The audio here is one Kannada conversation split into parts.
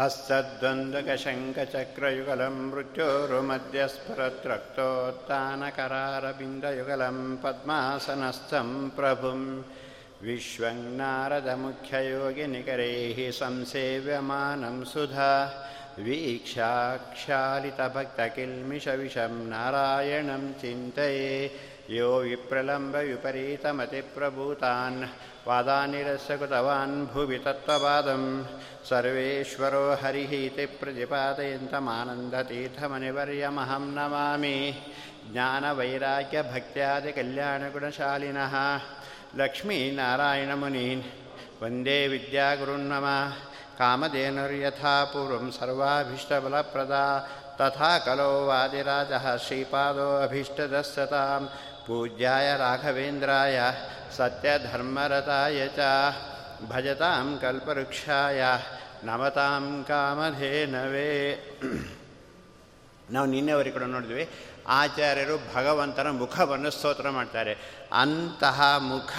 हस्तद्वन्द्वकशङ्खचक्रयुगलं मृत्योरुमध्यस्फुरद्रक्तोत्तानकरारविन्दयुगलं पद्मासनस्थं प्रभुं। विश्वं नारदमुख्ययोगिनिकरैः संसेव्यमानं सुधा। वीक्षाक्षालितभक्तकिल्मिषविषं नारायणं चिन्तये। यो विप्रलम्बविपरीतमतिप्रभूतान् वादानिरस्य कृतवान् भुवि तत्त्ववादं सर्वेश्वरो हरिः इति प्रतिपादयन्तमानन्दतीर्थमनिवर्यमहं नमामि ज्ञानवैराग्यभक्त्यादिकल्याणगुणशालिनः लक्ष्मीनारायणमुनीन् वन्दे विद्यागुरुन्नम कामधेनुर्यथा पूर्वं सर्वाभीष्टबलप्रदा तथा कलो वादिराजः श्रीपादोऽभीष्टदस्सतां पूज्याय राघवेन्द्राय सत्यधर्मरताय च भजतां कल्पवृक्षाय ನಮತಾಂ ಕಾಮಧೇನವೇ ನಾವು ನಿನ್ನೆವರೆಗೆ ಕೂಡ ನೋಡಿದ್ವಿ ಆಚಾರ್ಯರು ಭಗವಂತನ ಮುಖವನ್ನು ಸ್ತೋತ್ರ ಮಾಡ್ತಾರೆ ಅಂತಹ ಮುಖ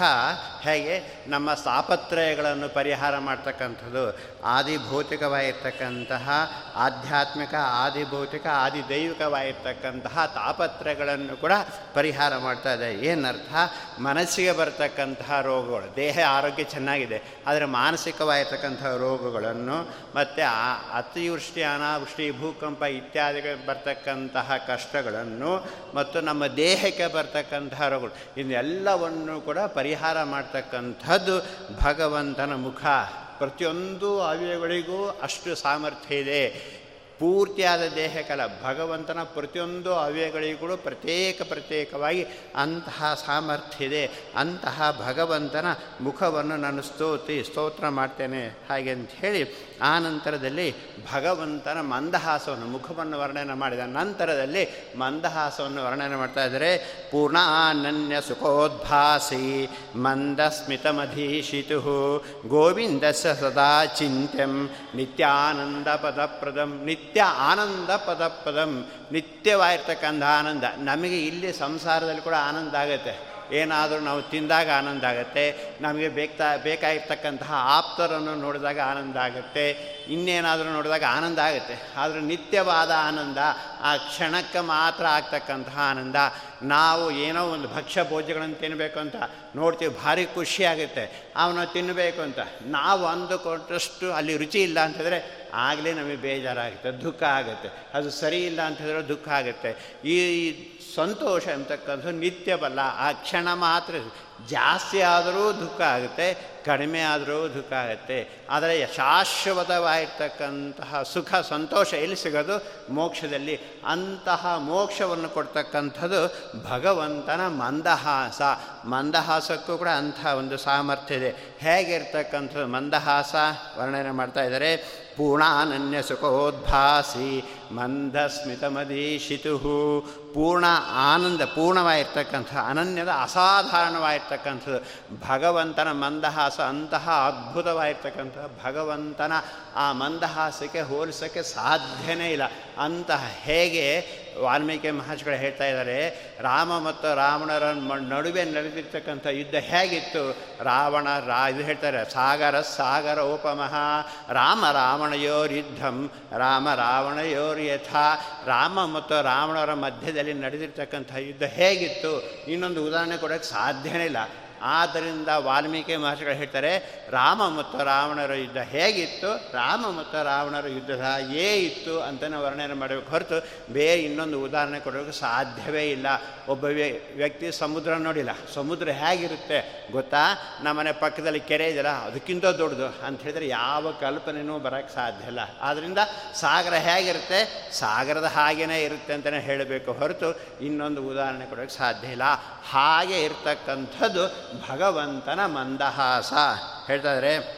ಹೇಗೆ ನಮ್ಮ ತಾಪತ್ರಯಗಳನ್ನು ಪರಿಹಾರ ಮಾಡ್ತಕ್ಕಂಥದ್ದು, ಆದಿಭೌತಿಕವಾಗಿರ್ತಕ್ಕಂತಹ ಆಧ್ಯಾತ್ಮಿಕ, ಆದಿಭೌತಿಕ, ಆದಿದೈವಿಕವಾಗಿರ್ತಕ್ಕಂತಹ ತಾಪತ್ರಯಗಳನ್ನು ಕೂಡ ಪರಿಹಾರ ಮಾಡ್ತಾ ಇದೆ. ಏನರ್ಥ? ಮನಸ್ಸಿಗೆ ಬರ್ತಕ್ಕಂತಹ ರೋಗಗಳು, ದೇಹ, ಆರೋಗ್ಯ ಚೆನ್ನಾಗಿದೆ, ಆದರೆ ಮಾನಸಿಕವಾಗಿರ್ತಕ್ಕಂತಹ ರೋಗಗಳನ್ನು ಮತ್ತು ಅತಿವೃಷ್ಟಿ, ಅನಾವೃಷ್ಟಿ, ಭೂಕಂಪ ಇತ್ಯಾದಿಗಳು ಬರ್ತಕ್ಕಂತಹ ಕಷ್ಟಗಳನ್ನು ಮತ್ತು ನಮ್ಮ ದೇಹಕ್ಕೆ ಬರ್ತಕ್ಕಂತಹ ರೋಗಗಳು. ಇದೆಲ್ಲವನ್ನು ಕೂಡ ಪರಿಹಾರ ಮಾಡ್ತಕ್ಕಂಥದ್ದು ಭಗವಂತನ ಮುಖ. ಪ್ರತಿಯೊಂದು ಅವ್ಯಗಳಿಗೂ ಅಷ್ಟು ಸಾಮರ್ಥ್ಯ ಇದೆ. ಪೂರ್ತಿಯಾದ ದೇಹಕಲ ಭಗವಂತನ ಪ್ರತಿಯೊಂದು ಅವಯಗಳಿಗೂ ಪ್ರತ್ಯೇಕ ಪ್ರತ್ಯೇಕವಾಗಿ ಅಂತಹ ಸಾಮರ್ಥ್ಯ ಇದೆ. ಅಂತಹ ಭಗವಂತನ ಮುಖವನ್ನು ನಾನು ಸ್ತೋತಿ, ಸ್ತೋತ್ರ ಮಾಡ್ತೇನೆ ಹಾಗೆ ಅಂತ ಹೇಳಿ ಆ ನಂತರದಲ್ಲಿ ಭಗವಂತನ ಮಂದಹಾಸವನ್ನು, ಮುಖವನ್ನು ವರ್ಣನೆ ಮಾಡಿದ ನಂತರದಲ್ಲಿ ಮಂದಹಾಸವನ್ನು ವರ್ಣನೆ ಮಾಡ್ತಾ ಇದ್ದರೆ. ಪೂರ್ಣಾನನ್ಯ ಸುಖೋದ್ಭಾಸಿ ಮಂದಸ್ಮಿತಮಧೀಶಿತು ಗೋವಿಂದಸ ಸದಾ ಚಿಂತ್ಯಂ ನಿತ್ಯಾನಂದ ಪದಪ್ರದಂ ನಿತ್ಯ ಆನಂದ ಪದ ಪದಂ. ನಿತ್ಯವಾಗಿರ್ತಕ್ಕಂಥ ಆನಂದ. ನಮಗೆ ಇಲ್ಲಿ ಸಂಸಾರದಲ್ಲಿ ಕೂಡ ಆನಂದ ಆಗುತ್ತೆ. ಏನಾದರೂ ನಾವು ತಿಂದಾಗ ಆನಂದ ಆಗುತ್ತೆ. ನಮಗೆ ಬೇಕಾ ಬೇಕಾಗಿರ್ತಕ್ಕಂತಹ ಆಪ್ತರನ್ನು ನೋಡಿದಾಗ ಆನಂದ ಆಗುತ್ತೆ. ಇನ್ನೇನಾದರೂ ನೋಡಿದಾಗ ಆನಂದ ಆಗುತ್ತೆ. ಆದರೆ ನಿತ್ಯವಾದ ಆನಂದ, ಆ ಕ್ಷಣಕ್ಕೆ ಮಾತ್ರ ಆಗ್ತಕ್ಕಂತಹ ಆನಂದ. ನಾವು ಏನೋ ಒಂದು ಭಕ್ಷ್ಯ ಭೋಜ್ಯಗಳನ್ನು ತಿನ್ನಬೇಕು ಅಂತ ನೋಡ್ತೀವಿ, ಭಾರಿ ಖುಷಿ ಆಗುತ್ತೆ. ಅವನು ತಿನ್ನಬೇಕು ಅಂತ. ನಾವು ಅಂದುಕೊಟ್ಟಷ್ಟು ಅಲ್ಲಿ ರುಚಿ ಇಲ್ಲ ಅಂತಂದರೆ ಆಗಲೇ ನಮಗೆ ಬೇಜಾರಾಗುತ್ತೆ ದುಃಖ ಆಗುತ್ತೆ. ಅದು ಸರಿ ಇಲ್ಲ ಅಂತ ಹೇಳಿದ್ರೆ ದುಃಖ ಆಗುತ್ತೆ. ಈ ಸಂತೋಷ ಅಂತಕ್ಕಂಥದ್ದು ನಿತ್ಯವಲ್ಲ ಆ ಕ್ಷಣ ಮಾತ್ರ ಜಾಸ್ತಿ ಆದರೂ ದುಃಖ ಆಗುತ್ತೆ, ಕಡಿಮೆ ಆದರೂ ದುಃಖ ಆಗುತ್ತೆ. ಆದರೆ ಶಾಶ್ವತವಾಗಿರ್ತಕ್ಕಂತಹ ಸುಖ, ಸಂತೋಷ ಎಲ್ಲಿ ಸಿಗೋದು? ಮೋಕ್ಷದಲ್ಲಿ. ಅಂತಹ ಮೋಕ್ಷವನ್ನು ಕೊಡ್ತಕ್ಕಂಥದ್ದು ಭಗವಂತನ ಮಂದಹಾಸ. ಮಂದಹಾಸಕ್ಕೂ ಕೂಡ ಅಂತಹ ಒಂದು ಸಾಮರ್ಥ್ಯ ಇದೆ. ಹೇಗಿರ್ತಕ್ಕಂಥದ್ದು ಮಂದಹಾಸ? ವರ್ಣನೆ ಮಾಡ್ತಾ ಇದ್ದಾರೆ. ಪೂರ್ಣಾನನ್ಯ ಸುಖೋದ್ಭಾಸಿ ಮಂದಸ್ಮಿತಮದೀಶಿತು. ಪೂರ್ಣ ಆನಂದ, ಪೂರ್ಣವಾಗಿರ್ತಕ್ಕಂಥ, ಅನನ್ಯದ, ಅಸಾಧಾರಣವಾಗಿರ್ತಕ್ಕಂಥದ್ದು, ಭಗವಂತನ ಮಂದಹಾಸ, ಅಂತಹ ಅದ್ಭುತವಾಗಿರ್ತಕ್ಕಂಥ ಭಗವಂತನ ಆ ಮಂದಹಾಸಕ್ಕೆ ಹೋಲಿಸೋಕ್ಕೆ ಸಾಧ್ಯನೇ ಇಲ್ಲ. ಅಂತಹ ಹೇಗೆ ವಾಲ್ಮೀಕಿ ಮಹರ್ಷಿಗಳು ಹೇಳ್ತಾ ಇದ್ದಾರೆ, ರಾಮ ಮತ್ತು ರಾವಣರ ನಡುವೆ ನಡೆದಿರ್ತಕ್ಕಂಥ ಯುದ್ಧ ಹೇಗಿತ್ತು? ರಾವಣ ರಾ, ಇದು ಹೇಳ್ತಾರೆ, ಸಾಗರ ಸಾಗರ ಉಪಮಹ, ರಾಮ ರಾವಣಯೋರ್ ಯುದ್ಧಂ ರಾಮ ರಾವಣಯೋರ್ ಯಥ ರಾಮ ಮತ್ತು ರಾವಣರ ಮಧ್ಯದಲ್ಲಿ ನಡೆದಿರ್ತಕ್ಕಂಥ ಯುದ್ಧ ಹೇಗಿತ್ತು? ಇನ್ನೊಂದು ಉದಾಹರಣೆ ಕೊಡೋಕ್ಕೆ ಸಾಧ್ಯನೇ ಇಲ್ಲ. ಆದ್ದರಿಂದ ವಾಲ್ಮೀಕಿ ಮಹರ್ಷಿಗಳು ಹೇಳ್ತಾರೆ, ರಾಮ ಮತ್ತು ರಾವಣರ ಯುದ್ಧ ಹೇಗಿತ್ತು? ರಾಮ ಮತ್ತು ರಾವಣರ ಯುದ್ಧ ಏ ಇತ್ತು ಅಂತಲೇ ವರ್ಣನೆ ಮಾಡಬೇಕು ಹೊರತು ಬೇರೆ ಇನ್ನೊಂದು ಉದಾಹರಣೆ ಕೊಡೋಕ್ಕೆ ಸಾಧ್ಯವೇ ಇಲ್ಲ. ಒಬ್ಬ ವ್ಯಕ್ತಿ ಸಮುದ್ರ ನೋಡಿಲ್ಲ. ಸಮುದ್ರ ಹೇಗಿರುತ್ತೆ ಗೊತ್ತಾ? ನಮ್ಮನೆ ಪಕ್ಕದಲ್ಲಿ ಕೆರೆ ಇದೆಯಲ್ಲ, ಅದಕ್ಕಿಂತ ದೊಡ್ಡದು ಅಂತ ಹೇಳಿದರೆ ಯಾವ ಕಲ್ಪನೆಯೂ ಬರೋಕ್ಕೆ ಸಾಧ್ಯ ಇಲ್ಲ. ಆದ್ದರಿಂದ ಸಾಗರ ಹೇಗಿರುತ್ತೆ? ಸಾಗರದ ಹಾಗೇ ಇರುತ್ತೆ ಅಂತಲೇ ಹೇಳಬೇಕು ಹೊರತು ಇನ್ನೊಂದು ಉದಾಹರಣೆ ಕೊಡೋಕ್ಕೆ ಸಾಧ್ಯ ಇಲ್ಲ. ಹಾಗೆ ಇರ್ತಕ್ಕಂಥದ್ದು ಭಗವಂತನ ಮಂದಹಾಸ. ಹೇಳ್ತಾಯಿದ್ರೆ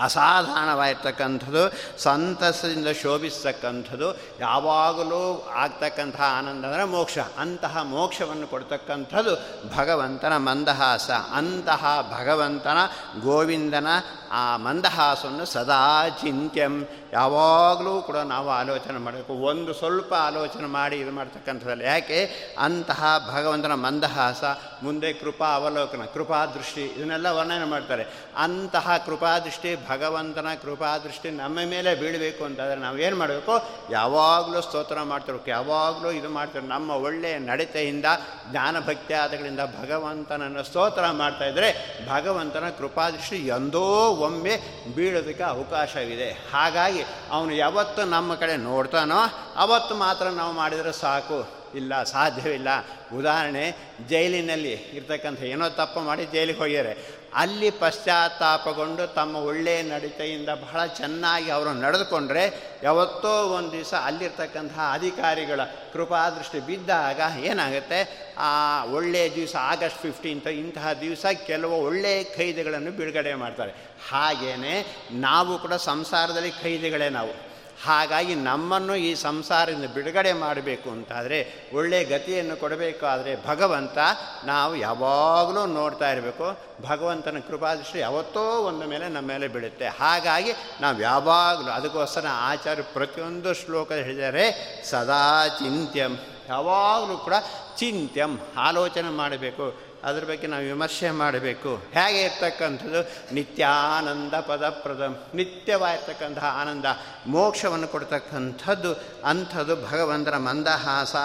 ಅಸಾಧಾರಣವಾಗಿರ್ತಕ್ಕಂಥದ್ದು ಸಂತಸದಿಂದ ಶೋಭಿಸ್ತಕ್ಕಂಥದ್ದು, ಯಾವಾಗಲೂ ಆಗ್ತಕ್ಕಂತಹ ಆನಂದ ಅಂದರೆ ಮೋಕ್ಷ. ಅಂತಹ ಮೋಕ್ಷವನ್ನು ಕೊಡ್ತಕ್ಕಂಥದ್ದು ಭಗವಂತನ ಮಂದಹಾಸ. ಅಂತಹ ಭಗವಂತನ ಗೋವಿಂದನ ಆ ಮಂದಹಾಸವನ್ನು ಸದಾ ಚಿಂತ್ಯಂ. ಯಾವಾಗಲೂ ಕೂಡ ನಾವು ಆಲೋಚನೆ ಮಾಡಬೇಕು. ಒಂದು ಸ್ವಲ್ಪ ಆಲೋಚನೆ ಮಾಡಿ ಇದು ಮಾಡ್ತಕ್ಕಂಥದ್ದಲ್ಲ. ಯಾಕೆ? ಅಂತಹ ಭಗವಂತನ ಮಂದಹಾಸ, ಮುಂದೆ ಕೃಪಾ ಅವಲೋಕನ, ಕೃಪಾ ದೃಷ್ಟಿ, ಇದನ್ನೆಲ್ಲ ವರ್ಣನೆ ಮಾಡ್ತಾರೆ. ಅಂತಹ ಕೃಪಾದೃಷ್ಟಿ ಭಗವಂತನ ಕೃಪಾದೃಷ್ಟಿ ನಮ್ಮ ಮೇಲೆ ಬೀಳಬೇಕು ಅಂತಂದರೆ ನಾವು ಏನು ಮಾಡಬೇಕು? ಯಾವಾಗಲೂ ಸ್ತೋತ್ರ ಮಾಡ್ತಿರ್ಬೇಕು ಯಾವಾಗಲೂ ಇದು ಮಾಡ್ತಾರೆ. ನಮ್ಮ ಒಳ್ಳೆಯ ನಡತೆಯಿಂದ ಜ್ಞಾನಭಕ್ತಿ ಆದಗಳಿಂದ ಭಗವಂತನನ್ನು ಸ್ತೋತ್ರ ಮಾಡ್ತಾಯಿದ್ರೆ ಭಗವಂತನ ಕೃಪಾದೃಷ್ಟಿ ಎಂದೋ ಒಮ್ಮೆ ಬೀಳೋದಕ್ಕೆ ಅವಕಾಶವಿದೆ. ಹಾಗಾಗಿ ಅವನು ಯಾವತ್ತು ನಮ್ಮ ಕಡೆ ನೋಡ್ತಾನೋ ಅವತ್ತು ಮಾತ್ರ ನಾವು ಮಾಡಿದರೆ ಸಾಕು. ಇಲ್ಲ, ಸಾಧ್ಯವಿಲ್ಲ. ಉದಾಹರಣೆ, ಜೈಲಿನಲ್ಲಿ ಇರ್ತಕ್ಕಂಥ ಏನೋ ತಪ್ಪು ಮಾಡಿ ಜೈಲಿಗೆ ಹೋಗ್ಯಾರೆ. ಅಲ್ಲಿ ಪಶ್ಚಾತ್ತಾಪಗೊಂಡು ತಮ್ಮ ಒಳ್ಳೆಯ ನಡತೆಯಿಂದ ಬಹಳ ಚೆನ್ನಾಗಿ ಅವರು ನಡೆದುಕೊಂಡ್ರೆ, ಯಾವತ್ತೋ ಒಂದು ದಿವಸ ಅಲ್ಲಿರ್ತಕ್ಕಂತಹ ಅಧಿಕಾರಿಗಳ ಕೃಪಾದೃಷ್ಟಿ ಬಿದ್ದಾಗ ಏನಾಗುತ್ತೆ? ಆ ಒಳ್ಳೆಯ ದಿವಸ, ಆಗಸ್ಟ್ ಫಿಫ್ಟೀನ್ತ್ ಇಂತಹ ದಿವಸ ಕೆಲವು ಒಳ್ಳೆಯ ಖೈದಿಗಳನ್ನು ಬಿಡುಗಡೆ ಮಾಡ್ತಾರೆ. ಹಾಗೆಯೇ ನಾವು ಕೂಡ ಸಂಸಾರದಲ್ಲಿ ಖೈದಿಗಳೇ ನಾವು. ಹಾಗಾಗಿ ನಮ್ಮನ್ನು ಈ ಸಂಸಾರದಿಂದ ಬಿಡುಗಡೆ ಮಾಡಬೇಕು ಅಂತಾದರೆ ಒಳ್ಳೆಯ ಗತಿಯನ್ನು ಕೊಡಬೇಕಾದರೆ ಭಗವಂತ ನಾವು ಯಾವಾಗಲೂ ನೋಡ್ತಾ ಇರಬೇಕು. ಭಗವಂತನ ಕೃಪಾದೃಷ್ಟಿ ಯಾವತ್ತೋ ಒಂದು ಮೇಲೆ ನಮ್ಮ ಮೇಲೆ ಬೀಳುತ್ತೆ. ಹಾಗಾಗಿ ನಾವು ಯಾವಾಗಲೂ ಅದಕ್ಕೋಸ್ಕರ ಆಚಾರ್ಯ ಪ್ರತಿಯೊಂದು ಶ್ಲೋಕ ಹೇಳಿದರೆ ಸದಾ ಚಿಂತ್ಯಂ. ಯಾವಾಗಲೂ ಕೂಡ ಚಿಂತ್ಯಂ. ಆಲೋಚನೆ ಮಾಡಬೇಕು. ಅದ್ರ ಬಗ್ಗೆ ನಾವು ವಿಮರ್ಶೆ ಮಾಡಬೇಕು. ಹೇಗೆ ಇರ್ತಕ್ಕಂಥದ್ದು? ನಿತ್ಯಾನಂದ ಪದಪ್ರದ. ನಿತ್ಯವಾಗಿರ್ತಕ್ಕಂತಹ ಆನಂದ, ಮೋಕ್ಷವನ್ನು ಕೊಡ್ತಕ್ಕಂಥದ್ದು, ಅಂಥದ್ದು ಭಗವಂತನ ಮಂದಹಾಸ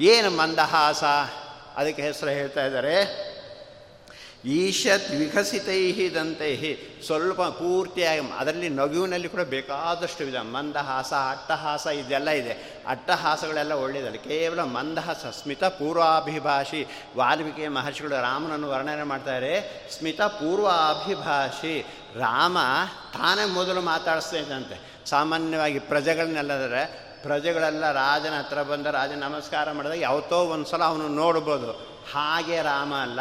ಏನು ಮಂದಹಾಸ? ಅದಕ್ಕೆ ಹೆಸರು ಹೇಳ್ತಾ ಇದ್ದಾರೆ. ಈಶತ್ ವಿಕಸಿತೈ ಸ್ವಲ್ಪ ಪೂರ್ತಿಯಾಗಿ ಅದರಲ್ಲಿ ನಗುವಿನಲ್ಲಿ ಕೂಡ ಬೇಕಾದಷ್ಟು ವಿಧ ಮಂದಹಾಸ, ಅಟ್ಟಹಾಸ ಇದೆಲ್ಲ ಇದೆ. ಅಟ್ಟಹಾಸಗಳೆಲ್ಲ ಒಳ್ಳೆಯದಲ್ಲ. ಕೇವಲ ಮಂದಹಾಸ, ಸ್ಮಿತ ಪೂರ್ವಾಭಿಭಾಷಿ. ವಾಲ್ಮೀಕಿ ಮಹರ್ಷಿಗಳು ರಾಮನನ್ನು ವರ್ಣನೆ ಮಾಡ್ತಾರೆ, ಸ್ಮಿತ ಪೂರ್ವಾಭಿಭಾಷಿ. ರಾಮ ತಾನೇ ಮೊದಲು ಮಾತಾಡಿಸ್ತಾ ಇದ್ದಂತೆ ಸಾಮಾನ್ಯವಾಗಿ ಪ್ರಜೆಗಳನ್ನೆಲ್ಲದರೆ ಪ್ರಜೆಗಳೆಲ್ಲ ರಾಜನ ಹತ್ರ ಬಂದ ರಾಜ ನಮಸ್ಕಾರ ಮಾಡಿದಾಗ ಯಾವತ್ತೋ ಒಂದು ಸಲ ಅವನು ನೋಡ್ಬೋದು. ಹಾಗೆ ರಾಮ ಅಲ್ಲ,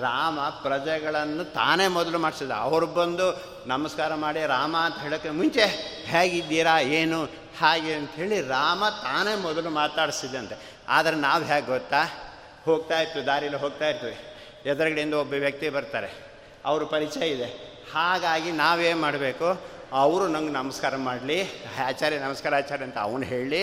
ರಾಮ ಪ್ರಜೆಗಳನ್ನು ತಾನೇ ಮೊದಲು ಮಾಡಿಸಿದ. ಅವ್ರು ಬಂದು ನಮಸ್ಕಾರ ಮಾಡಿ, ರಾಮ ಅಂತ ಹೇಳೋಕ್ಕೆ ಮುಂಚೆ ಹೇಗಿದ್ದೀರಾ, ಏನು, ಹಾಗೆ ಅಂಥೇಳಿ ರಾಮ ತಾನೇ ಮೊದಲು ಮಾತಾಡಿಸಿದಂತೆ ಆದರೆ ನಾವು ಹೇಗೆ ಗೊತ್ತಾ? ಹೋಗ್ತಾ ಇತ್ತು ದಾರಿಯಲ್ಲಿ ಹೋಗ್ತಾ ಇರ್ತೀವಿ ಎದುರುಗಡೆಯಿಂದ ಒಬ್ಬ ವ್ಯಕ್ತಿ ಬರ್ತಾರೆ. ಅವ್ರ ಪರಿಚಯ ಇದೆ. ಹಾಗಾಗಿ ನಾವೇನು ಮಾಡಬೇಕು? ಅವರು ನಂಗೆ ನಮಸ್ಕಾರ ಮಾಡಲಿ, ಆಚಾರ್ಯ ನಮಸ್ಕಾರ ಆಚಾರ್ಯ ಅಂತ ಅವನು ಹೇಳಿ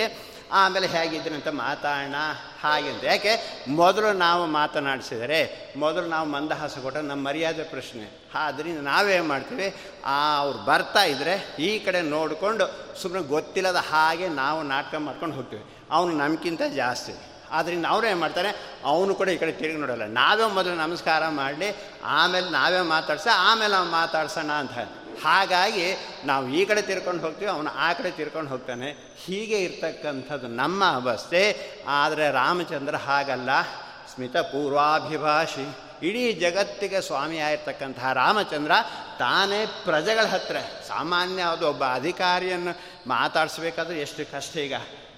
ಆಮೇಲೆ ಹೇಗಿದ್ದೀನಿ ಅಂತ ಮಾತಾಡೋಣ? ಹಾಗೆ ಅಂತ. ಯಾಕೆ? ಮೊದಲು ನಾವು ಮಾತನಾಡಿಸಿದರೆ, ಮೊದಲು ನಾವು ಮಂದಹಾಸ ಕೊಟ್ಟರೆ ನಮ್ಮ ಮರ್ಯಾದೆ ಪ್ರಶ್ನೆ. ಆದ್ದರಿಂದ ನಾವೇನು ಮಾಡ್ತೀವಿ? ಆ, ಅವ್ರು ಬರ್ತಾ ಇದ್ದರೆ ಈ ಕಡೆ ನೋಡಿಕೊಂಡು ಸುಮ್ಮನೆ ಗೊತ್ತಿಲ್ಲದ ಹಾಗೆ ನಾವು ನಾಟಕ ಮಾಡ್ಕೊಂಡು ಹೋಗ್ತೀವಿ. ಅವನು ನಮಗಿಂತ ಜಾಸ್ತಿ. ಆದ್ದರಿಂದ ಏನು ಮಾಡ್ತಾರೆ? ಅವನು ಕೂಡ ಈ ಕಡೆ ತಿರುಗಿ ನೋಡೋಲ್ಲ. ನಾವೇ ಮೊದಲು ನಮಸ್ಕಾರ ಮಾಡಲಿ, ಆಮೇಲೆ ನಾವೇ ಮಾತಾಡ್ಸ, ಆಮೇಲೆ ನಾವು ಮಾತಾಡ್ಸೋಣ ಅಂತ ಹಾಗಾಗಿ ನಾವು ಈ ಕಡೆ ತಿರ್ಕೊಂಡು ಹೋಗ್ತೀವಿ, ಅವನು ಆ ಕಡೆ ತಿರ್ಕೊಂಡು ಹೋಗ್ತಾನೆ. ಹೀಗೆ ಇರ್ತಕ್ಕಂಥದ್ದು ನಮ್ಮ ಅವಸ್ಥೆ. ಆದರೆ ರಾಮಚಂದ್ರ ಹಾಗಲ್ಲ. ಸ್ಮಿತ ಪೂರ್ವಾಭಿಭಾಷಿ. ಇಡೀ ಜಗತ್ತಿಗೆ ಸ್ವಾಮಿ ಆಗಿರ್ತಕ್ಕಂತಹ ರಾಮಚಂದ್ರ ತಾನೇ ಪ್ರಜೆಗಳ ಹತ್ರ. ಸಾಮಾನ್ಯ ಅದು ಒಬ್ಬ ಅಧಿಕಾರಿಯನ್ನು ಮಾತಾಡಿಸ್ಬೇಕಾದ್ರೆ ಎಷ್ಟು ಕಷ್ಟ ಈಗ.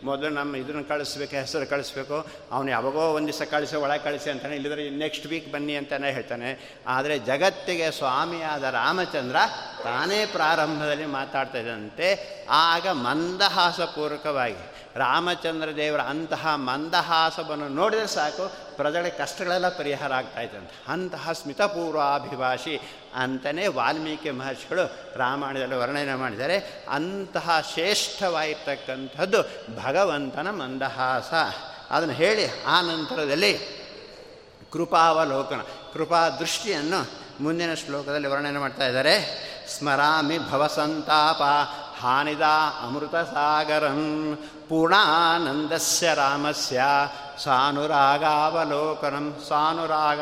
ಮೊದಲು ನಮ್ಮ ಇದನ್ನು ಕಳಿಸ್ಬೇಕು, ಹೆಸರು ಕಳಿಸ್ಬೇಕು. ಅವನು ಯಾವಾಗೋ ಒಂದು ದಿವಸ ಕಳಿಸಿ, ಒಳಗೆ ಕಳಿಸಿ ಅಂತಾನೆ ಇಲ್ಲಿದ್ರೆ ನೆಕ್ಸ್ಟ್ ವೀಕ್ ಬನ್ನಿ ಅಂತಲೇ ಹೇಳ್ತಾನೆ. ಆದರೆ ಜಗತ್ತಿಗೆ ಸ್ವಾಮಿಯಾದ ರಾಮಚಂದ್ರ ತಾನೇ ಪ್ರಾರಂಭದಲ್ಲಿ ಮಾತಾಡ್ತಾ ಇದ್ದಂತೆ ಆಗ ಮಂದಹಾಸಪೂರ್ವಕವಾಗಿ ರಾಮಚಂದ್ರ ದೇವರ ಅಂತಹ ಮಂದಹಾಸವನ್ನು ನೋಡಿದರೆ ಸಾಕು, ಪ್ರಜೆಗಳ ಕಷ್ಟಗಳೆಲ್ಲ ಪರಿಹಾರ ಆಗ್ತಾಯಿತ್ತಂತೆ ಅಂತಹ ಸ್ಮಿತಪೂರ್ವಾಭಿಭಾಷಿ ಅಂತಲೇ ವಾಲ್ಮೀಕಿ ಮಹರ್ಷಿಗಳು ರಾಮಾಯಣದಲ್ಲಿ ವರ್ಣನೆ ಮಾಡಿದರೆ ಅಂತಹ ಶ್ರೇಷ್ಠವಾಗಿರ್ತಕ್ಕಂಥದ್ದು ಭಗವಂತನ ಮಂದಹಾಸ. ಅದನ್ನು ಹೇಳಿ ಆ ನಂತರದಲ್ಲಿ ಕೃಪಾವಲೋಕನ, ಕೃಪಾ ದೃಷ್ಟಿಯನ್ನು ಮುಂದಿನ ಶ್ಲೋಕದಲ್ಲಿ ವರ್ಣನೆ ಮಾಡ್ತಾ ಇದ್ದಾರೆ. ಸ್ಮರಾಮಿ ಭವಸಂತಾಪ ಹಾನಿದ ಅಮೃತ ಸಾಗರಂ. ಪೂರ್ಣಾನಂದಸ್ಯ ರಾಮಸ್ಯ ಸಾನುರಾಗಾವಲೋಕನಂ ಸಾನುರಾಗ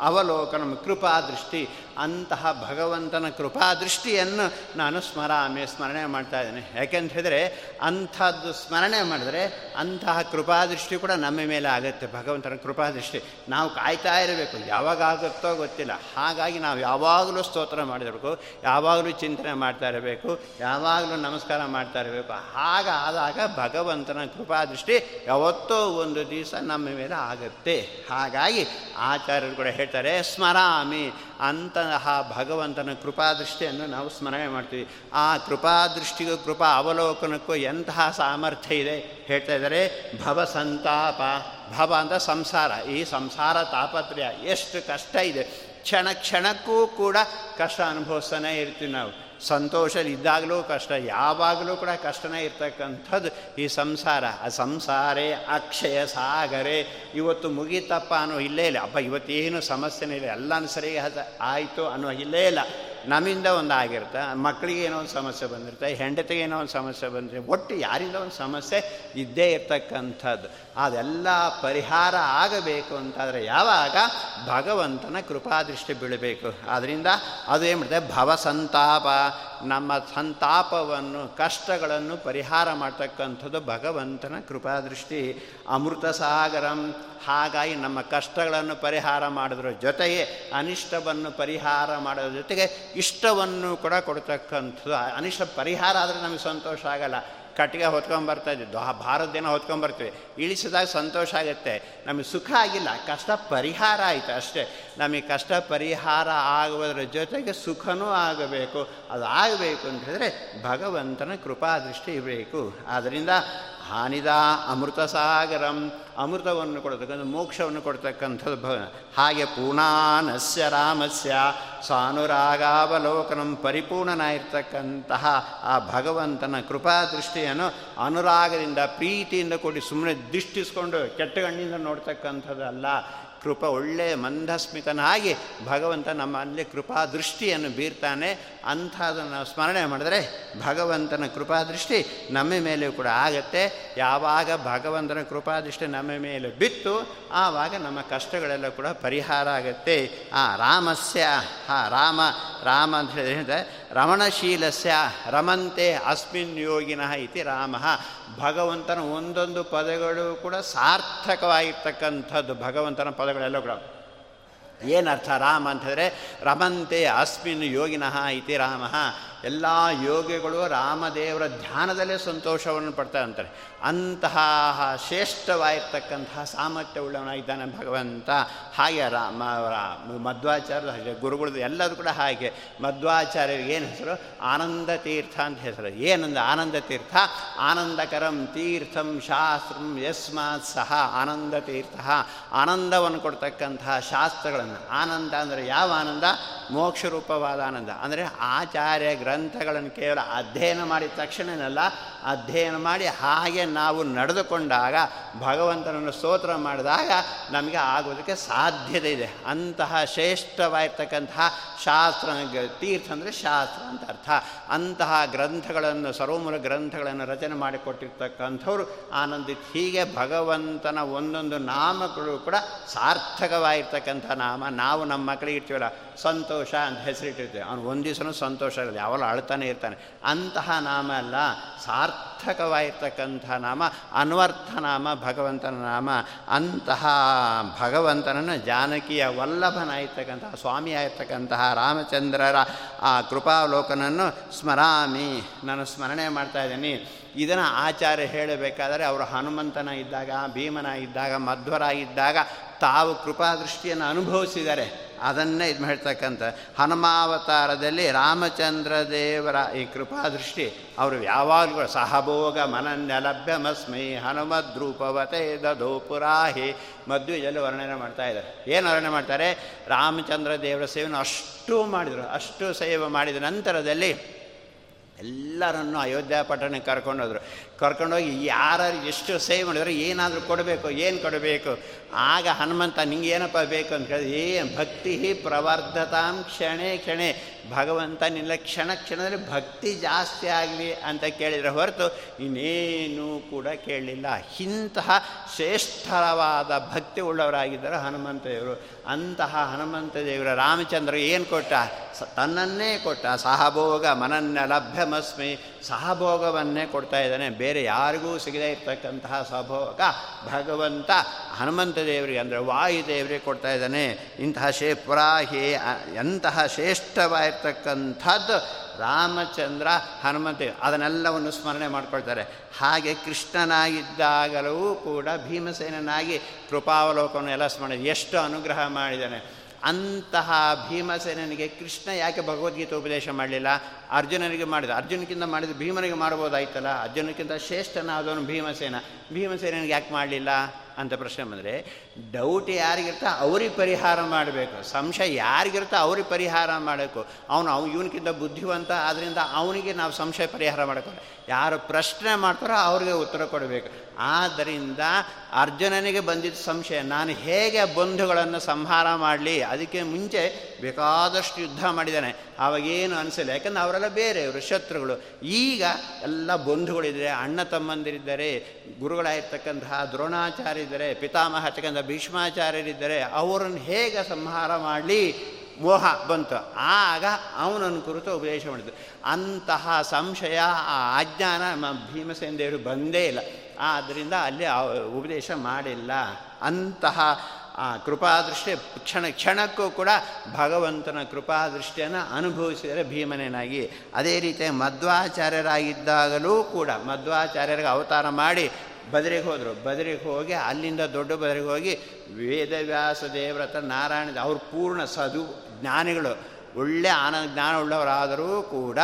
ಅವಲೋಕನಂ ಕೃಪಾದೃಷ್ಟಿ ಅಂತಹ ಭಗವಂತನ ಕೃಪಾದೃಷ್ಟಿಯನ್ನು ನಾನು ಸ್ಮರಾಮಿ ಸ್ಮರಣೆ ಮಾಡ್ತಾ ಇದ್ದೇನೆ. ಯಾಕೆಂತ ಹೇಳಿದ್ರೆ ಅಂಥದ್ದು ಸ್ಮರಣೆ ಮಾಡಿದ್ರೆ ಅಂತಹ ಕೃಪಾದೃಷ್ಟಿ ಕೂಡ ನಮ್ಮ ಮೇಲೆ ಆಗುತ್ತೆ, ಭಗವಂತನ ಕೃಪಾದೃಷ್ಟಿ ನಾವು ಕಾಯ್ತಾ ಇರಬೇಕು, ಯಾವಾಗ ಆಗುತ್ತೋ ಗೊತ್ತಿಲ್ಲ. ಹಾಗಾಗಿ ನಾವು ಯಾವಾಗಲೂ ಸ್ತೋತ್ರ ಮಾಡಿರಬೇಕು, ಯಾವಾಗಲೂ ಚಿಂತನೆ ಮಾಡ್ತಾ ಇರಬೇಕು, ಯಾವಾಗಲೂ ನಮಸ್ಕಾರ ಮಾಡ್ತಾ ಇರಬೇಕು. ಹಾಗಾದಾಗ ಭಗವಂತನ ಕೃಪಾದೃಷ್ಟಿ ಯಾವತ್ತೋ ಒಂದು ದಿವಸ ನಮ್ಮ ಮೇಲೆ ಆಗುತ್ತೆ. ಹಾಗಾಗಿ ಆಚಾರ್ಯರು ಕೂಡ ಹೇಳ್ತಾರೆ, ಸ್ಮರಾಮಿ ಅಂತಹ ಭಗವಂತನ ಕೃಪಾದೃಷ್ಟಿಯನ್ನು ನಾವು ಸ್ಮರಣೆ ಮಾಡ್ತೀವಿ. ಆ ಕೃಪಾದೃಷ್ಟಿಗೂ, ಕೃಪಾ ಅವಲೋಕನಕ್ಕೂ ಎಂತಹ ಸಾಮರ್ಥ್ಯ ಇದೆ? ಹೇಳ್ತಾ ಇದ್ದಾರೆ, ಭವ ಸಂತಾಪ. ಭವ ಅಂತ ಸಂಸಾರ. ಈ ಸಂಸಾರ ತಾಪತ್ರಯ, ಎಷ್ಟು ಕಷ್ಟ ಇದೆ. ಕ್ಷಣ ಕ್ಷಣಕ್ಕೂ ಕೂಡ ಕಷ್ಟ ಅನುಭವಿಸ್ತಾನೆ ಇರ್ತೀವಿ ನಾವು. ಸಂತೋಷ ಇದ್ದಾಗಲೂ ಕಷ್ಟ, ಯಾವಾಗಲೂ ಕೂಡ ಕಷ್ಟನೇ ಇರ್ತಕ್ಕಂಥದ್ದು ಈ ಸಂಸಾರ. ಆ ಸಂಸಾರೇ ಅಕ್ಷಯ ಸಾಗರೆ. ಇವತ್ತು ಮುಗೀತಪ್ಪ ಅನ್ನೋ ಇಲ್ಲೇ ಇಲ್ಲ. ಅಪ್ಪ ಇವತ್ತೇನು ಸಮಸ್ಯೆನೇ ಇಲ್ಲ. ಎಲ್ಲನೂ ಸರಿ ಆಯಿತು ಅನ್ನೋ ಇಲ್ಲೇ ಇಲ್ಲ. ನಮ್ಮಿಂದ ಒಂದು ಆಗಿರುತ್ತೆ. ಮಕ್ಕಳಿಗೆ ಏನೋ ಒಂದು ಸಮಸ್ಯೆ ಬಂದಿರುತ್ತೆ, ಹೆಂಡತಿಗೆ ಏನೋ ಒಂದು ಸಮಸ್ಯೆ ಬಂದಿರುತ್ತೆ. ಒಟ್ಟು ಯಾರಿಂದ ಒಂದು ಸಮಸ್ಯೆ? ಇದ್ದೇ ಇರ್ತಕ್ಕಂಥದ್ದು. ಅದೆಲ್ಲ ಪರಿಹಾರ ಆಗಬೇಕು ಅಂತಾದರೆ ಯಾವಾಗ? ಭಗವಂತನ ಕೃಪಾದೃಷ್ಟಿ ಬೀಳಬೇಕು. ಆದ್ದರಿಂದ ಅದು ಏನು ಮಾಡುತ್ತೆ ಭವಸಂತಾಪ ನಮ್ಮ ಸಂತಾಪವನ್ನು, ಕಷ್ಟಗಳನ್ನು ಪರಿಹಾರ ಮಾಡ್ತಕ್ಕಂಥದ್ದು ಭಗವಂತನ ಕೃಪಾದೃಷ್ಟಿ. ಅಮೃತ ಸಾಗರಂ. ಹಾಗಾಗಿ ನಮ್ಮ ಕಷ್ಟಗಳನ್ನು ಪರಿಹಾರ ಮಾಡೋದ್ರ ಜೊತೆಗೆ ಅನಿಷ್ಟವನ್ನು ಪರಿಹಾರ ಮಾಡೋದ್ರ ಜೊತೆಗೆ ಇಷ್ಟವನ್ನು ಕೂಡ ಕೊಡ್ತಕ್ಕಂಥದ್ದು. ಅನಿಷ್ಟ ಪರಿಹಾರ ಆದರೆ ನಮಗೆ ಸಂತೋಷ ಆಗಲ್ಲ. ಕಟ್ಟಿಗೆ ಹೊತ್ಕೊಂಬರ್ತಾ ಇದ್ದಿದ್ದು ಆ ಭಾರತ ದಿನ ಹೊತ್ಕೊಂಬರ್ತೀವಿ ಇಳಿಸಿದಾಗ ಸಂತೋಷ ಆಗುತ್ತೆ. ನಮಗೆ ಸುಖ ಆಗಿಲ್ಲ. ಕಷ್ಟ ಪರಿಹಾರ ಆಯಿತು ಅಷ್ಟೇ. ನಮಗೆ ಕಷ್ಟ ಪರಿಹಾರ ಆಗುವುದರ ಜೊತೆಗೆ ಸುಖನೂ ಆಗಬೇಕು. ಅದು ಆಗಬೇಕು ಅಂತ ಹೇಳಿದ್ರೆ ಭಗವಂತನ ಕೃಪಾದೃಷ್ಟಿ ಇರಬೇಕು. ಆದ್ದರಿಂದ ಹಾನಿದ ಅಮೃತ ಸಾಗರಂ ಅಮೃತವನ್ನು ಕೊಡ್ತಕ್ಕಂಥ, ಮೋಕ್ಷವನ್ನು ಕೊಡ್ತಕ್ಕಂಥದ್ದು ಭ ಹಾಗೆ ಪೂರ್ಣಾನಸ್ಯ ರಾಮಸ್ಯ ಸಾನುರಾಗಾವಲೋಕನಂ ಪರಿಪೂರ್ಣನಾಗಿರ್ತಕ್ಕಂತಹ ಆ ಭಗವಂತನ ಕೃಪಾ ದೃಷ್ಟಿಯನ್ನು ಅನುರಾಗದಿಂದ ಪ್ರೀತಿಯಿಂದ ಕೊಡಿ ಸುಮ್ಮನೆ ದಿಷ್ಟಿಸ್ಕೊಂಡು ಕೆಟ್ಟ ಕಣ್ಣಿಂದ ನೋಡ್ತಕ್ಕಂಥದ್ದಲ್ಲ. ಕೃಪ ಒಳ್ಳೆಯ ಮಂದಸ್ಮಿತನಾಗಿ ಭಗವಂತ ನಮ್ಮಲ್ಲಿ ಕೃಪಾದೃಷ್ಟಿಯನ್ನು ಬೀರ್ತಾನೆ. ಅಂಥದನ್ನು ಸ್ಮರಣೆ ಮಾಡಿದರೆ ಭಗವಂತನ ಕೃಪಾದೃಷ್ಟಿ ನಮ್ಮ ಮೇಲೆಯೂ ಕೂಡ ಆಗತ್ತೆ. ಯಾವಾಗ ಭಗವಂತನ ಕೃಪಾದೃಷ್ಟಿ ನಮ್ಮ ಮೇಲೆ ಬಿತ್ತು, ಆವಾಗ ನಮ್ಮ ಕಷ್ಟಗಳೆಲ್ಲ ಕೂಡ ಪರಿಹಾರ ಆಗುತ್ತೆ. ಆ ರಾಮಸ್ಯ, ಆ ರಾಮ ರಾಮ ಅಂತ ಹೇಳಿದ್ರೆ ರಮಣಶೀಲಸ್ಯ, ರಮಂತೆ ಅಸ್ಮಿನ್ ಯೋಗಿನಃ ಇತಿ ರಾಮ. ಭಗವಂತನ ಒಂದೊಂದು ಪದಗಳು ಕೂಡ ಸಾರ್ಥಕವಾಗಿರ್ತಕ್ಕಂಥದ್ದು ಭಗವಂತನ ಪದಗಳೆಲ್ಲ ಕೂಡ. ಏನರ್ಥ ರಾಮ ಅಂತಂದರೆ ರಮಂತೆ ಅಸ್ಮಿನ್ ಯೋಗಿನಃ ಇತಿ ರಾಮ. ಎಲ್ಲ ಯೋಗಿಗಳು ರಾಮದೇವರ ಧ್ಯಾನದಲ್ಲೇ ಸಂತೋಷವನ್ನು ಪಡ್ತಾ ಅಂತಾರೆ ಅಂತಹ ಶ್ರೇಷ್ಠವಾಗಿರ್ತಕ್ಕಂತಹ ಸಾಮರ್ಥ್ಯ ಉಳ್ಳವನಾಗಿದ್ದಾನೆ ಭಗವಂತ. ಹಾಗೆ ರಾಮ ಮಧ್ವಾಚಾರ್ಯ ಹಾಗೆ, ಗುರುಗಳದ್ದು ಎಲ್ಲರೂ ಕೂಡ ಹಾಗೆ. ಮಧ್ವಾಚಾರ್ಯರಿಗೆ ಏನು ಹೆಸರು? ಆನಂದ ತೀರ್ಥ ಅಂತ ಹೆಸರು. ಏನಂದ ಆನಂದ ತೀರ್ಥ? ಆನಂದಕರಂ ತೀರ್ಥಂ ಶಾಸ್ತ್ರಂ ಯಸ್ಮಾತ್ ಸಹ ಆನಂದ ತೀರ್ಥ. ಆನಂದವನ್ನು ಕೊಡ್ತಕ್ಕಂತಹ ಶಾಸ್ತ್ರಗಳನ್ನು. ಆನಂದ ಅಂದರೆ ಯಾವ ಆನಂದ? ಮೋಕ್ಷರೂಪವಾದ ಆನಂದ. ಅಂದರೆ ಆಚಾರ್ಯ ಗ್ರಂಥಗಳನ್ನು ಕೇವಲ ಅಧ್ಯಯನ ಮಾಡಿದ ತಕ್ಷಣನಲ್ಲ ಅಧ್ಯಯನ ಮಾಡಿ ಹಾಗೆ ನಾವು ನಡೆದುಕೊಂಡಾಗ ಭಗವಂತನನ್ನು ಸ್ತೋತ್ರ ಮಾಡಿದಾಗ ನಮಗೆ ಆಗೋದಕ್ಕೆ ಸಾಧ್ಯತೆ ಇದೆ. ಅಂತಹ ಶ್ರೇಷ್ಠವಾಗಿರ್ತಕ್ಕಂತಹ ಶಾಸ್ತ್ರ, ತೀರ್ಥ ಅಂದರೆ ಶಾಸ್ತ್ರ ಅಂತ ಅರ್ಥ. ಅಂತಹ ಗ್ರಂಥಗಳನ್ನು, ಸರ್ವಮೂಲ ಗ್ರಂಥಗಳನ್ನು ರಚನೆ ಮಾಡಿಕೊಟ್ಟಿರ್ತಕ್ಕಂಥವ್ರು ಆನಂದಿತ್ ಹೀಗೆ ಭಗವಂತನ ಒಂದೊಂದು ನಾಮಗಳು ಕೂಡ ಸಾರ್ಥಕವಾಗಿರ್ತಕ್ಕಂಥ ನಾಮ. ನಾವು ನಮ್ಮ ಮಕ್ಕಳಿಗೆ ಇರ್ತೀವಲ್ಲ ಸಂತೋಷ ಅಂತ ಹೆಸರಿಟ್ಟಿರ್ತೀವಿ. ಅವನು ಒಂದು ದಿವಸನೂ ಸಂತೋಷ ಇರಲ್ಲ ಯಾವಾಗ ಅಳ್ತಾನೆ ಇರ್ತಾನೆ. ಅಂತಹ ನಾಮ ಅಲ್ಲ ಸಾರ್ಥಕವಾಗಿರ್ತಕ್ಕಂಥ ನಾಮ ಅನ್ವರ್ಥ ನಾಮ ಭಗವಂತನ ನಾಮ ಅಂತಹ ಭಗವಂತನನ್ನು ಜಾನಕಿಯ ವಲ್ಲಭನಾಗಿರ್ತಕ್ಕಂತಹ ಸ್ವಾಮಿಯಾಗಿರ್ತಕ್ಕಂತಹ ರಾಮಚಂದ್ರರ ಆ ಕೃಪಾವಲೋಕನನ್ನು ಸ್ಮರಾಮಿ, ನಾನು ಸ್ಮರಣೆ ಮಾಡ್ತಾ ಇದ್ದೀನಿ. ಇದನ್ನು ಆಚಾರ್ಯ ಹೇಳಬೇಕಾದರೆ, ಅವರು ಹನುಮಂತನ ಇದ್ದಾಗ, ಭೀಮನ ಇದ್ದಾಗ ಮಧ್ವರಾಗಿದ್ದಾಗ ತಾವು ಕೃಪಾದೃಷ್ಟಿಯನ್ನು ಅನುಭವಿಸಿದ್ದಾರೆ ಅದನ್ನೇ ಇದು ಹೇಳ್ತಕ್ಕಂಥ ಹನುಮಾವತಾರದಲ್ಲಿ ರಾಮಚಂದ್ರ ದೇವರ ಈ ಕೃಪಾದೃಷ್ಟಿ. ಅವರು ಯಾವಾಗಲೂ ಸಹಭೋಗ ಮನನ್ಯಲಭ್ಯಮಸ್ಮೈ ಹನುಮದ್ರೂಪವತೆ ದಧೋ ಪುರಾಹಿ. ಮಧ್ವಿಜಲ್ಲಿ ವರ್ಣನೆ ಮಾಡ್ತಾ ಇದ್ದಾರೆ. ಏನು ವರ್ಣನೆ ಮಾಡ್ತಾರೆ? ರಾಮಚಂದ್ರ ದೇವರ ಸೇವೆಯನ್ನು ಅಷ್ಟು ಮಾಡಿದರು. ಅಷ್ಟು ಸೇವೆ ಮಾಡಿದ ನಂತರದಲ್ಲಿ ಎಲ್ಲರನ್ನು ಅಯೋಧ್ಯ ಪಟ್ಟಣಕ್ಕೆ ಕರ್ಕೊಂಡೋದ್ರು. ಕರ್ಕೊಂಡೋಗಿ ಯಾರು ಎಷ್ಟು ಸೇವ್ ಮಾಡಿದ್ರು ಏನಾದರೂ ಕೊಡಬೇಕು, ಏನು ಕೊಡಬೇಕು? ಆಗ ಹನುಮಂತ ನಿಂಗೆ ಏನಪ್ಪ ಬೇಕು? ಅಂತ ಕೇಳಿದ್ರೆ ಏನು ಭಕ್ತಿ ಪ್ರವರ್ಧತಾಂ ಕ್ಷಣೆ ಕ್ಷಣೆ ಭಗವಂತ ನಿನ್ನ ಕ್ಷಣ ಕ್ಷಣದಲ್ಲಿ ಭಕ್ತಿ ಜಾಸ್ತಿ ಆಗಲಿ ಅಂತ ಕೇಳಿದರೆ ಹೊರತು ಇನ್ನೇನೂ ಕೂಡ ಕೇಳಲಿಲ್ಲ. ಇಂತಹ ಶ್ರೇಷ್ಠವಾದ ಭಕ್ತಿ ಉಳ್ಳವರಾಗಿದ್ದರು ಹನುಮಂತ ದೇವರು ಅಂತಹ ಹನುಮಂತ ದೇವರ ರಾಮಚಂದ್ರ ಏನು ಕೊಟ್ಟ? ಸ ತನ್ನನ್ನೇ ಕೊಟ್ಟ. ಸಹಭೋಗ ಮನನ್ನ ಲಭ್ಯಮಸ್ಮಿ. ಸಹಭೋಗವನ್ನೇ ಕೊಡ್ತಾ ಇದ್ದಾನೆ. ಬೇರೆ ಯಾರಿಗೂ ಸಿಗದೇ ಇರ್ತಕ್ಕಂತಹ ಸಹಭೋಗ ಭಗವಂತ. ಹನುಮಂತ ದೇವರಿಗೆ ಅಂದರೆ ವಾಯುದೇವರಿಗೆ ಕೊಡ್ತಾ ಇದ್ದಾನೆ. ಇಂತಹ ಶೇ ಪುರಾಹಿ ಎಂತಹ ಶ್ರೇಷ್ಠವಾಗಿರ್ತಕ್ಕಂಥದ್ದು ರಾಮಚಂದ್ರ ಹನುಮಂತ ಅದನ್ನೆಲ್ಲವನ್ನು ಸ್ಮರಣೆ ಮಾಡಿಕೊಳ್ತಾರೆ. ಹಾಗೆ ಕೃಷ್ಣನಾಗಿದ್ದಾಗಲೂ ಕೂಡ ಭೀಮಸೇನನಾಗಿ ಕೃಪಾವಲೋಕವನ್ನು ಎಲ್ಲ ಸ್ಮರಣೆ, ಎಷ್ಟು ಅನುಗ್ರಹ ಮಾಡಿದ್ದಾನೆ. ಅಂತಹ ಭೀಮಸೇನನಿಗೆ ಕೃಷ್ಣ ಯಾಕೆ ಭಗವದ್ಗೀತೆ ಉಪದೇಶ ಮಾಡಲಿಲ್ಲ? ಅರ್ಜುನನಿಗೆ ಮಾಡಿದ, ಅರ್ಜುನಕ್ಕಿಂತ ಮಾಡಿದ ಭೀಮನಿಗೆ ಮಾಡ್ಬೋದಾಯ್ತಲ್ಲ? ಅರ್ಜುನಕ್ಕಿಂತ ಶ್ರೇಷ್ಠನಾದವನು ಭೀಮಸೇನ. ಭೀಮಸೇನನಿಗೆ ಯಾಕೆ ಮಾಡಲಿಲ್ಲ? ಅಂತ ಪ್ರಶ್ನೆ ಬಂದರೆ ಡೌಟ್ ಯಾರಿಗಿರ್ತಾ ಅವ್ರಿಗೆ ಪರಿಹಾರ ಮಾಡಬೇಕು. ಸಂಶಯ ಯಾರಿಗಿರ್ತಾ ಅವ್ರಿಗೆ ಪರಿಹಾರ ಮಾಡಬೇಕು. ಅವನು ಅವ್ನು ಇವನಿಗಿಂತ ಬುದ್ಧಿವಂತ ಆದ್ದರಿಂದ ಅವನಿಗೆ ನಾವು ಸಂಶಯ ಪರಿಹಾರ ಮಾಡಬೇಕು ಯಾರು ಪ್ರಶ್ನೆ ಮಾಡ್ತಾರೋ ಅವ್ರಿಗೆ ಉತ್ತರ ಕೊಡಬೇಕು. ಆದ್ದರಿಂದ ಅರ್ಜುನನಿಗೆ ಬಂದಿದ್ದ ಸಂಶಯ, ನಾನು ಹೇಗೆ ಬಂಧುಗಳನ್ನು ಸಂಹಾರ ಮಾಡಲಿ, ಅದಕ್ಕೆ ಮುಂಚೆ ಬೇಕಾದಷ್ಟು ಯುದ್ಧ ಮಾಡಿದ್ದಾನೆ ಆವಾಗೇನು ಅನಿಸಿಲ್ಲ, ಯಾಕಂದ್ರೆ ಅವರೆಲ್ಲ ಬೇರೆಯವರು, ಶತ್ರುಗಳು. ಈಗ ಎಲ್ಲ ಬಂಧುಗಳಿದ್ದಾರೆ ಅಣ್ಣ ತಮ್ಮಂದಿರಿದ್ದಾರೆ, ಗುರುಗಳಾಗಿರ್ತಕ್ಕಂತಹ ದ್ರೋಣಾಚಾರ್ಯ ಇದ್ದಾರೆ ಪಿತಾಮಹ ಹಚ್ಚಕ್ಕಂಥ ಭೀಷ್ಮಾಚಾರ್ಯರಿದ್ದಾರೆ, ಅವರನ್ನು ಹೇಗೆ ಸಂಹಾರ ಮಾಡಲಿ? ಮೋಹ ಬಂತು. ಆಗ ಅವನನ್ನು ಕುರಿತು ಉಪದೇಶ ಮಾಡಿದ್ದು. ಅಂತಹ ಸಂಶಯ, ಆ ಅಜ್ಞಾನ ಭೀಮಸೇನ ದೇವರು ಬಂದೇ ಇಲ್ಲ. ಆದ್ದರಿಂದ ಅಲ್ಲಿ ಉಪದೇಶ ಮಾಡಿಲ್ಲ. ಅಂತಹ, ಆ, ಕೃಪಾದೃಷ್ಟಿ ಕ್ಷಣ, ಕ್ಷಣಕ್ಕೂ ಕೂಡ ಭಗವಂತನ ಕೃಪಾದೃಷ್ಟಿಯನ್ನು ಅನುಭವಿಸಿದರೆ ಭೀಮನೇನಾಗಿ. ಅದೇ ರೀತಿ ಮಧ್ವಾಚಾರ್ಯರಾಗಿದ್ದಾಗಲೂ ಕೂಡ ಮಧ್ವಾಚಾರ್ಯರಿಗೆ ಅವತಾರ ಮಾಡಿ ಬದರಿಗೆ ಹೋದರು. ಬದರಿಗೆ ಹೋಗಿ ಅಲ್ಲಿಂದ ದೊಡ್ಡ ಬದರಿಗೆ ಹೋಗಿ ವೇದವ್ಯಾಸ ದೇವ್ರತ ನಾರಾಯಣ, ಅವ್ರ ಪೂರ್ಣ ಸದು, ಜ್ಞಾನಿಗಳು, ಒಳ್ಳೆ ಆನಂದ, ಜ್ಞಾನ ಉಳ್ಳವರಾದರೂ ಕೂಡ,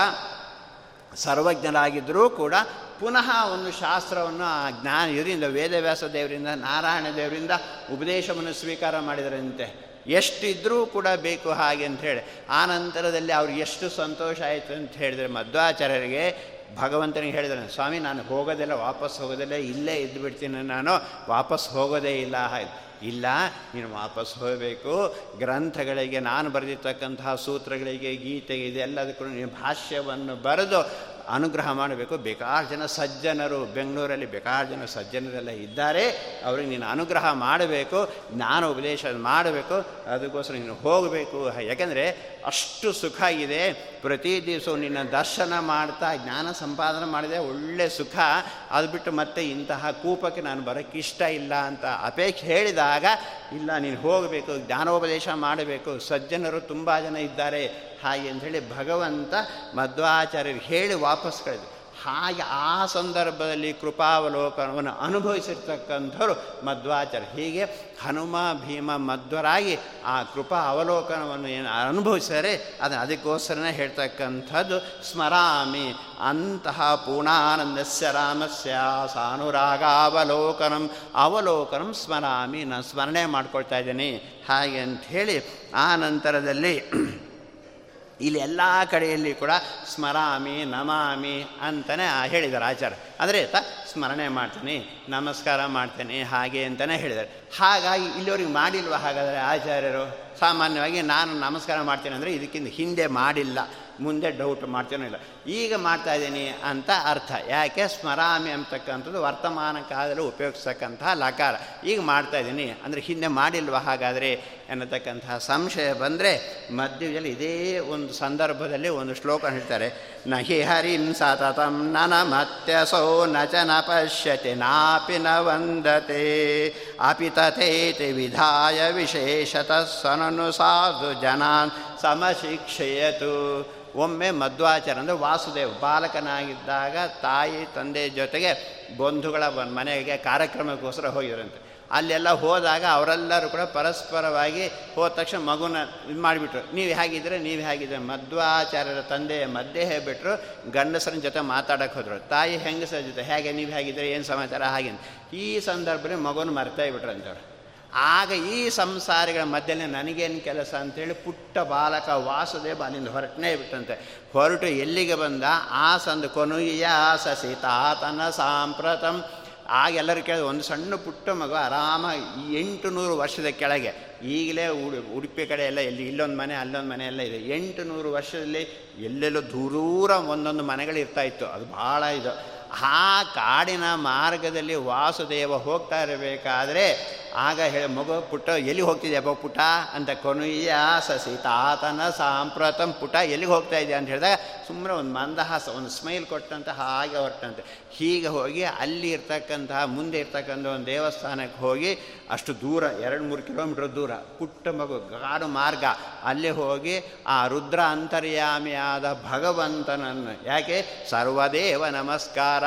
ಸರ್ವಜ್ಞರಾಗಿದ್ದರೂ ಕೂಡ ಪುನಃ ಒಂದು ಶಾಸ್ತ್ರವನ್ನು ಆ ಜ್ಞಾನ ಇದರಿಂದ ವೇದವ್ಯಾಸ ದೇವರಿಂದ, ನಾರಾಯಣ ದೇವರಿಂದ ಉಪದೇಶವನ್ನು ಸ್ವೀಕಾರ ಮಾಡಿದರಂತೆ. ಎಷ್ಟಿದ್ರೂ ಕೂಡ ಬೇಕು ಹಾಗೆ ಅಂತ ಹೇಳಿ. ಆ ನಂತರದಲ್ಲಿ ಅವ್ರಿಗೆ ಎಷ್ಟು ಸಂತೋಷ ಆಯಿತು ಅಂತ ಹೇಳಿದರೆ ಮಧ್ವಾಚಾರ್ಯರಿಗೆ ಭಗವಂತನಿಗೆ ಹೇಳಿದ್ರೆ, ಸ್ವಾಮಿ ನಾನು ಹೋಗೋದಿಲ್ಲ, ವಾಪಸ್ ಹೋಗೋದಿಲ್ಲ, ಇಲ್ಲೇ ಇದ್ದು ಬಿಡ್ತೀನಿ ನಾನು, ವಾಪಸ್ ಹೋಗೋದೇ ಇಲ್ಲ ಹಾಗೆ. ಇಲ್ಲ, ನೀನು ವಾಪಸ್ ಹೋಗಬೇಕು, ಗ್ರಂಥಗಳಿಗೆ ನಾನು ಬರೆದಿರ್ತಕ್ಕಂತಹ ಸೂತ್ರಗಳಿಗೆ ಗೀತೆಗೆ ಇದೆಲ್ಲದಕ್ಕೂ ನೀನು ಭಾಷ್ಯವನ್ನು ಬರೆದು ಅನುಗ್ರಹ ಮಾಡಬೇಕು. ಬೇಕಾರು ಜನ ಸಜ್ಜನರು ಬೆಂಗಳೂರಲ್ಲಿ ಬೇಕಾರು ಜನ ಸಜ್ಜನರೆಲ್ಲ ಇದ್ದಾರೆ. ಅವ್ರಿಗೆ ನೀನು ಅನುಗ್ರಹ ಮಾಡಬೇಕು. ಜ್ಞಾನ ಉಪದೇಶ ಮಾಡಬೇಕು. ಅದಕ್ಕೋಸ್ಕರ ನೀನು ಹೋಗಬೇಕು. ಯಾಕೆಂದರೆ ಅಷ್ಟು ಸುಖ ಇದೆ. ಪ್ರತಿ ದಿವಸ ನಿನ್ನ ದರ್ಶನ ಮಾಡ್ತಾ, ಜ್ಞಾನ ಸಂಪಾದನೆ ಮಾಡಿದೆ ಒಳ್ಳೆ ಸುಖ. ಅದು ಬಿಟ್ಟು ಮತ್ತೆ ಇಂತಹ ಕೂಪಕ್ಕೆ ನಾನು ಬರೋಕ್ಕೆ ಇಷ್ಟ ಇಲ್ಲ ಅಂತ ಅಪೇಕ್ಷೆ ಹೇಳಿದಾಗ, ಇಲ್ಲ, ನೀನು ಹೋಗಬೇಕು, ಜ್ಞಾನೋಪದೇಶ ಮಾಡಬೇಕು. ಸಜ್ಜನರು ತುಂಬ ಜನ ಇದ್ದಾರೆ. ಹಾಗೆ ಅಂಥೇಳಿ ಭಗವಂತ ಮಧ್ವಾಚಾರ್ಯರು ಹೇಳಿ ವಾಪಸ್ ಕಳೆದು ಹಾಗೆ ಆ ಸಂದರ್ಭದಲ್ಲಿ ಕೃಪಾವಲೋಕನವನ್ನು ಅನುಭವಿಸಿರ್ತಕ್ಕಂಥವ್ರು ಮಧ್ವಾಚಾರ್ಯ ಹೀಗೆ ಹನುಮ, ಭೀಮ, ಮಧ್ವರಾಗಿ ಆ ಕೃಪಾ ಅವಲೋಕನವನ್ನು ಏನು ಅನುಭವಿಸಿದರೆ ಅದನ್ನು ಅದಕ್ಕೋಸ್ಕರನೇ ಹೇಳ್ತಕ್ಕಂಥದ್ದು, ಸ್ಮರಾಮಿ ಅಂತಹ ಪೂರ್ಣಾನಂದಸ್ಯ ರಾಮಸ್ಯ ಸಾನುರಾಗಾವಲೋಕನಂ, ಅವಲೋಕನಂ ಸ್ಮರಾಮಿ, ನಾನು ಸ್ಮರಣೆ ಮಾಡ್ಕೊಳ್ತಾ ಇದ್ದೀನಿ. ಹಾಗೆ ಅಂಥೇಳಿ ಆ ನಂತರದಲ್ಲಿ ಇಲ್ಲಿ ಎಲ್ಲ ಕಡೆಯಲ್ಲಿ ಕೂಡ ಸ್ಮರಾಮಿ ನಮಾಮಿ ಅಂತಲೇ ಹೇಳಿದ್ದಾರೆ ಆಚಾರ ಅಂದರೆ ಸ್ಮರಣೆ ಮಾಡ್ತೀನಿ, ನಮಸ್ಕಾರ ಮಾಡ್ತೇನೆ, ಹಾಗೆ ಅಂತಲೇ ಹೇಳಿದ್ದಾರೆ. ಹಾಗಾಗಿ ಇಲ್ಲಿವರಿಗೆ ಮಾಡಿಲ್ವ ಹಾಗಾದರೆ ಆಚಾರ್ಯರು? ಸಾಮಾನ್ಯವಾಗಿ ನಾನು ನಮಸ್ಕಾರ ಮಾಡ್ತೇನೆ ಅಂದರೆ ಇದಕ್ಕಿಂತ ಹಿಂದೆ ಮಾಡಿಲ್ಲ. ಮುಂದೆ ಡೌಟ್ ಮಾಡ್ತೇನೋ ಇಲ್ಲ. ಈಗ ಮಾಡ್ತಾ ಇದ್ದೀನಿ ಅಂತ ಅರ್ಥ. ಯಾಕೆ? ಸ್ಮರಾಮಿ ಅಂತಕ್ಕಂಥದ್ದು ವರ್ತಮಾನ ಕಾಲದಲ್ಲಿ ಉಪಯೋಗಿಸ್ತಕ್ಕಂತಹ ಲಕಾರ. ಈಗ ಮಾಡ್ತಾ ಇದ್ದೀನಿ. ಅಂದರೆ ಹಿಂದೆ ಮಾಡಿಲ್ವ ಹಾಗಾದರೆ ಎನ್ನತಕ್ಕಂತಹ ಸಂಶಯ ಬಂದರೆ ಮಧ್ಯದಲ್ಲಿ ಇದೇ ಒಂದು ಸಂದರ್ಭದಲ್ಲಿ ಒಂದು ಶ್ಲೋಕ ಹೇಳ್ತಾರೆ. ನಹಿ ಹರಿಂ ಸತತಂ ನನ ಮತ್ಯಸೋ ನ ಚ ನ ಪಶ್ಯತಿ ನಾಪಿ ನ ವಂದತೆ. ಅಪಿ ತಥೇತಿ ವಿಧಾಯ ವಿಶೇಷತಃ ಸನನು ಸಾಧು ಜನಾನ್ ಸಮಶಿಕ್ಷೆಯತು. ಒಮ್ಮೆ ಮಧ್ವಾಚಾರ ಅಂದರೆ ವಾಸುದೇವ್ ಬಾಲಕನಾಗಿದ್ದಾಗ ತಾಯಿ ತಂದೆ ಜೊತೆಗೆ ಬಂಧುಗಳ ಮನೆಗೆ ಕಾರ್ಯಕ್ರಮಕ್ಕೋಸ್ಕರ ಹೋಗಿದ್ರಂತೆ. ಅಲ್ಲೆಲ್ಲ ಹೋದಾಗ ಅವರೆಲ್ಲರೂ ಕೂಡ ಪರಸ್ಪರವಾಗಿ ಹೋದ ತಕ್ಷಣ ಮಗುನ ಇದು ಮಾಡಿಬಿಟ್ರು. ನೀವು ಹೇಗಿದ್ರೆ ನೀವು ಹೇಗಿದ್ರೆ ಮಧ್ವಾಚಾರ್ಯರ ತಂದೆಯ ಮಧ್ಯೆ ಹೇಳಿಬಿಟ್ರು. ಗಂಡಸರ ಜೊತೆ ಮಾತಾಡೋಕೆ ಹೋದರು. ತಾಯಿ ಹೆಂಗಸರ ಜೊತೆ? ಹೇಗೆ? ನೀವು ಹೇಗಿದ್ರೆ ಏನು ಸಮಾಚಾರ? ಹಾಗೆ ಈ ಸಂದರ್ಭದಲ್ಲಿ ಮಗುನ ಮರ್ತಾಯಿಬಿಟ್ರು ಅಂತವ್ರು ಆಗ ಈ ಸಂಸಾರಿಗಳ ಮಧ್ಯೆ ನನಗೇನು ಕೆಲಸ ಅಂತೇಳಿ ಪುಟ್ಟ ಬಾಲಕ ವಾಸುದೇವ ಅಲ್ಲಿಂದ ಹೊರಟನೇ ಬಿಟ್ಟಂತೆ. ಹೊರಟು ಎಲ್ಲಿಗೆ ಬಂದ? ಆ ಸಂದ ಕೊನುಯ್ಯ ಸಸಿತಾತನ ಸಾಂಪ್ರತಂ. ಆಗ ಎಲ್ಲರೂ ಕೇಳಿದ ಒಂದು ಸಣ್ಣ ಪುಟ್ಟ ಮಗು ಆರಾಮ ಎಂಟು ನೂರು ವರ್ಷದ ಕೆಳಗೆ. ಈಗಲೇ ಉಡು, ಉಡುಪಿ ಕಡೆ ಎಲ್ಲ ಎಲ್ಲಿ, ಇಲ್ಲೊಂದು ಮನೆ, ಅಲ್ಲೊಂದು ಮನೆ ಎಲ್ಲ ಇದೆ. ಎಂಟು ನೂರು ವರ್ಷದಲ್ಲಿ ಎಲ್ಲೆಲ್ಲೋ ದೂರ ಒಂದೊಂದು ಮನೆಗಳು ಇರ್ತಾ ಇತ್ತು. ಅದು ಭಾಳ ಇದು. ಆ ಕಾಡಿನ ಮಾರ್ಗದಲ್ಲಿ ವಾಸುದೇವ ಹೋಗ್ತಾ ಇರಬೇಕಾದ್ರೆ ಆಗ ಹೇಳಿ, ಮಗು, ಪುಟ್ಟ ಎಲ್ಲಿ ಹೋಗ್ತಿದ್ಯಪ್ಪ ಪುಟ ಅಂತ ಕೊನೆಯ ಸಸಿ, ತಾತನ ಸಾಂಪ್ರತಂ ಪುಟ ಎಲ್ಲಿಗೆ ಹೋಗ್ತಾ ಇದೆಯಾ? ಅಂತ ಹೇಳಿದಾಗ ಸುಮ್ಮನೆ ಒಂದು ಮಂದಹಾಸ, ಒಂದು ಸ್ಮೈಲ್ ಕೊಟ್ಟಂತ, ಹಾಗೆ ಹೊರಟಂತೆ. ಹೀಗೆ ಹೋಗಿ ಅಲ್ಲಿ ಇರ್ತಕ್ಕಂತಹ, ಮುಂದೆ ಇರ್ತಕ್ಕಂಥ ಒಂದು ದೇವಸ್ಥಾನಕ್ಕೆ ಹೋಗಿ ಅಷ್ಟು ದೂರ ಎರಡು ಮೂರು ಕಿಲೋಮೀಟ್ರ್ ದೂರ, ಪುಟ್ಟ ಮಗು, ಗಾಡು ಮಾರ್ಗ. ಅಲ್ಲಿ ಹೋಗಿ ಆ ರುದ್ರ ಅಂತರ್ಯಾಮಿಯಾದ ಭಗವಂತನನ್ನು, ಯಾಕೆ? ಸರ್ವದೇವ ನಮಸ್ಕಾರ,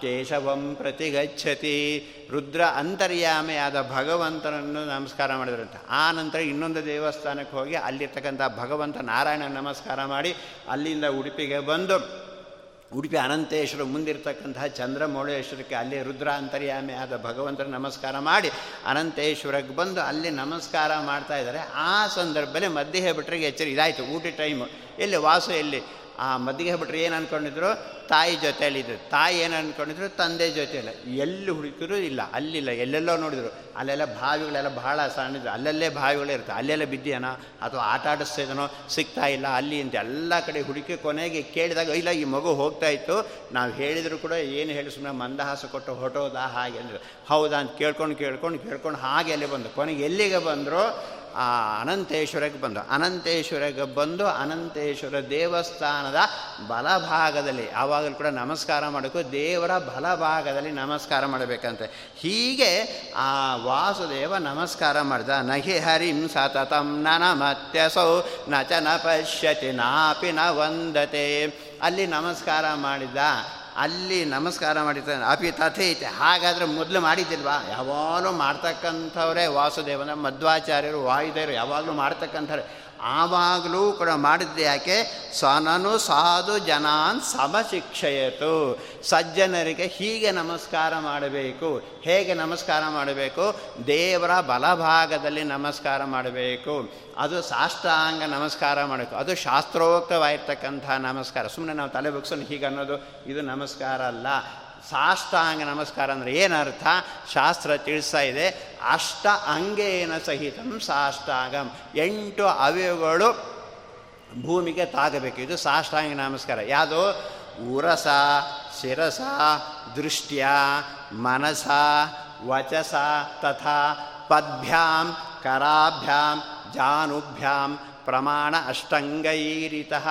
ಕೇಶವಂ ಪ್ರತಿಗಚ್ಚತಿ ರುದ್ರ ಅಂತರ್ಯಾಮೆಯಾದ ಭಗವಂತನನ್ನು ನಮಸ್ಕಾರ ಮಾಡಿದ್ರಂತೆ. ಆ ನಂತರ ಇನ್ನೊಂದು ದೇವಸ್ಥಾನಕ್ಕೆ ಹೋಗಿ ಅಲ್ಲಿರ್ತಕ್ಕಂಥ ಭಗವಂತ ನಾರಾಯಣ ನಮಸ್ಕಾರ ಮಾಡಿ ಅಲ್ಲಿಂದ ಉಡುಪಿಗೆ ಬಂದು ಉಡುಪಿ ಅನಂತೇಶ್ವರ ಮುಂದಿರ್ತಕ್ಕಂತಹ ಚಂದ್ರಮೌಳೇಶ್ವರಕ್ಕೆ ಅಲ್ಲಿ ರುದ್ರ ಅಂತರ್ಯಾಮಿ ಆದ ಭಗವಂತನ ನಮಸ್ಕಾರ ಮಾಡಿ ಅನಂತೇಶ್ವರಕ್ಕೆ ಬಂದು ಅಲ್ಲಿ ನಮಸ್ಕಾರ ಮಾಡ್ತಾ ಇದ್ದಾರೆ. ಆ ಸಂದರ್ಭದಲ್ಲಿ ಮಧ್ಯೆ ಬಿಟ್ಟರೆ ಎಚ್ಚರಿ ಇದಾಯಿತು ಊಟ ಟೈಮು ಎಲ್ಲಿ ವಾಸು ಎಲ್ಲಿ? ಆ ಮದ್ದಿಗೆ ಬಿಟ್ರೆ ಏನು ಅಂದ್ಕೊಂಡಿದ್ರು ತಾಯಿ ಜೊತೆಯಲ್ಲಿದ್ದರು ತಾಯಿ ಏನು ಅಂದ್ಕೊಂಡಿದ್ರು ತಂದೆ ಜೊತೆಯಲ್ಲ. ಎಲ್ಲಿ ಹುಡುಕಿದ್ರು ಇಲ್ಲ. ಅಲ್ಲಿಲ್ಲ. ಎಲ್ಲೆಲ್ಲೋ ನೋಡಿದ್ರು. ಅಲ್ಲೆಲ್ಲ ಬಾವಿಗಳೆಲ್ಲ ಭಾಳ ಸಣ್ಣಿದ್ರು ಅಲ್ಲಲ್ಲೇ ಬಾವಿಗಳೇ ಇರುತ್ತೆ. ಅಲ್ಲೆಲ್ಲ ಬಿದ್ದೀಯನ ಅಥವಾ ಆಟ ಆಡಿಸ್ತಿದನೋ? ಸಿಗ್ತಾ ಇಲ್ಲ. ಅಲ್ಲಿ ಅಂತ ಎಲ್ಲ ಕಡೆ ಹುಡುಕಿ ಕೊನೆಗೆ ಕೇಳಿದಾಗ, ಇಲ್ಲ, ಈ ಮಗು ಹೋಗ್ತಾ ಇತ್ತು. ನಾವು ಹೇಳಿದ್ರು ಕೂಡ ಏನು ಹೇಳಿ ಸುಮ್ಮನೆ ಮಂದಹಾಸ ಕೊಟ್ಟು ಹೊಟ್ಟೋದಾ ಹಾಗೆ ಅಂದರು. ಹೌದಾ ಅಂತ ಕೇಳ್ಕೊಂಡು ಕೇಳ್ಕೊಂಡು ಕೇಳ್ಕೊಂಡು ಹಾಗೆ ಅಲ್ಲಿ ಬಂದು ಕೊನೆಗೆ ಎಲ್ಲಿಗೆ ಬಂದರು? ಆ ಅನಂತೇಶ್ವರಕ್ಕೆ ಬಂದು ಅನಂತೇಶ್ವರಕ್ಕೆ ಬಂದು ಅನಂತೇಶ್ವರ ದೇವಸ್ಥಾನದ ಬಲಭಾಗದಲ್ಲಿ, ಆವಾಗಲೂ ಕೂಡ ನಮಸ್ಕಾರ ಮಾಡಬೇಕು, ದೇವರ ಬಲಭಾಗದಲ್ಲಿ ನಮಸ್ಕಾರ ಮಾಡಬೇಕಂತೆ. ಹೀಗೆ ಆ ವಾಸುದೇವ ನಮಸ್ಕಾರ ಮಾಡಿದ, ನಹಿ ಹರಿಂ ಸತತಂ ನನ ಮತ್ಯಸೌ ನ ಪಶ್ಯತಿ ನಾಪಿ ನ ವಂದತೆ. ಅಲ್ಲಿ ನಮಸ್ಕಾರ ಮಾಡಿದ ಅಲ್ಲಿ ನಮಸ್ಕಾರ ಮಾಡಿರ್ತಾನೆ ಅಪಿ ಐತೆ ಹಾಗಾದರೆ ಮೊದಲು ಮಾಡಿದ್ದಿಲ್ವಾ? ಯಾವಾಗಲೂ ಮಾಡ್ತಕ್ಕಂಥವರೇ ವಾಸುದೇವನ ಮಧ್ವಾಚಾರ್ಯರು, ವಾಯುದೇವರು ಯಾವಾಗಲೂ ಮಾಡ್ತಕ್ಕಂಥವ್ರೆ. ಆವಾಗಲೂ ಕೂಡ ಮಾಡಿದ್ದೆ ಯಾಕೆ? ಸ್ವನನು ಸಾಧು ಜನಾನ್ ಸಮಶಿಕ್ಷೆಯತು ಸಜ್ಜನರಿಗೆ ಹೀಗೆ ನಮಸ್ಕಾರ ಮಾಡಬೇಕು. ಹೇಗೆ ನಮಸ್ಕಾರ ಮಾಡಬೇಕು? ದೇವರ ಬಲಭಾಗದಲ್ಲಿ ನಮಸ್ಕಾರ ಮಾಡಬೇಕು. ಅದು ಸಾಷ್ಟಾಂಗ ನಮಸ್ಕಾರ ಮಾಡಬೇಕು. ಅದು ಶಾಸ್ತ್ರೋಕ್ತವಾಗಿರ್ತಕ್ಕಂಥ ನಮಸ್ಕಾರ. ಸುಮ್ಮನೆ ನಾವು ತಲೆ ಬಗ್ಸೋನು ಹೀಗೆ ಅನ್ನೋದು, ಇದು ನಮಸ್ಕಾರ ಅಲ್ಲ. ಸಾಷ್ಟಾಂಗ ನಮಸ್ಕಾರ ಅಂದರೆ ಏನರ್ಥ? ಶಾಸ್ತ್ರ ತಿಳಿಸ್ತಾ ಇದೆ. ಅಷ್ಟ ಅಂಗೇನ ಸಹಿತಂ ಸಾಷ್ಟಾಂಗಂ. ಎಂಟು ಅವಯವಗಳು ಭೂಮಿಗೆ ತಾಗಬೇಕು. ಇದು ಸಾಷ್ಟಾಂಗ ನಮಸ್ಕಾರ. ಯಾವುದು? ಉರಸ, ಶಿರಸ, ದೃಷ್ಟ್ಯ, ಮನಸ, ವಚಸ, ತಥಾ, ಪದ್ಭ್ಯಾಂ, ಕರಾಭ್ಯಾಂ, ಜಾನುಭ್ಯಾಂ, ಪ್ರಮಾಣ ಅಷ್ಟಂಗೈರಿತಃ.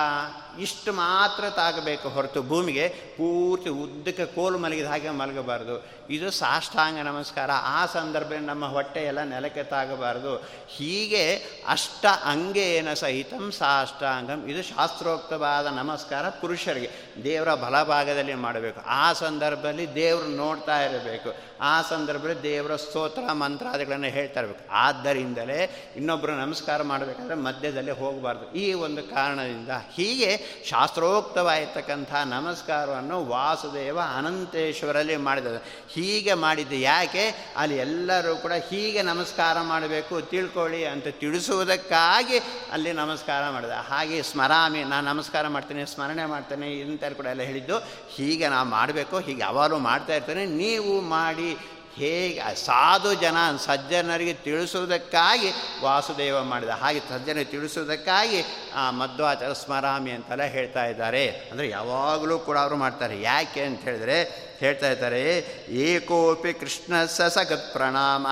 ಇಷ್ಟು ಮಾತ್ರ ತಾಗಬೇಕು ಹೊರತು ಭೂಮಿಗೆ ಪೂರ್ತಿ ಉದ್ದಕ್ಕೆ ಕೋಲು ಮಲಗಿದ ಹಾಗೆ ಮಲಗಬಾರ್ದು. ಇದು ಸಾಷ್ಟಾಂಗ ನಮಸ್ಕಾರ. ಆ ಸಂದರ್ಭದಲ್ಲಿ ನಮ್ಮ ಹೊಟ್ಟೆ ಎಲ್ಲ ನೆಲಕ್ಕೆ ತಾಗಬಾರ್ದು. ಹೀಗೆ ಅಷ್ಟ ಅಂಗೇನ ಸಹಿತಂ ಸಾಷ್ಟಾಂಗಂ. ಇದು ಶಾಸ್ತ್ರೋಕ್ತವಾದ ನಮಸ್ಕಾರ ಪುರುಷರಿಗೆ. ದೇವರ ಬಲಭಾಗದಲ್ಲಿ ಮಾಡಬೇಕು. ಆ ಸಂದರ್ಭದಲ್ಲಿ ದೇವರು ನೋಡ್ತಾ ಇರಬೇಕು. ಆ ಸಂದರ್ಭದಲ್ಲಿ ದೇವರ ಸ್ತೋತ್ರ ಮಂತ್ರಾದಿಗಳನ್ನು ಹೇಳ್ತಾ ಇರಬೇಕು. ಆದ್ದರಿಂದಲೇ ಇನ್ನೊಬ್ಬರು ನಮಸ್ಕಾರ ಮಾಡಬೇಕಾದ್ರೆ ಮಧ್ಯದಲ್ಲಿ ಹೋಗಬಾರ್ದು. ಈ ಒಂದು ಕಾರಣದಿಂದ ಹೀಗೆ ಶಾಸ್ತ್ರೋಕ್ತವಾಗಿರ್ತಕ್ಕಂಥ ನಮಸ್ಕಾರವನ್ನು ವಾಸುದೇವ ಅನಂತೇಶ್ವರಲ್ಲಿ ಮಾಡಿದ ಹೀಗೆ ಮಾಡಿದ್ದು ಯಾಕೆ? ಅಲ್ಲಿ ಎಲ್ಲರೂ ಕೂಡ ಹೀಗೆ ನಮಸ್ಕಾರ ಮಾಡಬೇಕು, ತಿಳ್ಕೊಳ್ಳಿ ಅಂತ ತಿಳಿಸುವುದಕ್ಕಾಗಿ ಅಲ್ಲಿ ನಮಸ್ಕಾರ ಮಾಡಿದ. ಹಾಗೆ ಸ್ಮರಾಮಿ ನಾನು ನಮಸ್ಕಾರ ಮಾಡ್ತೇನೆ, ಸ್ಮರಣೆ ಮಾಡ್ತೇನೆ ಇಂಥ ಕೂಡ ಎಲ್ಲ ಹೇಳಿದ್ದು, ಹೀಗೆ ನಾ ಮಾಡಬೇಕು, ಹೀಗೆ ಯಾವಾಗಲೂ ಮಾಡ್ತಾ ಇರ್ತೇನೆ, ನೀವು ಮಾಡಿ ಹೇಗೆ ಸಾಧು ಜನ, ಸಜ್ಜನರಿಗೆ ತಿಳಿಸುವುದಕ್ಕಾಗಿ ವಾಸುದೇವ ಮಾಡಿದ ಹಾಗೆ ಸಜ್ಜನಿಗೆ ತಿಳಿಸುವುದಕ್ಕಾಗಿ ಆ ಮಧ್ವಾಚಾರ ಸ್ಮರಾಮಿ ಅಂತೆಲ್ಲ ಹೇಳ್ತಾ ಇದ್ದಾರೆ. ಅಂದರೆ ಯಾವಾಗಲೂ ಕೂಡ ಅವರು ಮಾಡ್ತಾರೆ. ಯಾಕೆ ಅಂತ ಹೇಳಿದ್ರೆ, ಹೇಳ್ತಾ ಇದ್ದಾರೆ, ಏಕೋಪಿ ಕೃಷ್ಣ ಸಸಗತ್ ಪ್ರಣಾಮ,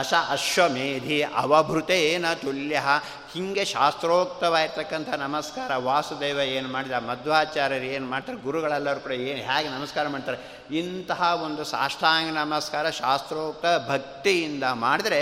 ದಶ ಅಶ್ವಮೇಧಿ ಅವಭೃತೇನ ತುಲ್ಯ ಹೀಗೆ ಶಾಸ್ತ್ರೋಕ್ತವಾಗಿರ್ತಕ್ಕಂಥ ನಮಸ್ಕಾರ. ವಾಸುದೇವ ಏನು ಮಾಡಿದ? ಮಧ್ವಾಚಾರ್ಯರು ಏನು ಮಾಡ್ತಾರೆ? ಗುರುಗಳೆಲ್ಲರೂ ಕೂಡ ಏನು ಹೇಗೆ ನಮಸ್ಕಾರ ಮಾಡ್ತಾರೆ? ಇಂತಹ ಒಂದು ಸಾಷ್ಟಾಂಗ ನಮಸ್ಕಾರ ಶಾಸ್ತ್ರೋಕ್ತ ಭಕ್ತಿಯಿಂದ ಮಾಡಿದರೆ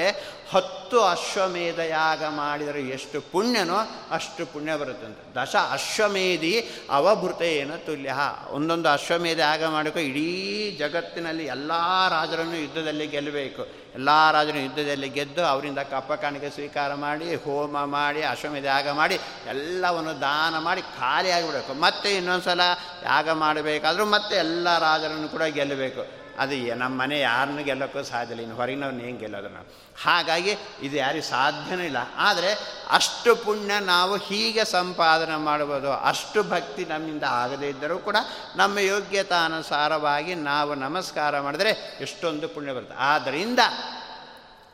ಹತ್ತು ಅಶ್ವಮೇಧ ಯಾಗ ಮಾಡಿದರೆ ಎಷ್ಟು ಪುಣ್ಯನೋ ಅಷ್ಟು ಪುಣ್ಯ ಬರುತ್ತಂತೆ ದಶ ಅಶ್ವಮೇಧಿ ಅವಭೃತೇನ ತುಲ್ಯ. ಒಂದೊಂದು ಅಶ್ವಮೇಧ ಯಾಗ ಮಾಡಬೇಕು ಇಡೀ ಜಗತ್ತಿನಲ್ಲಿ ಎಲ್ಲ ರಾಜರನ್ನು ಯುದ್ಧದಲ್ಲಿ ಗೆಲ್ಲಬೇಕು. ಎಲ್ಲ ರಾಜರು ಯುದ್ಧದಲ್ಲಿ ಗೆದ್ದು ಅವರಿಂದ ಕಪ್ಪ ಕಾಣಿಕೆ ಸ್ವೀಕಾರ ಮಾಡಿ, ಹೋಮ ಮಾಡಿ, ಅಶ್ವಮೇಧ ಯಾಗ ಮಾಡಿ, ಎಲ್ಲವನ್ನು ದಾನ ಮಾಡಿ ಖಾಲಿಯಾಗಿಬಿಡಬೇಕು. ಮತ್ತೆ ಇನ್ನೊಂದು ಸಲ ಯಾಗ ಮಾಡಬೇಕಾದರೂ ಮತ್ತೆ ಎಲ್ಲ ರಾಜರನ್ನು ಕೂಡ ಗೆಲ್ಲಬೇಕು. ಅದು ನಮ್ಮ ಮನೆ ಯಾರನ್ನೂ ಗೆಲ್ಲೋಕ್ಕೂ ಸಾಧ್ಯ ಇಲ್ಲ, ಇನ್ನು ಹೊರಗಿನವ್ರನ್ನ ಏನು ಗೆಲ್ಲೋದು ನಾವು? ಹಾಗಾಗಿ ಇದು ಯಾರಿಗೆ ಸಾಧ್ಯನೂ ಇಲ್ಲ. ಆದರೆ ಅಷ್ಟು ಪುಣ್ಯ ನಾವು ಹೀಗೆ ಸಂಪಾದನೆ ಮಾಡ್ಬೋದು, ಅಷ್ಟು ಭಕ್ತಿ ನಮ್ಮಿಂದ ಆಗದೇ ಇದ್ದರೂ ಕೂಡ ನಮ್ಮ ಯೋಗ್ಯತಾನುಸಾರವಾಗಿ ನಾವು ನಮಸ್ಕಾರ ಮಾಡಿದರೆ ಎಷ್ಟೊಂದು ಪುಣ್ಯ ಬರುತ್ತೆ. ಆದ್ದರಿಂದ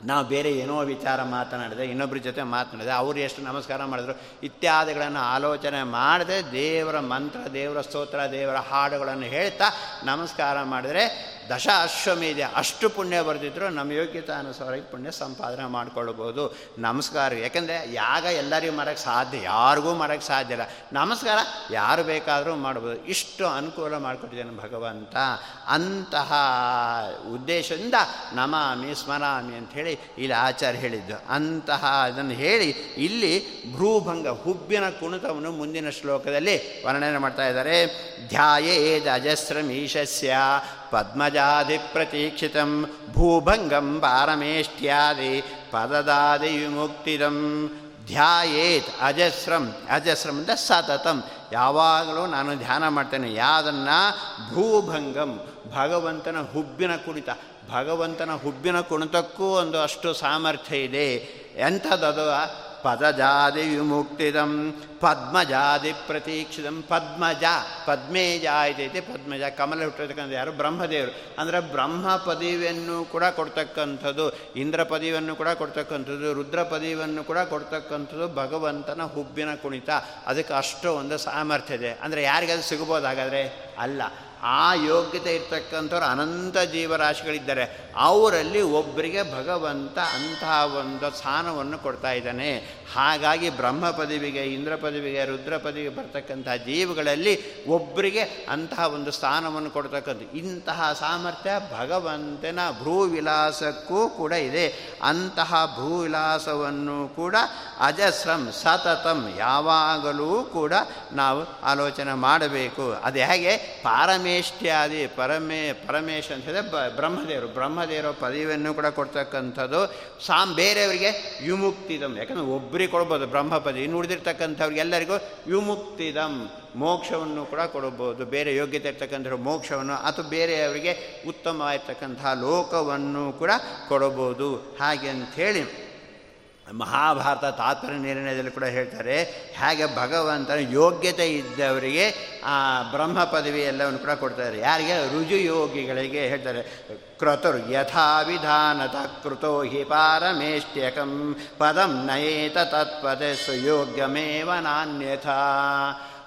ನಾವು ಬೇರೆ ಏನೋ ವಿಚಾರ ಮಾತನಾಡಿದೆ ಇನ್ನೊಬ್ಬರ ಜೊತೆ ಮಾತನಾಡಿದೆ, ಅವರು ಎಷ್ಟು ನಮಸ್ಕಾರ ಮಾಡಿದ್ರು, ಇತ್ಯಾದಿಗಳನ್ನು ಆಲೋಚನೆ ಮಾಡದೆ ದೇವರ ಮಂತ್ರ, ದೇವರ ಸ್ತೋತ್ರ, ದೇವರ ಹಾಡುಗಳನ್ನು ಹೇಳ್ತಾ ನಮಸ್ಕಾರ ಮಾಡಿದರೆ ದಶ ಅಶ್ವಮೇಧ ಅಷ್ಟು ಪುಣ್ಯ ಬರೆದಿದ್ರು ನಮ್ಮ ಯೋಗ್ಯತಾನುಸಾರ ಪುಣ್ಯ ಸಂಪಾದನೆ ಮಾಡ್ಕೊಳ್ಬೋದು. ನಮಸ್ಕಾರ. ಯಾಕೆಂದರೆ ಯಾಗ ಎಲ್ಲರಿಗೂ ಮಾಡೋಕ್ಕೆ ಸಾಧ್ಯ, ಯಾರಿಗೂ ಮಾಡೋಕ್ಕೆ ಸಾಧ್ಯ ಇಲ್ಲ. ನಮಸ್ಕಾರ, ಯಾರು ಬೇಕಾದರೂ ಮಾಡ್ಬೋದು. ಇಷ್ಟು ಅನುಕೂಲ ಮಾಡಿಕೊಟ್ಟಿದ್ದೇನೆ ಭಗವಂತ. ಅಂತಹ ಉದ್ದೇಶದಿಂದ ನಮಾಮಿ, ಸ್ಮರಾಮಿ ಹೇಳಿ ಇಲ್ಲಿ ಆಚಾರ್ಯ ಹೇಳಿದ್ದು. ಅಂತಹ ಅದನ್ನು ಹೇಳಿ ಇಲ್ಲಿ ಭ್ರೂಭಂಗ, ಹುಬ್ಬಿನ ಕುಣಿತವನ್ನು ಮುಂದಿನ ಶ್ಲೋಕದಲ್ಲಿ ವರ್ಣನೆ ಮಾಡ್ತಾ ಇದ್ದಾರೆ. ಧ್ಯಾಯೇದ ಅಜಸ್ರಮೀಶಸ್ಯ ಭೂಭಂಗಂ ಪಾರಮೇಷ್ಟ್ಯಾದಿ ಪದದಾದಿ ವಿಮುಕ್ತಿದಂ ಧ್ಯಾಯೇತ್ ಅಜಸ್ರಂ ಅಜಸ್ರಂ ಸತತಂ ಯಾವಾಗಲೂ ನಾನು ಧ್ಯಾನ ಮಾಡ್ತೇನೆ ಯಾದನ್ನ ಭೂಭಂಗಂ, ಭಗವಂತನ ಹುಬ್ಬಿನ ಕುಣಿತ, ಭಗವಂತನ ಹುಬ್ಬಿನ ಕುಣಿತಕ್ಕೂ ಒಂದು ಅಷ್ಟು ಸಾಮರ್ಥ್ಯ ಇದೆ. ಎಂಥದ್ದು ಪದಜಾದಿ ವಿಮುಕ್ತಿದಂ ಪದ್ಮಜಾದಿ ಪ್ರತೀಕ್ಷಿತಂ ಪದ್ಮಜ ಪದ್ಮೇಜ ಆಯ್ತೈತೆ ಪದ್ಮಜ ಕಮಲ ಹುಟ್ಟಿರ್ತಕ್ಕಂಥ ಯಾರು? ಬ್ರಹ್ಮದೇವರು. ಅಂದರೆ ಬ್ರಹ್ಮ ಪದವಿಯನ್ನು ಕೂಡ ಕೊಡ್ತಕ್ಕಂಥದ್ದು ಇಂದ್ರ ಪದವಿಯನ್ನು ಕೂಡ ಕೊಡ್ತಕ್ಕಂಥದ್ದು ರುದ್ರ ಪದವಿಯನ್ನು ಕೂಡ ಕೊಡ್ತಕ್ಕಂಥದ್ದು ಭಗವಂತನ ಹುಬ್ಬಿನ ಕುಣಿತ. ಅದಕ್ಕೆ ಅಷ್ಟು ಒಂದು ಸಾಮರ್ಥ್ಯ ಇದೆ. ಅಂದರೆ ಯಾರಿಗಾದ್ರೂ ಸಿಗ್ಬೋದು ಹಾಗಾದರೆ ಅಲ್ಲ. ಆ ಯೋಗ್ಯತೆ ಇರ್ತಕ್ಕಂಥವ್ರು ಅನಂತ ಜೀವರಾಶಿಗಳಿದ್ದಾರೆ. ಅವರಲ್ಲಿ ಒಬ್ಬರಿಗೆ ಭಗವಂತ ಅಂತಹ ಒಂದು ಸ್ಥಾನವನ್ನು ಕೊಡ್ತಾ ಇದ್ದಾನೆ. ಹಾಗಾಗಿ ಬ್ರಹ್ಮ ಪದವಿಗೆ, ಇಂದ್ರ ಪದವಿಗೆ, ರುದ್ರ ಪದವಿಗೆ ಬರ್ತಕ್ಕಂಥ ಜೀವಗಳಲ್ಲಿ ಒಬ್ಬರಿಗೆ ಅಂತಹ ಒಂದು ಸ್ಥಾನವನ್ನು ಕೊಡ್ತಕ್ಕಂಥ ಇಂತಹ ಸಾಮರ್ಥ್ಯ ಭಗವಂತನ ಭೂವಿಲಾಸಕ್ಕೂ ಕೂಡ ಇದೆ. ಅಂತಹ ಭೂವಿಲಾಸವನ್ನು ಕೂಡ ಅಜಸ್ರಂ, ಸತತಂ ಯಾವಾಗಲೂ ಕೂಡ ನಾವು ಆಲೋಚನೆ ಮಾಡಬೇಕು. ಅದು ಹೇಗೆ? ಪಾರಮೇಷ್ಟ್ಯಾದಿ, ಪರಮೇ, ಪರಮೇಶ್ ಅಂತ ಹೇಳಿದ್ರೆ ಬ್ರಹ್ಮದೇವರು, ಬ್ರಹ್ಮದೇವರ ಪದವಿಯನ್ನು ಕೂಡ ಕೊಡ್ತಕ್ಕಂಥದ್ದು. ಸಾಮ್ ಬೇರೆಯವರಿಗೆ ವಿಮುಕ್ತಿದಂ ಯಾಕಂದರೆ ಒಬ್ಬರಿಗೆ ಕೊಡ್ಬೋದು, ಬ್ರಹ್ಮಪದಿ. ಇನ್ನು ಉಳಿದಿರ್ತಕ್ಕಂಥವ್ರಿಗೆ ಎಲ್ಲರಿಗೂ ವಿಮುಕ್ತಿದಂ, ಮೋಕ್ಷವನ್ನು ಕೂಡ ಕೊಡಬಹುದು ಬೇರೆ ಯೋಗ್ಯತೆ ಇರ್ತಕ್ಕಂಥ ಮೋಕ್ಷವನ್ನು ಅಥವಾ ಬೇರೆಯವರಿಗೆ ಉತ್ತಮವಾಗಿರ್ತಕ್ಕಂತಹ ಲೋಕವನ್ನು ಕೂಡ ಕೊಡಬಹುದು ಹಾಗೆ ಅಂಥೇಳಿ ಮಹಾಭಾರತ ತಾತ್ಪರ್ಯ ನಿರ್ಣಯದಲ್ಲಿ ಕೂಡ ಹೇಳ್ತಾರೆ, ಹಾಗೆ ಭಗವಂತನ ಯೋಗ್ಯತೆ ಇದ್ದವರಿಗೆ ಆ ಬ್ರಹ್ಮ ಪದವಿ ಎಲ್ಲವನ್ನು ಕೂಡ ಕೊಡ್ತಾರೆ. ಯಾರಿಗೆ? ರುಜು ಯೋಗಿಗಳಿಗೆ ಹೇಳ್ತಾರೆ. ಕ್ರತುರ್ ಯಥಾವಿಧಾನತ ಕೃತೋ ಹಿ ಪಾರಮೇಷ್ಟ್ಯಕಂ ಪದಂ ನಯೇತ ತತ್ಪದೆ ಸುಯೋಗ್ಯಮೇವ ನಾನ್ಯಥ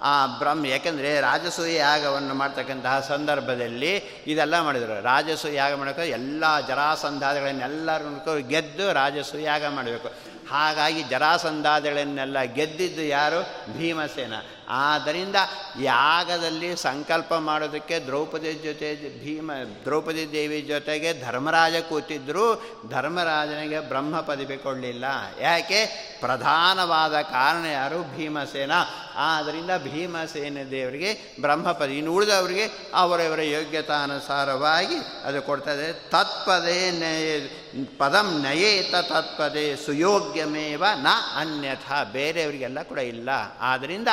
ಆ ಬ್ರಹ್ಮ, ಯಾಕೆಂದರೆ ರಾಜಸೂಯ ಯಾಗವನ್ನು ಮಾಡ್ತಕ್ಕಂತಹ ಸಂದರ್ಭದಲ್ಲಿ ಇದೆಲ್ಲ ಮಾಡಿದರು. ರಾಜಸೂಯ ಯಾಗ ಮಾಡಬೇಕು, ಎಲ್ಲ ಜರಾಸಂಧಾದಗಳನ್ನೆಲ್ಲರೂ ಗೆದ್ದು ರಾಜಸೂಯ ಯಾಗ ಮಾಡಬೇಕು. ಹಾಗಾಗಿ ಜರಾಸಂದಾದಳನ್ನೆಲ್ಲ ಗೆದ್ದಿದ್ದು ಯಾರು ಭೀಮಸೇನ. ಆದ್ದರಿಂದ ಯಾಗದಲ್ಲಿ ಸಂಕಲ್ಪ ಮಾಡೋದಕ್ಕೆ ದ್ರೌಪದಿ ಜೊತೆ ಭೀಮ, ದ್ರೌಪದಿ ದೇವಿ ಜೊತೆಗೆ ಧರ್ಮರಾಜ ಕೂತಿದ್ದರೂ ಧರ್ಮರಾಜನಿಗೆ ಬ್ರಹ್ಮ ಪದವಿ ಕೊಡಲಿಲ್ಲ. ಯಾಕೆ? ಪ್ರಧಾನವಾದ ಕಾರಣ ಯಾರು? ಭೀಮಸೇನ. ಆದ್ದರಿಂದ ಭೀಮಸೇನ ದೇವರಿಗೆ ಬ್ರಹ್ಮ ಪದವಿ. ಇನ್ನು ಉಳಿದವರಿಗೆ ಅವರವರ ಯೋಗ್ಯತಾನುಸಾರವಾಗಿ ಅದು ಕೊಡ್ತದೆ ತತ್ಪದೇ ಪದಂ ನಯೇತ ತತ್ಪದೇ ಸುಯೋಗ್ಯಮೇವ ನ ಅನ್ಯಥ. ಬೇರೆಯವರಿಗೆಲ್ಲ ಕೂಡ ಇಲ್ಲ. ಆದ್ದರಿಂದ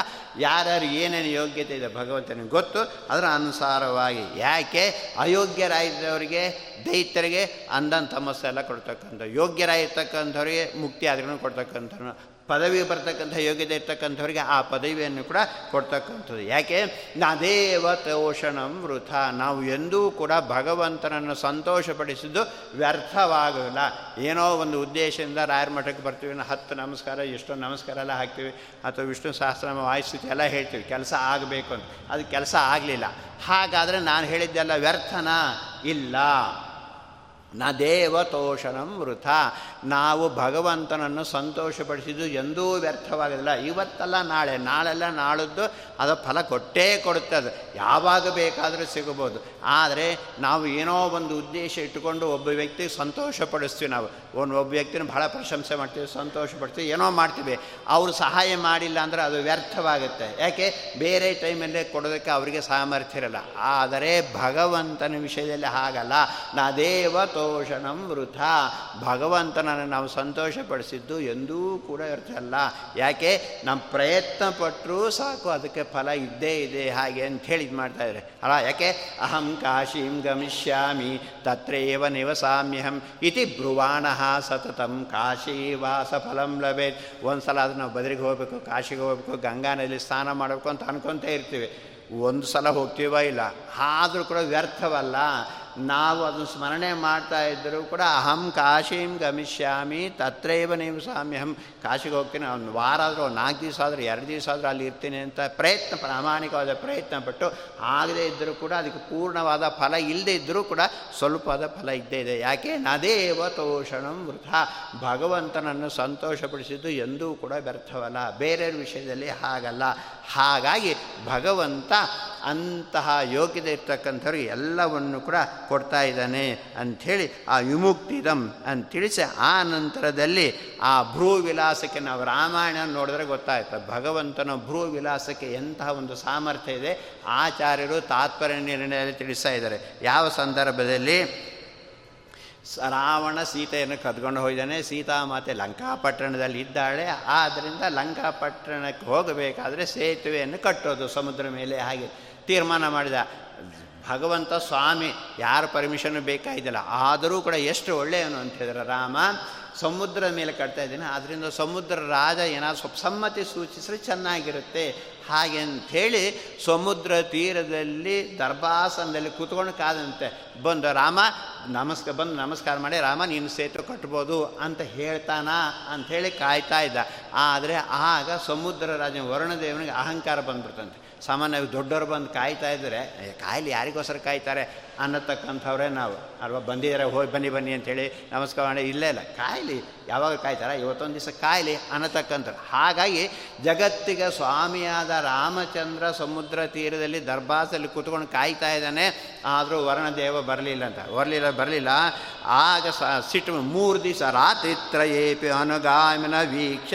ಯಾರ್ಯಾರು ಏನೇನು ಯೋಗ್ಯತೆ ಇದೆ ಭಗವಂತನಿಗೆ ಗೊತ್ತು, ಅದರ ಅನುಸಾರವಾಗಿ ಯಾಕೆ ಅಯೋಗ್ಯರಾಗಿದ್ದವರಿಗೆ, ದೈತ್ಯರಿಗೆ ಅಂದನ್ ತಮಸ್ಸೆಲ್ಲ ಎಲ್ಲ ಕೊಡ್ತಕ್ಕಂಥ, ಯೋಗ್ಯರಾಗಿರ್ತಕ್ಕಂಥವ್ರಿಗೆ ಮುಕ್ತಿ ಆದ್ರೂ ಕೊಡ್ತಕ್ಕಂಥ ಪದವಿ ಬರ್ತಕ್ಕಂಥ ಯೋಗ್ಯತೆ ಇರ್ತಕ್ಕಂಥವ್ರಿಗೆ ಆ ಪದವಿಯನ್ನು ಕೂಡ ಕೊಡ್ತಕ್ಕಂಥದ್ದು. ಯಾಕೆ? ತೋಷಣಂ ವೃಥ. ನಾವು ಎಂದೂ ಕೂಡ ಭಗವಂತನನ್ನು ಸಂತೋಷಪಡಿಸಿದ್ದು ವ್ಯರ್ಥವಾಗಲ್ಲ. ಏನೋ ಒಂದು ಉದ್ದೇಶದಿಂದ ರಾಯರ ಮಠಕ್ಕೆ ಬರ್ತೀವಿ ಹತ್ತು ನಮಸ್ಕಾರ, ಎಷ್ಟೋ ನಮಸ್ಕಾರ ಎಲ್ಲ ಹಾಕ್ತೀವಿ, ಅಥವಾ ವಿಷ್ಣು ಸಹಸ್ರ ವಾಯಿಸ್ತೀವಿ, ಎಲ್ಲ ಹೇಳ್ತೀವಿ. ಕೆಲಸ ಆಗಬೇಕು ಅಂತ. ಅದು ಕೆಲಸ ಆಗಲಿಲ್ಲ. ಹಾಗಾದರೆ ನಾನು ಹೇಳಿದ್ದೆಲ್ಲ ವ್ಯರ್ಥನ? ಇಲ್ಲ. ನ ದೇವತೋಷಣಂ ವೃಥ. ನಾವು ಭಗವಂತನನ್ನು ಸಂತೋಷಪಡಿಸಿದ್ದು ಎಂದೂ ವ್ಯರ್ಥವಾಗಲಿಲ್ಲ ಇವತ್ತಲ್ಲ ನಾಳೆ, ನಾಳೆಲ್ಲ ನಾಳದ್ದು ಅದು ಫಲ ಕೊಟ್ಟೇ ಕೊಡುತ್ತೆ ಅದು. ಯಾವಾಗ ಬೇಕಾದರೂ ಸಿಗಬಹುದು. ಆದರೆ ನಾವು ಏನೋ ಒಂದು ಉದ್ದೇಶ ಇಟ್ಟುಕೊಂಡು ಒಬ್ಬ ವ್ಯಕ್ತಿ ಸಂತೋಷಪಡಿಸ್ತೀವಿ ನಾವು. ಒಂದು ಒಬ್ಬ ವ್ಯಕ್ತಿನ ಭಾಳ ಪ್ರಶಂಸೆ ಮಾಡ್ತೀವಿ ಸಂತೋಷಪಡ್ತೀವಿ ಏನೋ ಮಾಡ್ತೀವಿ. ಅವರು ಸಹಾಯ ಮಾಡಿಲ್ಲ ಅಂದರೆ ಅದು ವ್ಯರ್ಥವಾಗುತ್ತೆ. ಯಾಕೆ? ಬೇರೆ ಟೈಮಲ್ಲೇ ಕೊಡೋದಕ್ಕೆ ಅವರಿಗೆ ಸಾಮರ್ಥ್ಯ ಇರಲ್ಲ. ಆದರೆ ಭಗವಂತನ ವಿಷಯದಲ್ಲಿ ಹಾಗಲ್ಲ. ನಾ ದೇವತೋಷಣಂ ವೃಥ. ಭಗವಂತನನ್ನು ನಾವು ಸಂತೋಷಪಡಿಸಿದ್ದು ಎಂದೂ ಕೂಡ ಇರ್ತಲ್ಲ ಯಾಕೆ? ನಮ್ಮ ಪ್ರಯತ್ನ ಪಟ್ಟರೂ ಸಾಕು, ಅದಕ್ಕೆ ಫಲ ಇದ್ದೇ ಇದೆ ಹಾಗೆ ಅಂತ ಹೇಳಿ ಇದು ಮಾಡ್ತಾಯಿದ್ದಾರೆ ಅಲ್ಲ, ಯಾಕೆ? ಅಹಂ ಕಾಶೀಂ ಗಮಿಷ್ಯಾಮಿ, ತತ್ರೇವ ನಿವಸಾಮ್ಯಹಂ. ಇತಿ ಬ್ರುವಾಣ ಸತತಂ ಕಾಶಿ ವಾಸ ಫಲಂ ಲಭೇತ್. ಒಂದು ಸಲ ಅದು ನಾವು ಬದ್ರಿಗೆ ಹೋಗಬೇಕು, ಕಾಶಿಗೆ ಹೋಗಬೇಕು ಗಂಗಾ ನದಿಯಲ್ಲಿ ಸ್ನಾನ ಮಾಡಬೇಕು ಅಂತ ಅನ್ಕೊತ ಇರ್ತೀವಿ. ಒಂದು ಸಲ ಹೋಗ್ತೀವ ಇಲ್ಲ? ಆದರೂ ಕೂಡ ವ್ಯರ್ಥವಲ್ಲ. ನಾವು ಅದನ್ನು ಸ್ಮರಣೆ ಮಾಡ್ತಾ ಇದ್ದರೂ ಕೂಡ ಅಹಂ ಕಾಶೀಂ ಗಮಿಷ್ಯಾಮಿ ತತ್ರೈವ ಅಹಂ ಕಾಶಿಗೆ ಹೋಗ್ತೀನಿ, ಒಂದು ವಾರ ಆದರೂ ನಾಲ್ಕು ದಿವಸ ಆದರೂ, ಎರಡು ದಿವಸ ಆದರೂ ಅಲ್ಲಿ ಇರ್ತೀನಿ ಅಂತ ಪ್ರಯತ್ನ, ಪ್ರಾಮಾಣಿಕವಾದ ಪ್ರಯತ್ನ ಪಟ್ಟು ಆಗದೇ ಇದ್ದರೂ ಕೂಡ ಅದಕ್ಕೆ ಪೂರ್ಣವಾದ ಫಲ ಇಲ್ಲದೇ ಇದ್ದರೂ ಕೂಡ ಸ್ವಲ್ಪವಾದ ಫಲ ಇದ್ದೇ ಇದೆ. ಯಾಕೆ? ನದೇವ ತೋಷಣಂ ವೃಥ. ಭಗವಂತನನ್ನು ಸಂತೋಷಪಡಿಸಿದ್ದು ಎಂದೂ ಕೂಡ ವ್ಯರ್ಥವಲ್ಲ. ಬೇರೆಯವ್ರ ವಿಷಯದಲ್ಲಿ ಹಾಗಲ್ಲ. ಹಾಗಾಗಿ ಭಗವಂತ ಅಂತಹ ಯೋಗ್ಯತೆ ಇರ್ತಕ್ಕಂಥವ್ರಿಗೆ ಎಲ್ಲವನ್ನು ಕೂಡ ಕೊಡ್ತಾ ಇದ್ದಾನೆ ಅಂಥೇಳಿ ಆ ವಿಮುಕ್ತಿದಂ ಅಂತ ತಿಳಿಸಿ ಆ ನಂತರದಲ್ಲಿ ಆ ಭ್ರೂ ವಿಲಾಸಕ್ಕೆ ನಾವು ರಾಮಾಯಣ ನೋಡಿದ್ರೆ ಗೊತ್ತಾಯ್ತು. ಭಗವಂತನ ಭ್ರೂ ವಿಲಾಸಕ್ಕೆ ಎಂತಹ ಒಂದು ಸಾಮರ್ಥ್ಯ ಇದೆ, ಆಚಾರ್ಯರು ತಾತ್ಪರ್ಯ ನಿರ್ಣಯದಲ್ಲಿ ತಿಳಿಸ್ತಾ ಇದ್ದಾರೆ. ಯಾವ ಸಂದರ್ಭದಲ್ಲಿ? ರಾವಣ ಸೀತೆಯನ್ನು ಕದ್ಕೊಂಡು ಹೋಗಿದ್ದಾನೆ ಸೀತಾಮಾತೆ ಲಂಕಾಪಟ್ಟಣದಲ್ಲಿ ಇದ್ದಾಳೆ. ಆದ್ದರಿಂದ ಲಂಕಾಪಟ್ಟಣಕ್ಕೆ ಹೋಗಬೇಕಾದ್ರೆ ಸೇತುವೆಯನ್ನು ಕಟ್ಟೋದು ಸಮುದ್ರ ಮೇಲೆ ಹಾಗೆ ತೀರ್ಮಾನ ಮಾಡಿದ. ಭಗವಂತ ಸ್ವಾಮಿ, ಯಾರ ಪರ್ಮಿಷನ್ ಬೇಕಾಗಿದ್ದಿಲ್ಲ ಆದರೂ ಕೂಡ ಎಷ್ಟು ಒಳ್ಳೆಯವನು ಅಂತ ಹೇಳಿದ್ರೆ ರಾಮ ಸಮುದ್ರದ ಮೇಲೆ ಕಟ್ತಾ ಇದ್ದೀನಿ. ಆದ್ದರಿಂದ ಸಮುದ್ರ ರಾಜ ಏನಾದ್ರು ಸ್ವಲ್ಪ ಸಮ್ಮತಿ ಸೂಚಿಸಿದ್ರೆ ಚೆನ್ನಾಗಿರುತ್ತೆ. ಹಾಗೆ ಅಂಥೇಳಿ ಸಮುದ್ರ ತೀರದಲ್ಲಿ ದರ್ಭಾಸನದಲ್ಲಿ ಕೂತ್ಕೊಂಡು ಕಾದಂತೆ, ಬಂದು ರಾಮ ನಮಸ್ಕಾರ ಬಂದು ನಮಸ್ಕಾರ ಮಾಡಿ, ರಾಮ, ನೀನು ಸೇತು ಕಟ್ಬೋದು ಅಂತ ಹೇಳ್ತಾನ ಅಂಥೇಳಿ ಕಾಯ್ತಾ ಇದ್ದ. ಆದರೆ ಆಗ ಸಮುದ್ರ ರಾಜ ವರುಣದೇವನಿಗೆ ಅಹಂಕಾರ ಬಂದ್ಬಿಡ್ತಂತೆ. ಸಾಮಾನ್ಯವಾಗಿ ದೊಡ್ಡವರು ಬಂದು ಕಾಯ್ತಾ ಇದ್ದರೆ ಕಾಯಿಲೆ ಯಾರಿಗೋಸ್ಕರ ಕಾಯ್ತಾರೆ? ಅನ್ನತಕ್ಕಂಥವ್ರೇ ನಾವು. ಅಲ್ವಾ ಬಂದಿದ್ದಾರೆ ಹೋಗಿ ಬನ್ನಿ ಬನ್ನಿ ಅಂಥೇಳಿ ನಮಸ್ಕಾರ ಮಾಡಿ, ಇಲ್ಲೇ, ಇಲ್ಲ, ಕಾಯಿಲೆ, ಯಾವಾಗ ಕಾಯ್ತಾರ? ಇವತ್ತೊಂದು ದಿವಸ ಕಾಯಿಲೆ, ಅನ್ನತಕ್ಕಂಥವ್ರು. ಹಾಗಾಗಿ ಜಗತ್ತಿಗೆ ಸ್ವಾಮಿಯಾದ ರಾಮಚಂದ್ರ ಸಮುದ್ರ ತೀರದಲ್ಲಿ ದರ್ಭಾಸಲ್ಲಿ ಕೂತ್ಕೊಂಡು ಕಾಯ್ತಾ ಇದ್ದಾನೆ. ಆದರೂ ವರ್ಣದೇವ ಬರಲಿಲ್ಲ ಅಂತ. ಬರಲಿಲ್ಲ ಬರಲಿಲ್ಲ. ಆಗ ಸ, ಸಿಟ್ಟು ಮೂರು ದಿವಸ ರಾತ್ರಿತ್ರಯೇಪಿ ಅನುಗಾಮಿನ ವೀಕ್ಷ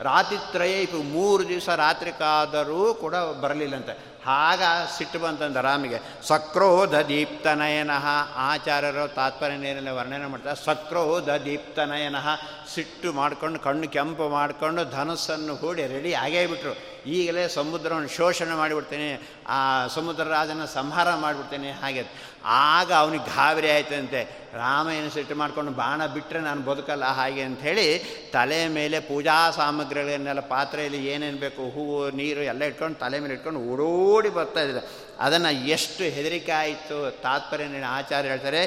ರಾತ್ರಿತ್ರಯ ಇಪ್ಪು ಮೂರು ದಿವಸ ರಾತ್ರಿಕಾದರೂ ಕೂಡ ಬರಲಿಲ್ಲಂತೆ. ಆಗ ಸಿಟ್ಟು ಬಂತಂದ ರಾಮಿಗೆ, ಸಕ್ರೋಧ ದೀಪ್ತನಯನಃ ಆಚಾರ್ಯರು ತಾತ್ಪರ್ಯ ವರ್ಣನೆ ಮಾಡ್ತಾರೆ ಸಕ್ರೋಧ ದೀಪ್ತನಯನಃ ಸಿಟ್ಟು ಮಾಡ್ಕೊಂಡು, ಕಣ್ಣು ಕೆಂಪು ಮಾಡಿಕೊಂಡು, ಧನಸ್ಸನ್ನು ಹೂಡಿ ರೆಡಿ ಆಗೇ ಬಿಟ್ರು. ಈಗಲೇ ಸಮುದ್ರವನ್ನು ಶೋಷಣೆ ಮಾಡಿಬಿಡ್ತೇನೆ. ಆ ಸಮುದ್ರ ರಾಜನ ಸಂಹಾರ ಮಾಡಿಬಿಡ್ತೇನೆ, ಹಾಗೆ. ಆಗ ಅವನಿಗೆ ಗಾಬರಿ ಆಯ್ತಂತೆ. ರಾಮ ಏನು ಸಿಟ್ಟು ಮಾಡ್ಕೊಂಡು ಬಾಣ ಬಿಟ್ಟರೆ ನಾನು ಬದುಕಲ್ಲ, ಹಾಗೆ ಅಂಥೇಳಿ ತಲೆ ಮೇಲೆ ಪೂಜಾ ಸಾಮಗ್ರಿಗಳನ್ನೆಲ್ಲ ಪಾತ್ರೆಯಲ್ಲಿ ಏನೇನು ಬೇಕು, ಹೂವು, ನೀರು ಎಲ್ಲ ಇಟ್ಕೊಂಡು ತಲೆ ಮೇಲೆ ಇಟ್ಕೊಂಡು ಓಡೋಡಿ ಬರ್ತಾ ಇದ್ದಾರೆ. ಅದನ್ನು ಎಷ್ಟು ಹೆದರಿಕೆ ಆಯಿತು ತಾತ್ಪರ್ಯ ಆಚಾರ್ಯ ಹೇಳ್ತಾರೆ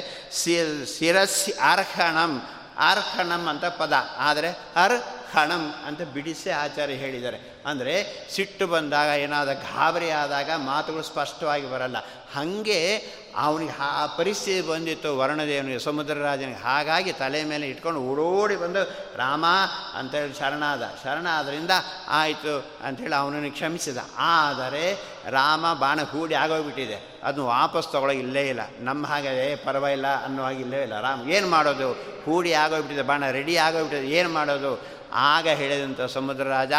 ಶಿರಸ್ಸಿ ಅರ್ಹಣಂ ಅರ್ಹಣಂ ಅಂತ ಪದ. ಆದರೆ ಅರ್ ಹಣಂ ಅಂತ ಬಿಡಿಸಿ ಆಚಾರ್ಯ ಹೇಳಿದ್ದಾರೆ. ಅಂದರೆ ಸಿಟ್ಟು ಬಂದಾಗ ಏನಾದ ಗಾಬರಿ ಆದಾಗ ಮಾತುಗಳು ಸ್ಪಷ್ಟವಾಗಿ ಬರಲ್ಲ. ಹಾಗೆ ಅವನಿಗೆ ಆ ಪರಿಸ್ಥಿತಿ ಬಂದಿತ್ತು, ವರ್ಣದೇವನಿಗೆ, ಸಮುದ್ರ ರಾಜನಿಗೆ. ಹಾಗಾಗಿ ತಲೆ ಮೇಲೆ ಇಟ್ಕೊಂಡು ಓಡೋಡಿ ಬಂದು, ರಾಮ ಅಂತೇಳಿ ಶರಣಾದ. ಶರಣ ಆದ್ದರಿಂದ ಆಯಿತು ಅಂಥೇಳಿ ಅವನನ್ನು ಕ್ಷಮಿಸಿದ. ಆದರೆ ರಾಮ ಬಾಣ ಹೂಡಿ ಆಗೋಗ್ಬಿಟ್ಟಿದೆ. ಅದನ್ನು ವಾಪಸ್ ತೊಗೊಳಗೆ ಇಲ್ಲೇ ಇಲ್ಲ. ನಮ್ಮ ಹಾಗೆ ಪರವಾಗಿಲ್ಲ ಅನ್ನೋ ಹಾಗೆ ಇಲ್ಲೇ ಇಲ್ಲ. ರಾಮ್, ಏನು ಮಾಡೋದು? ಹೂಡಿ ಆಗೋಗ್ಬಿಟ್ಟಿದೆ, ಬಾಣ ರೆಡಿ ಆಗೋಗ್ಬಿಟ್ಟಿದೆ, ಏನು ಮಾಡೋದು? ಆಗ ಹೇಳಿದಂಥ ಸಮುದ್ರ ರಾಜ,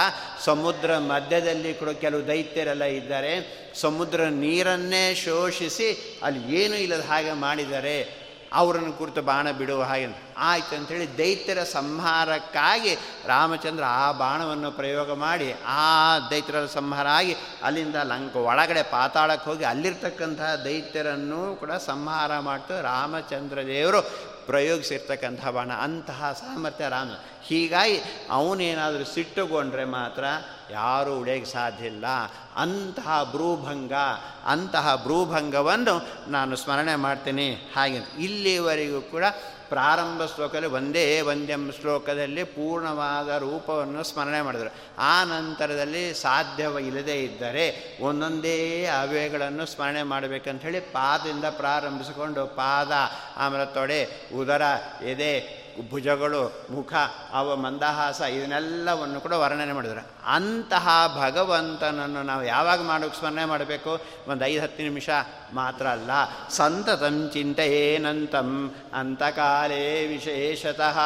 ಸಮುದ್ರ ಮಧ್ಯದಲ್ಲಿ ಕೂಡ ಕೆಲವು ದೈತ್ಯರೆಲ್ಲ ಇದ್ದಾರೆ. ಸಮುದ್ರ ನೀರನ್ನೇ ಶೋಷಿಸಿ ಅಲ್ಲಿ ಏನೂ ಇಲ್ಲದ ಹಾಗೆ ಮಾಡಿದ್ದಾರೆ ಅವರನ್ನು ಕುರಿತು ಬಾಣ ಬಿಡುವ ಹಾಗೆ. ಆಯ್ತು ಅಂಥೇಳಿ ದೈತ್ಯರ ಸಂಹಾರಕ್ಕಾಗಿ ರಾಮಚಂದ್ರ ಆ ಬಾಣವನ್ನು ಪ್ರಯೋಗ ಮಾಡಿ, ಆ ದೈತ್ಯರ ಸಂಹಾರ ಆಗಿ ಅಲ್ಲಿಂದ ಲಂಕ ಒಳಗಡೆ ಪಾತಾಳಕ್ಕೆ ಹೋಗಿ ಅಲ್ಲಿರ್ತಕ್ಕಂತಹ ದೈತ್ಯರನ್ನು ಕೂಡ ಸಂಹಾರ ಮಾಡ್ತು ರಾಮಚಂದ್ರ ದೇವರು ಪ್ರಯೋಗಿಸಿರ್ತಕ್ಕಂಥ ಬಾಣ, ಅಂತಹ ಸಾಮರ್ಥ್ಯ ರಾಮ ಹೀಗಾಗಿ ಅವನೇನಾದರೂ ಸಿಟ್ಟುಗೊಂಡ್ರೆ ಮಾತ್ರ ಯಾರೂ ಉಳಿಯೋಕ್ಕೆ ಸಾಧ್ಯ ಇಲ್ಲ. ಅಂತಹ ಭ್ರೂಭಂಗ, ಅಂತಹ ಭ್ರೂಭಂಗವನ್ನು ನಾನು ಸ್ಮರಣೆ ಮಾಡ್ತೀನಿ. ಹಾಗೆ ಇಲ್ಲಿವರೆಗೂ ಕೂಡ ಪ್ರಾರಂಭ ಶ್ಲೋಕದಲ್ಲಿ ಒಂದೇ ಒಂದೆಂ ಶ್ಲೋಕದಲ್ಲಿ ಪೂರ್ಣವಾದ ರೂಪವನ್ನು ಸ್ಮರಣೆ ಮಾಡಿದರು. ಆ ನಂತರದಲ್ಲಿ ಸಾಧ್ಯವಿಲ್ಲದೇ ಇದ್ದರೆ ಒಂದೊಂದೇ ಅವ್ಯಯಗಳನ್ನು ಸ್ಮರಣೆ ಮಾಡಬೇಕಂತ ಹೇಳಿ ಪಾದದಿಂದ ಪ್ರಾರಂಭಿಸಿಕೊಂಡು ಪಾದ ಆಮೇಲೆ ತೊಡೆ ಉದರ, ಎದೆ ಭುಜಗಳು, ಮುಖ ಅವ ಮಂದಹಾಸ, ಇದನ್ನೆಲ್ಲವನ್ನು ಕೂಡ ವರ್ಣನೆ ಮಾಡಿದ್ರು. ಅಂತಹ ಭಗವಂತನನ್ನು ನಾವು ಯಾವಾಗ ಮಾಡೋಕ್ಕೆ ಸ್ಮರಣೆ ಮಾಡಬೇಕು? ಒಂದು ಐದು, ಹತ್ತು ನಿಮಿಷ ಮಾತ್ರ ಅಲ್ಲ. ಸಂತತಂ ಚಿಂತೆಯೇನಂತಂ, ಅಂತಕಾಲೇ ವಿಶೇಷತಃ.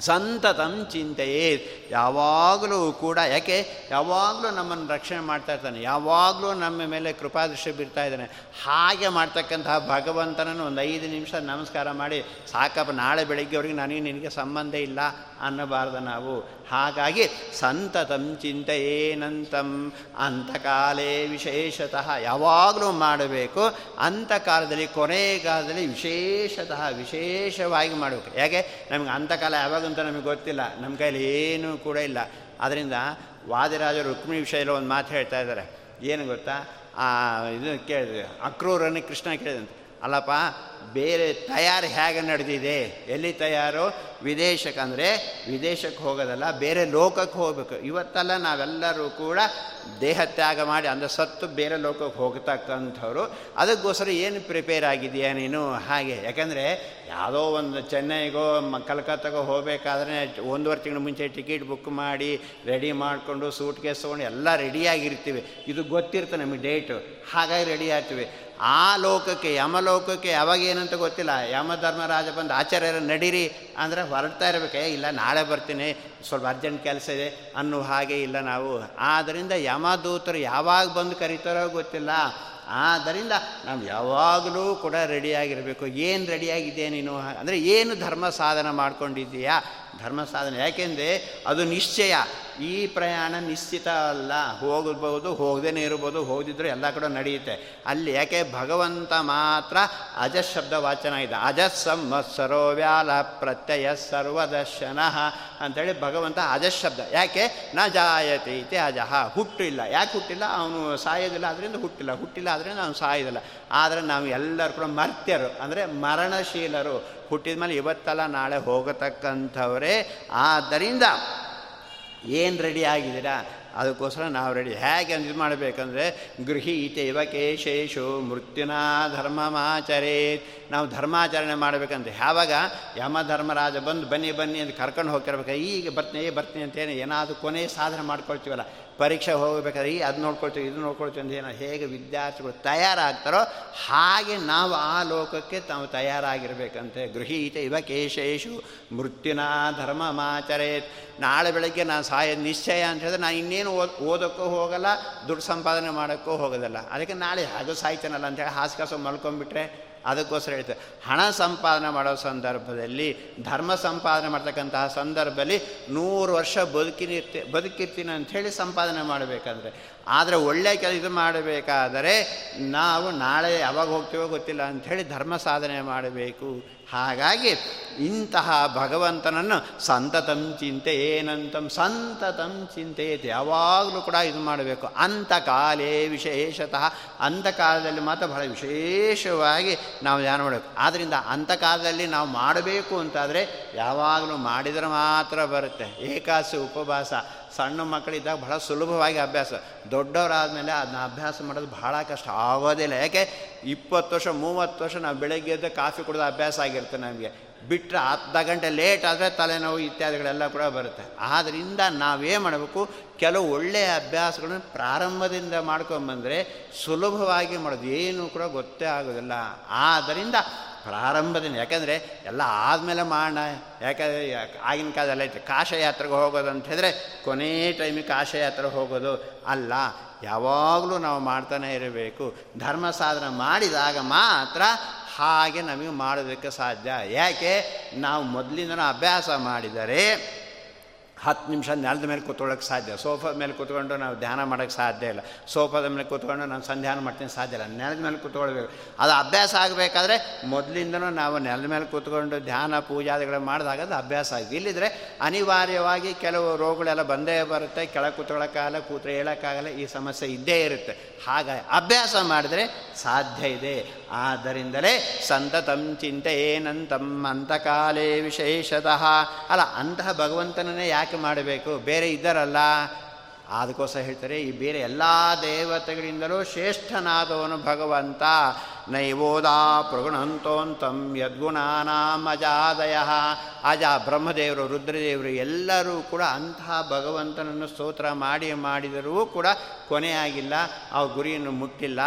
ಸಂತತಂ ಚಿಂತೆಯೇ ಯಾವಾಗಲೂ ಕೂಡ, ಯಾಕೆ? ಯಾವಾಗಲೂ ನಮ್ಮನ್ನು ರಕ್ಷಣೆ ಮಾಡ್ತಾ ಇರ್ತಾನೆ. ಯಾವಾಗಲೂ ನಮ್ಮ ಮೇಲೆ ಕೃಪಾದೃಷ್ಟಿ ಬೀರ್ತಾ ಇದ್ದಾನೆ. ಹಾಗೆ ಮಾಡ್ತಕ್ಕಂತಹ ಭಗವಂತನನ್ನು ಒಂದು ಐದು ನಿಮಿಷ ನಮಸ್ಕಾರ ಮಾಡಿ, ಸಾಕಪ್ಪ, ನಾಳೆ ಬೆಳಗ್ಗೆವರೆಗೆ ನನಗೆ ನಿನಗೆ ಸಂಬಂಧ ಇಲ್ಲ ಅನ್ನಬಾರ್ದು ನಾವು. ಹಾಗಾಗಿ ಸಂತತಂ ಚಿಂತೆಯೇನಂತಂ. ಅಂತಕಾಲೇ ವಿಶೇಷತಃ ಯಾವಾಗಲೂ ಮಾಡಬೇಕು. ಅಂತಕಾಲದಲ್ಲಿ ಕೊನೆಯ ಕಾಲದಲ್ಲಿ ವಿಶೇಷತಃ ವಿಶೇಷವಾಗಿ ಮಾಡಬೇಕು. ಯಾಕೆ ನಮಗೆ ಅಂತಕಾಲ ಯಾವಾಗಂತ ನಮಗೆ ಗೊತ್ತಿಲ್ಲ. ನಮ್ಮ ಕೈಯಲ್ಲಿ ಏನೂ ಕೂಡ ಇಲ್ಲ. ಅದರಿಂದ ವಾದಿರಾಜರು ರುಕ್ಮಿಣಿ ವಿಷಯದಲ್ಲಿ ಒಂದು ಮಾತು ಹೇಳ್ತಾ ಇದ್ದಾರೆ. ಏನು ಗೊತ್ತಾ? ಇದು ಕೇಳಿದೆ ಅಕ್ರೂರನ್ನು ಕೃಷ್ಣ ಕೇಳಿದಂತೆ. ಅಲ್ಲಪ್ಪ, ಬೇರೆ ತಯಾರು ಹೇಗೆ ನಡೆದಿದೆ? ಎಲ್ಲಿ ತಯಾರು? ವಿದೇಶಕ್ಕೆ ಅಂದರೆ ವಿದೇಶಕ್ಕೆ ಹೋಗೋದಲ್ಲ, ಬೇರೆ ಲೋಕಕ್ಕೆ ಹೋಗಬೇಕು. ಇವತ್ತೆಲ್ಲ ನಾವೆಲ್ಲರೂ ಕೂಡ ದೇಹ ತ್ಯಾಗ ಮಾಡಿ, ಅಂದರೆ ಸತ್ತು ಬೇರೆ ಲೋಕಕ್ಕೆ ಹೋಗ್ತಕ್ಕಂಥವ್ರು. ಅದಕ್ಕೋಸ್ಕರ ಏನು ಪ್ರಿಪೇರ್ ಆಗಿದೆಯಾ ನೀನು? ಹಾಗೆ. ಯಾಕಂದರೆ ಯಾವುದೋ ಒಂದು ಚೆನ್ನೈಗೋ ಕಲ್ಕತ್ತಾಗೋ ಹೋಗಬೇಕಾದ್ರೆ ಒಂದೂವರೆ ತಿಂಗಳ ಮುಂಚೆ ಟಿಕೆಟ್ ಬುಕ್ ಮಾಡಿ ರೆಡಿ ಮಾಡಿಕೊಂಡು ಸೂಟ್ ಕೇಸ್ ತೊಗೊಂಡು ಎಲ್ಲ ರೆಡಿಯಾಗಿರ್ತೀವಿ ಇದು ಗೊತ್ತಿರ್ತದೆ ನಮಗೆ ಡೇಟು ಹಾಗಾಗಿ ರೆಡಿ ಆಗ್ತೀವಿ. ಆ ಲೋಕಕ್ಕೆ, ಯಮಲೋಕಕ್ಕೆ ಯಾವಾಗ ಏನಂತ ಗೊತ್ತಿಲ್ಲ. ಯಮಧರ್ಮರಾಜ ಬಂದು ಆಚಾರ್ಯರ ನಡೀರಿ ಅಂದರೆ ಹೊರಡ್ತಾ ಇರಬೇಕೆ. ಇಲ್ಲ, ನಾಳೆ ಬರ್ತೀನಿ, ಸ್ವಲ್ಪ ಅರ್ಜೆಂಟ್ ಕೆಲಸ ಇದೆ ಅನ್ನೋ ಹಾಗೆ ಇಲ್ಲ ನಾವು. ಆದ್ದರಿಂದ ಯಮದೂತರು ಯಾವಾಗ ಬಂದು ಕರೀತಾರೋ ಗೊತ್ತಿಲ್ಲ. ಆದ್ದರಿಂದ ನಾವು ಯಾವಾಗಲೂ ಕೂಡ ರೆಡಿಯಾಗಿರಬೇಕು. ಏನು ರೆಡಿಯಾಗಿದೆ ನೀನು? ಅಂದರೆ ಏನು ಧರ್ಮ ಸಾಧನ ಮಾಡ್ಕೊಂಡಿದ್ದೀಯಾ? ಧರ್ಮ ಸಾಧನೆ ಯಾಕೆಂದರೆ ಅದು ನಿಶ್ಚಯ. ಈ ಪ್ರಯಾಣ ನಿಶ್ಚಿತ ಅಲ್ಲ. ಹೋಗಬಹುದು ಹೋಗದೇ ಇರ್ಬೋದು ಹೋಗಿದ್ರು ಎಲ್ಲ ಕಡೆ ನಡೆಯುತ್ತೆ. ಅಲ್ಲಿ ಯಾಕೆ? ಭಗವಂತ ಮಾತ್ರ ಅಜಶಬ್ದ ಶಬ್ದ ವಾಚನ ಇದೆ. ಅಜಸ್ ಸಂವತ್ಸರೋ ವ್ಯಾಲ ಪ್ರತ್ಯಯ ಸರ್ವದರ್ಶನ ಅಂಥೇಳಿ ಭಗವಂತ ಅಜಶಬ್ದ. ಶಬ್ದ ಯಾಕೆ? ನ ಜಾಯತೆ ಇತಿ ಅಜಹ ಹುಟ್ಟಿಲ್ಲ. ಯಾಕೆ ಹುಟ್ಟಿಲ್ಲ? ಅವನು ಸಾಯೋದಿಲ್ಲ ಅದರಿಂದ ಹುಟ್ಟಿಲ್ಲ. ಹುಟ್ಟಿಲ್ಲ ಆದ್ದರಿಂದ ಅವನು ಸಾಯೋದಿಲ್ಲ. ಆದರೆ ನಾವು ಎಲ್ಲರೂ ಕೂಡ ಮರ್ತ್ಯರು. ಅಂದರೆ ಮರಣಶೀಲರು. ಹುಟ್ಟಿದ ಮೇಲೆ ಇವತ್ತಲ್ಲ, ನಾಳೆ ಹೋಗತಕ್ಕಂಥವರೇ. ಆದ್ದರಿಂದ ಏನು ರೆಡಿ ಆಗಿದ್ದೀರಾ? ಅದಕ್ಕೋಸ್ಕರ ನಾವು ರೆಡಿ ಹೇಗೆ ಇದು ಮಾಡಬೇಕಂದ್ರೆ ಇವ ಕೇಶೇಶು ಮೃತ್ಯುನಾ ಧರ್ಮಮಾಚರೇತ್. ನಾವು ಧರ್ಮಾಚರಣೆ ಮಾಡಬೇಕಂತ ಯಾವಾಗ ಯಮಧರ್ಮರಾಜ ಬಂದು ಬನ್ನಿ ಬನ್ನಿ ಅಂತ ಕರ್ಕೊಂಡು ಹೋಗ್ತಿರ್ಬೇಕು. ಈಗ ಬರ್ತೀನಿ ಬರ್ತೀನಿ ಅಂತೇನು ಏನಾದರೂ ಕೊನೆ ಸಾಧನೆ ಮಾಡ್ಕೊಳ್ತೀವಲ್ಲ ಪರೀಕ್ಷೆ ಹೋಗಬೇಕಾದ್ರೆ ಈ ಅದು ನೋಡ್ಕೊಳ್ತೀವಿ, ಇದು ನೋಡ್ಕೊಳ್ತೀವಿ ಅಂತ ಏನೋ ಹೇಗೆ ವಿದ್ಯಾರ್ಥಿಗಳು ತಯಾರಾಗ್ತಾರೋ ಹಾಗೆ ನಾವು ಆ ಲೋಕಕ್ಕೆ ತಾವು ತಯಾರಾಗಿರಬೇಕಂತೆ. ಗೃಹೀತೆ ಇವ ಕೇಶೇಶು ಮೃತ್ಯುನ ಧರ್ಮಮಾಚರೇತ್. ನಾಳೆ ಬೆಳಗ್ಗೆ ನಾನು ಸಾಯ ನಿಶ್ಚಯ ಅಂತ ಹೇಳಿದ್ರೆ ನಾನು ಇನ್ನೇನು ಓದ್, ಓದೋಕ್ಕೂ ಹೋಗಲ್ಲ, ದುಡ್ಡು ಸಂಪಾದನೆ ಮಾಡೋಕ್ಕೂ ಹೋಗೋದಲ್ಲ. ಅದಕ್ಕೆ ನಾಳೆ ಅದು ಸಾಯ್ತಾನಲ್ಲ ಅಂತೇಳಿ ಹಾಸ್ಕಾಸು ಮಲ್ಕೊಂಡ್ಬಿಟ್ರೆ ಅದಕ್ಕೋಸ್ಕರ ಹೇಳ್ತಾರೆ ಹಣ ಸಂಪಾದನೆ ಮಾಡೋ ಸಂದರ್ಭದಲ್ಲಿ, ಧರ್ಮ ಸಂಪಾದನೆ ಮಾಡ್ತಕ್ಕಂತಹ ಸಂದರ್ಭದಲ್ಲಿ ನೂರು ವರ್ಷ ಬದುಕಿನಿರ್ತಿ ಬದುಕಿರ್ತೀನಿ ಅಂಥೇಳಿ ಸಂಪಾದನೆ ಮಾಡಬೇಕಂದ್ರೆ. ಆದರೆ ಒಳ್ಳೆಯ ಕೆಲಸ ಇದು ಮಾಡಬೇಕಾದರೆ ನಾವು ನಾಳೆ ಯಾವಾಗ ಹೋಗ್ತೀವೋ ಗೊತ್ತಿಲ್ಲ ಅಂಥೇಳಿ ಧರ್ಮ ಸಾಧನೆ ಮಾಡಬೇಕು. ಹಾಗಾಗಿ ಇಂತಹ ಭಗವಂತನನ್ನು ಸಂತತಂ ಚಿಂತೆ ಏನಂತಂ ಸಂತತಂ ಚಿಂತೆ ಯಾವಾಗಲೂ ಕೂಡ ಇದು ಮಾಡಬೇಕು. ಅಂಥ ಕಾಲೇ ವಿಶೇಷತಃ ಅಂಥ ಕಾಲದಲ್ಲಿ ಮಾತ್ರ ಬಹಳ ವಿಶೇಷವಾಗಿ ನಾವು ಧ್ಯಾನ ಮಾಡಬೇಕು. ಆದ್ದರಿಂದ ಅಂಥ ಕಾಲದಲ್ಲಿ ನಾವು ಮಾಡಬೇಕು ಅಂತಾದರೆ ಯಾವಾಗಲೂ ಮಾಡಿದರೆ ಮಾತ್ರ ಬರುತ್ತೆ. ಏಕಾಸಿ ಉಪವಾಸ. ಸಣ್ಣ ಮಕ್ಕಳಿದ್ದಾಗ ಬಹಳ ಸುಲಭವಾಗಿ ಅಭ್ಯಾಸ. ದೊಡ್ಡವರಾದಮೇಲೆ ಅದನ್ನ ಅಭ್ಯಾಸ ಮಾಡೋದು ಬಹಳ ಕಷ್ಟ. ಆಗೋದಿಲ್ಲ. ಯಾಕೆ? ಇಪ್ಪತ್ತು ವರ್ಷ, ಮೂವತ್ತು ವರ್ಷ ನಾವು ಬೆಳಗ್ಗೆ ಎದ್ದು ಕಾಫಿ ಕುಡಿದ ಅಭ್ಯಾಸ ಆಗಿರ್ತದೆ ನಮಗೆ. ಬಿಟ್ಟರೆ ಅರ್ಧ ಗಂಟೆ ಲೇಟ್ ಆದರೆ ತಲೆನೋವು ಇತ್ಯಾದಿಗಳೆಲ್ಲ ಕೂಡ ಬರುತ್ತೆ. ಆದ್ದರಿಂದ ನಾವೇನು ಮಾಡಬೇಕು? ಕೆಲವು ಒಳ್ಳೆಯ ಅಭ್ಯಾಸಗಳನ್ನು ಪ್ರಾರಂಭದಿಂದ ಮಾಡ್ಕೊಂಬಂದರೆ ಸುಲಭವಾಗಿ ಮಾಡೋದು. ಏನು ಕೂಡ ಗೊತ್ತೇ ಆಗೋದಿಲ್ಲ. ಆದ್ದರಿಂದ ಪ್ರಾರಂಭದಿಂದ, ಯಾಕೆಂದರೆ ಎಲ್ಲ ಆದಮೇಲೆ ಮಾಡೋಣ, ಯಾಕಂದರೆ ಆಗಿನ ಕಾಲದಲ್ಲಿ ಕಾಶಯಾತ್ರೆಗೆ ಹೋಗೋದು ಅಂತ ಹೇಳಿದ್ರೆ ಕೊನೇ ಟೈಮಿಗೆ ಕಾಶಯಾತ್ರೆ ಹೋಗೋದು ಅಲ್ಲ, ಯಾವಾಗಲೂ ನಾವು ಮಾಡ್ತಾನೆ ಇರಬೇಕು. ಧರ್ಮ ಸಾಧನೆ ಮಾಡಿದಾಗ ಮಾತ್ರ ಹಾಗೆ ನಮಗೆ ಮಾಡೋದಕ್ಕೆ ಸಾಧ್ಯ. ಯಾಕೆ? ನಾವು ಮೊದಲಿಂದ ಅಭ್ಯಾಸ ಮಾಡಿದರೆ ಹತ್ತು ನಿಮಿಷ ನೆಲದ ಮೇಲೆ ಕೂತ್ಕೊಳ್ಳೋಕೆ ಸಾಧ್ಯ. ಸೋಫಾದ ಮೇಲೆ ಕೂತ್ಕೊಂಡು ನಾವು ಧ್ಯಾನ ಮಾಡೋಕ್ಕೆ ಸಾಧ್ಯ ಇಲ್ಲ. ಸೋಫಾದ ಮೇಲೆ ಕೂತ್ಕೊಂಡು ನಾನು ಸಂಧ್ಯಾನ ಮಾಡ್ತೀನಿ ಸಾಧ್ಯ ಇಲ್ಲ. ನೆಲದ ಮೇಲೆ ಕೂತ್ಕೊಳ್ಬೇಕು. ಅದು ಅಭ್ಯಾಸ ಆಗಬೇಕಾದ್ರೆ ಮೊದಲಿಂದನೂ ನಾವು ನೆಲದ ಮೇಲೆ ಕೂತ್ಕೊಂಡು ಧ್ಯಾನ ಪೂಜಾದಿಗಳು ಮಾಡಿದಾಗ ಅದು ಅಭ್ಯಾಸ ಆಗಿದೆ ಇಲ್ಲಿದ್ರೆ ಅನಿವಾರ್ಯವಾಗಿ ಕೆಲವು ರೋಗಗಳೆಲ್ಲ ಬಂದೇ ಬರುತ್ತೆ. ಕೆಳಗೆ ಕೂತ್ಕೊಳ್ಳೋಕ್ಕಾಗಲ್ಲ, ಕೂತ್ರೆ ಹೇಳೋಕ್ಕಾಗಲ್ಲ, ಈ ಸಮಸ್ಯೆ ಇದ್ದೇ ಇರುತ್ತೆ. ಹಾಗಾಗಿ ಅಭ್ಯಾಸ ಮಾಡಿದ್ರೆ ಸಾಧ್ಯ ಇದೆ. ಆದ್ದರಿಂದಲೇ ಸಂತತಂ ಚಿಂತೆ ಏನಂತಂ ಅಂತಕಾಲೇ ವಿಶೇಷತಃ. ಅಲ್ಲ, ಅಂತಹ ಭಗವಂತನನ್ನೇ ಯಾಕೆ ಮಾಡಬೇಕು? ಬೇರೆ ಇದ್ದಾರಲ್ಲ. ಅದಕ್ಕೋಸ್ಕರ ಹೇಳ್ತಾರೆ ಈ ಬೇರೆ ಎಲ್ಲ ದೇವತೆಗಳಿಂದಲೂ ಶ್ರೇಷ್ಠನಾದವನು ಭಗವಂತ. ನೈವೋದಾ ಪ್ರಗುಣಂತೋಂತಂ ಯದ್ಗುಣಾನಾಂ ಅಜಾದಯ ಅಜ ಬ್ರಹ್ಮದೇವರು, ರುದ್ರದೇವರು ಎಲ್ಲರೂ ಕೂಡ ಅಂತಹ ಭಗವಂತನನ್ನು ಸ್ತೋತ್ರ ಮಾಡಿ ಮಾಡಿದರೂ ಕೂಡ ಕೊನೆಯಾಗಿಲ್ಲ ಆ ಗುರಿಯನ್ನು ಮುಟ್ಟಿಲ್ಲ.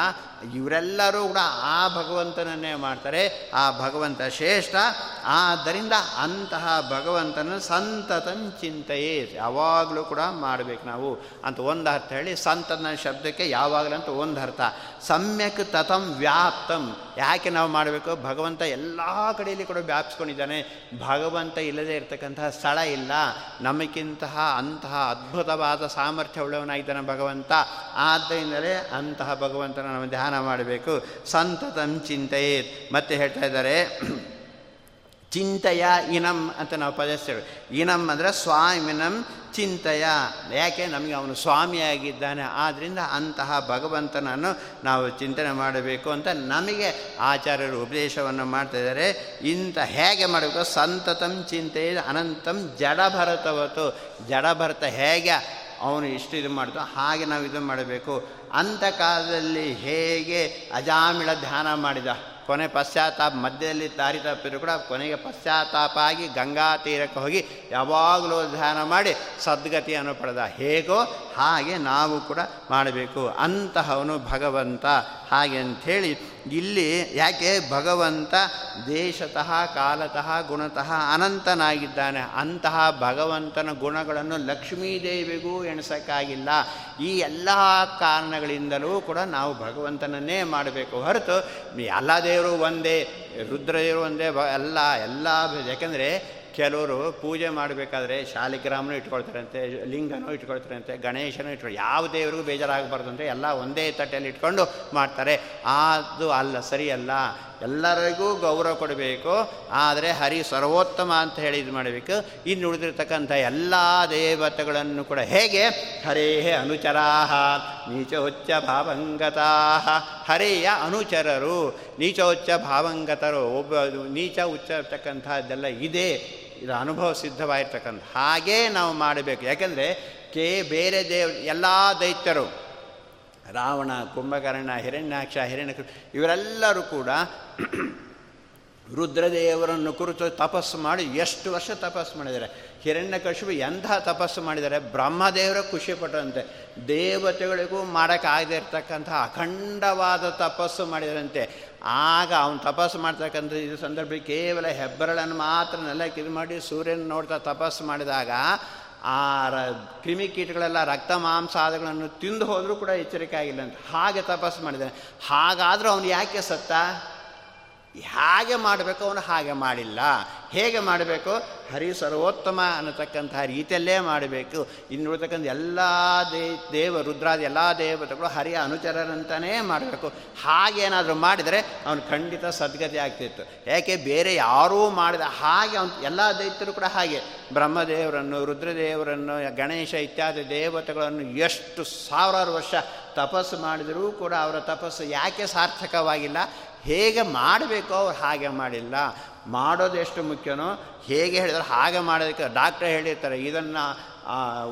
ಇವರೆಲ್ಲರೂ ಕೂಡ ಆ ಭಗವಂತನನ್ನೇ ಮಾಡ್ತಾರೆ, ಆ ಭಗವಂತ ಶ್ರೇಷ್ಠ. ಆದ್ದರಿಂದ ಅಂತಹ ಭಗವಂತನ ಸಂತತಂ ಚಿಂತೆಯೇ, ಯಾವಾಗಲೂ ಕೂಡ ಮಾಡಬೇಕು ನಾವು. ಅಂತ ಒಂದು ಅರ್ಥ ಹೇಳಿ ಸಂತನ ಶಬ್ದಕ್ಕೆ ಯಾವಾಗಲೂ ಅಂತ ಒಂದು ಅರ್ಥ. ಸಮ್ಯಕ್ ತತಂ ವ್ಯಾಪ್ತಂ ಯಾಕೆ ನಾವು ಮಾಡಬೇಕು? ಭಗವಂತ ಎಲ್ಲ ಕಡೆಯಲ್ಲಿ ಕೂಡ ವ್ಯಾಪಿಸ್ಕೊಂಡಿದ್ದಾನೆ. ಭಗವಂತ ಇಲ್ಲದೆ ಇರತಕ್ಕಂತಹ ಸ್ಥಳ ಇಲ್ಲ. ನಮಗಿಂತಹ ಅಂತಹ ಅದ್ಭುತವಾದ ಸಾಮರ್ಥ್ಯ ಉಳ್ಳವನಾಗಿದ್ದಾನೆ ಭಗವಂತ. ಆದ್ದರಿಂದಲೇ ಅಂತಹ ಭಗವಂತನ ನಾವು ಧ್ಯಾನ ಮಾಡಬೇಕು. ಸಂತತಂ ಚಿಂತೆಯೇ ಮತ್ತೆ ಹೇಳ್ತಾ ಇದ್ದಾರೆ ಚಿಂತೆಯ ಇನಂ ಅಂತ ನಾವು ಪದಸ್ತೇವೆ. ಇನಂ ಅಂದರೆ ಸ್ವಾಮಿನಂ ಚಿಂತೆಯ. ಯಾಕೆ? ನಮಗೆ ಅವನು ಸ್ವಾಮಿಯಾಗಿದ್ದಾನೆ. ಆದ್ದರಿಂದ ಅಂತಹ ಭಗವಂತನನ್ನು ನಾವು ಚಿಂತನೆ ಮಾಡಬೇಕು ಅಂತ ನಮಗೆ ಆಚಾರ್ಯರು ಉಪದೇಶವನ್ನು ಮಾಡ್ತಾಯಿದ್ದಾರೆ ಇಂಥ ಹೇಗೆ ಮಾಡಬೇಕು? ಸಂತತಂ ಚಿಂತೆ ಅನಂತಂ ಜಡಭರತವತ್ತು ಜಡಭರತ ಹೇಗೆ ಅವನು ಇಷ್ಟು ಇದು ಮಾಡ್ತೋ ಹಾಗೆ ನಾವು ಇದು ಮಾಡಬೇಕು. ಅಂಥ ಕಾಲದಲ್ಲಿ ಹೇಗೆ ಅಜಾಮಿಳ ಧ್ಯಾನ ಮಾಡಿದ? ಕೊನೆ ಪಶ್ಚಾತ್ತಾಪ, ಮಧ್ಯದಲ್ಲಿ ದಾರಿ ತಪ್ಪಿದ್ರು ಕೂಡ ಕೊನೆಗೆ ಪಶ್ಚಾತ್ತಾಪ ಆಗಿ ಗಂಗಾ ತೀರಕ್ಕೆ ಹೋಗಿ ಯಾವಾಗಲೂ ಧ್ಯಾನ ಮಾಡಿ ಸದ್ಗತಿಯನ್ನು ಪಡೆದ. ಹೇಗೋ ಹಾಗೆ ನಾವು ಕೂಡ ಮಾಡಬೇಕು. ಅಂತಹವನು ಭಗವಂತ. ಹಾಗೆ ಅಂಥೇಳಿ ಇಲ್ಲಿ ಯಾಕೆ ಭಗವಂತ ದೇಶತಃ, ಕಾಲತಃ, ಗುಣತಃ ಅನಂತನಾಗಿದ್ದಾನೆ? ಅಂತಹ ಭಗವಂತನ ಗುಣಗಳನ್ನು ಲಕ್ಷ್ಮೀದೇವಿಗೂ ಎಣಿಸೋಕ್ಕಾಗಿಲ್ಲ. ಈ ಎಲ್ಲ ಕಾರಣಗಳಿಂದಲೂ ಕೂಡ ನಾವು ಭಗವಂತನನ್ನೇ ಮಾಡಬೇಕು ಹೊರತು ಎಲ್ಲ ದೇವರು ಒಂದೇ, ರುದ್ರದೇವರು ಒಂದೇ, ಬ ಎಲ್ಲ ಎಲ್ಲ, ಯಾಕೆಂದರೆ ಕೆಲವರು ಪೂಜೆ ಮಾಡಬೇಕಾದ್ರೆ ಶಾಲಿಗ್ರಾಮನೂ ಇಟ್ಕೊಳ್ತಾರಂತೆ, ಲಿಂಗನೂ ಇಟ್ಕೊಳ್ತಾರಂತೆ, ಗಣೇಶನೂ ಇಟ್ಕೊಂಡು ಯಾವ ದೇವರಿಗೂ ಬೇಜಾರಾಗಬಾರ್ದು ಅಂದರೆ ಎಲ್ಲ ಒಂದೇ ತಟ್ಟೆಯಲ್ಲಿ ಇಟ್ಕೊಂಡು ಮಾಡ್ತಾರೆ. ಅದು ಅಲ್ಲ ಸರಿಯಲ್ಲ ಎಲ್ಲರಿಗೂ ಗೌರವ ಕೊಡಬೇಕು. ಆದರೆ ಹರಿ ಸರ್ವೋತ್ತಮ ಅಂತ ಹೇಳಿ ಇದು ಮಾಡಬೇಕು. ಇನ್ನು ಉಳಿದಿರ್ತಕ್ಕಂಥ ಎಲ್ಲ ದೇವತೆಗಳನ್ನು ಕೂಡ ಹೇಗೆ? ಹರೇ ಅನುಚರಾಹ, ನೀಚೋಚ್ಚ ಭಾವಂಗತಾಹ. ಹರೆಯ ಅನುಚರರು, ನೀಚೋಚ್ಚ ಭಾವಂಗತರು, ಒಬ್ಬ ನೀಚ ಉಚ್ಚ ಇರ್ತಕ್ಕಂಥದ್ದೆಲ್ಲ ಇದೆ. ಇದು ಅನುಭವ ಸಿದ್ಧವಾಗಿರ್ತಕ್ಕಂಥ ಹಾಗೇ ನಾವು ಮಾಡಬೇಕು. ಯಾಕೆಂದರೆ ಕೆ ಬೇರೆ ದೇವ ಎಲ್ಲ ದೈತ್ಯರು ರಾವಣ, ಕುಂಭಕರ್ಣ, ಹಿರಣ್ಯಾಕ್ಷ ಹಿರಣ್ಯ ಇವರೆಲ್ಲರೂ ಕೂಡ ರುದ್ರದೇವರನ್ನು ಕುರಿತು ತಪಸ್ಸು ಮಾಡಿ ಎಷ್ಟು ವರ್ಷ ತಪಸ್ಸು ಮಾಡಿದ್ದಾರೆ. ಹಿರಣ್ಯಕಶಿಪು ಎಂಥ ತಪಸ್ಸು ಮಾಡಿದ್ದಾರೆ? ಬ್ರಹ್ಮದೇವರ ಖುಷಿಪಟ್ಟಂತೆ ದೇವತೆಗಳಿಗೂ ಮಾಡೋಕ್ಕಾಗದೇ ಇರತಕ್ಕಂಥ ಅಖಂಡವಾದ ತಪಸ್ಸು ಮಾಡಿದರಂತೆ. ಆಗ ಅವನು ತಪಸ್ಸು ಮಾಡ್ತಕ್ಕಂಥ ಇದು ಸಂದರ್ಭ ಕೇವಲ ಹೆಬ್ಬರಳನ್ನು ಮಾತ್ರ ನೆಲಕ್ಕೆ ಇದು ಮಾಡಿ ಸೂರ್ಯನ ನೋಡ್ತಾ ತಪಸ್ಸು ಮಾಡಿದಾಗ ಆ ರ ಕ್ರಿಮಿಕೀಟಗಳೆಲ್ಲ ರಕ್ತ ಮಾಂಸಾದಗಳನ್ನು ತಿಂದು ಹೋದರೂ ಕೂಡ ಎಚ್ಚರಿಕೆ ಆಗಿಲ್ಲ ಅಂತ. ಹಾಗೆ ತಪಸ್ಸು ಮಾಡಿದ್ದಾನೆ. ಹಾಗಾದರೂ ಅವನು ಯಾಕೆ ಸತ್ತ? ಹೇಗೆ ಮಾಡಬೇಕು, ಅವನು ಹಾಗೆ ಮಾಡಿಲ್ಲ. ಹೇಗೆ ಮಾಡಬೇಕು? ಹರಿ ಸರ್ವೋತ್ತಮ ಅನ್ನತಕ್ಕಂತಹ ರೀತಿಯಲ್ಲೇ ಮಾಡಬೇಕು. ಇನ್ನುಳಿತಕ್ಕಂಥ ಎಲ್ಲ ದೇ, ದೇವ, ರುದ್ರಾದ ಎಲ್ಲ ದೇವತೆಗಳು ಹರಿಯ ಅನುಚರರಂತಲೇ ಮಾಡಬೇಕು. ಹಾಗೇನಾದರೂ ಮಾಡಿದರೆ ಅವನು ಖಂಡಿತ ಸದ್ಗತಿ ಆಗ್ತಿತ್ತು. ಯಾಕೆ? ಬೇರೆ ಯಾರೂ ಮಾಡಿದ ಹಾಗೆ ಅವನು, ಎಲ್ಲ ದೈತ್ಯರು ಕೂಡ ಹಾಗೆ. ಬ್ರಹ್ಮದೇವರನ್ನು, ರುದ್ರದೇವರನ್ನು, ಗಣೇಶ ಇತ್ಯಾದಿ ದೇವತೆಗಳನ್ನು ಎಷ್ಟು ಸಾವಿರಾರು ವರ್ಷ ತಪಸ್ಸು ಮಾಡಿದರೂ ಕೂಡ ಅವರ ತಪಸ್ಸು ಯಾಕೆ ಸಾರ್ಥಕವಾಗಿಲ್ಲ? ಹೇಗೆ ಮಾಡಬೇಕೋ ಅವ್ರು ಹಾಗೆ ಮಾಡಿಲ್ಲ. ಮಾಡೋದು ಎಷ್ಟು ಮುಖ್ಯನೋ ಹೇಗೆ ಹೇಳಿದ್ರೆ ಹಾಗೆ ಮಾಡೋದಕ್ಕೆ ಡಾಕ್ಟ್ರ್ ಹೇಳಿರ್ತಾರೆ, ಇದನ್ನು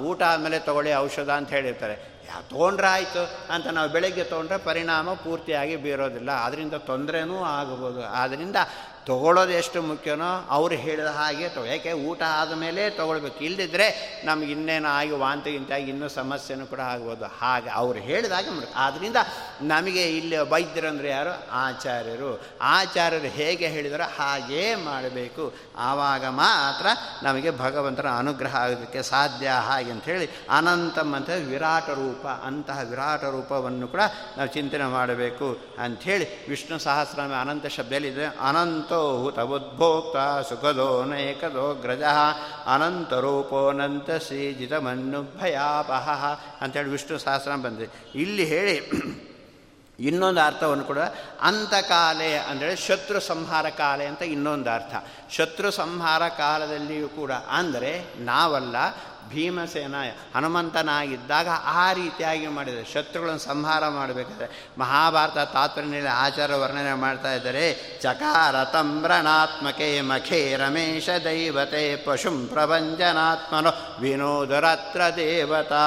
ಊಟ ಆದಮೇಲೆ ತೊಗೊಳ್ಳಿ ಔಷಧ ಅಂತ ಹೇಳಿರ್ತಾರೆ. ಯಾ ತೊಗೊಂಡ್ರೆ ಆಯಿತು ಅಂತ ನಾವು ಬೆಳಗ್ಗೆ ತೊಗೊಂಡ್ರೆ ಪರಿಣಾಮ ಪೂರ್ತಿಯಾಗಿ ಬೀರೋದಿಲ್ಲ. ಅದರಿಂದ ತೊಂದರೆನೂ ಆಗಬಹುದು ಆದ್ದರಿಂದ ತೊಗೊಳ್ಳೋದು ಎಷ್ಟು ಮುಖ್ಯನೋ ಅವ್ರು ಹೇಳಿದ ಹಾಗೆ ತೊ ಯಾಕೆ ಊಟ ಆದಮೇಲೆ ತೊಗೊಳ್ಬೇಕು. ಇಲ್ಲದಿದ್ದರೆ ನಮ್ಗೆ ಇನ್ನೇನು ಆಗಿ ವಾಂತಿ ಗಿಂತಾಗಿ ಇನ್ನೂ ಸಮಸ್ಯೆನೂ ಕೂಡ ಆಗ್ಬೋದು. ಹಾಗೆ ಅವ್ರು ಹೇಳಿದಾಗ ಆದ್ದರಿಂದ ನಮಗೆ ಇಲ್ಲಿ ವೈದ್ಯರಂದ್ರೆ ಯಾರು? ಆಚಾರ್ಯರು. ಆಚಾರ್ಯರು ಹೇಗೆ ಹೇಳಿದಾರೋ ಹಾಗೇ ಮಾಡಬೇಕು. ಆವಾಗ ಮಾತ್ರ ನಮಗೆ ಭಗವಂತನ ಅನುಗ್ರಹ ಆಗೋದಕ್ಕೆ ಸಾಧ್ಯ. ಹಾಗೆ ಅಂಥೇಳಿ ಅನಂತಮ್ ಅಂತ ವಿರಾಟ ರೂಪ, ಅಂತಹ ವಿರಾಟ ರೂಪವನ್ನು ಕೂಡ ನಾವು ಚಿಂತನೆ ಮಾಡಬೇಕು ಅಂಥೇಳಿ ವಿಷ್ಣು ಸಹಸ್ರನಾಮ ಅನಂತ ಶಬ್ದದಲ್ಲಿದೆ ಅನಂತೋ ಸುಖದೋ ನೈಕದೋ ಗ್ರಜ ಅನಂತರೂಪೋನಂತ ಶ್ರೀಜಿತಮನ್ನು ಭಯಾಪಹ ಅಂತೇಳಿ ವಿಷ್ಣು ಸಹಸ್ರ ಬಂದಿದೆ. ಇಲ್ಲಿ ಹೇಳಿ ಇನ್ನೊಂದು ಅರ್ಥವನ್ನು ಕೂಡ ಅಂತಕಾಲೆ ಅಂದರೆ ಶತ್ರು ಸಂಹಾರ ಕಾಲೆ ಅಂತ ಇನ್ನೊಂದು ಅರ್ಥ. ಶತ್ರು ಸಂಹಾರ ಕಾಲದಲ್ಲಿಯೂ ಕೂಡ, ಅಂದರೆ ನಾವಲ್ಲ ಭೀಮಸೇನ ಹನುಮಂತನಾಗಿದ್ದಾಗ ಆ ರೀತಿಯಾಗಿ ಮಾಡಿದರೆ. ಶತ್ರುಗಳನ್ನು ಸಂಹಾರ ಮಾಡಬೇಕಾದ್ರೆ ಮಹಾಭಾರತ ತಾತ್ಪರ್ಯದಲ್ಲಿ ಆಚಾರ ವರ್ಣನೆ ಮಾಡ್ತಾ ಇದ್ದಾರೆ, ಚಕಾರ ತಮ್ರಣಾತ್ಮಕೆ ಮಖೇ ರಮೇಶ ದೈವತೆ ಪಶುಂ ಪ್ರಭಂಜನಾತ್ಮನೋ ವಿನೋದರತ್ರ ದೇವತಾ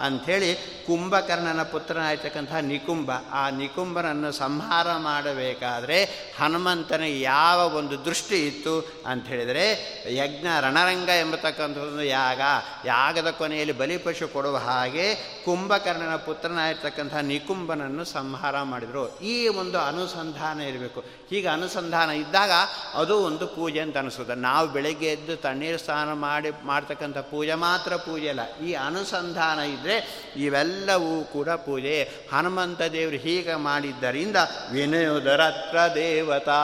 ಅಂಥೇಳಿ ಕುಂಭಕರ್ಣನ ಪುತ್ರನಾಗಿರ್ತಕ್ಕಂತಹ ನಿಕುಂಭ, ಆ ನಿಕುಂಭನನ್ನು ಸಂಹಾರ ಮಾಡಬೇಕಾದ್ರೆ ಹನುಮಂತನ ಯಾವ ಒಂದು ದೃಷ್ಟಿ ಇತ್ತು ಅಂತ ಹೇಳಿದರೆ, ಯಜ್ಞ ರಣರಂಗ ಎಂಬತಕ್ಕಂಥದ್ದು ಯಾಗ, ಯಾಗದ ಕೊನೆಯಲ್ಲಿ ಬಲಿಪಶು ಕೊಡುವ ಹಾಗೆ ಕುಂಭಕರ್ಣನ ಪುತ್ರನಾಗಿರ್ತಕ್ಕಂಥ ನಿಕುಂಭನನ್ನು ಸಂಹಾರ ಮಾಡಿದರು. ಈ ಒಂದು ಅನುಸಂಧಾನ ಇರಬೇಕು. ಹೀಗೆ ಅನುಸಂಧಾನ ಇದ್ದಾಗ ಅದು ಒಂದು ಪೂಜೆ ಅಂತ ಅನಿಸುತ್ತೆ. ನಾವು ಬೆಳಗ್ಗೆ ಎದ್ದು ತಣ್ಣೀರು ಸ್ನಾನ ಮಾಡಿ, ಮಾಡ್ತಕ್ಕಂಥ ಪೂಜೆ ಮಾತ್ರ ಪೂಜೆ ಅಲ್ಲ. ಈ ಅನುಸಂಧಾನ ಇದ್ದರೆ ಇವೆಲ್ಲವೂ ಕೂಡ ಪೂಜೆ. ಹನುಮಂತ ದೇವರು ಹೀಗೆ ಮಾಡಿದ್ದರಿಂದ ವಿನಯೋದರತ್ರ ದೇವತಾ.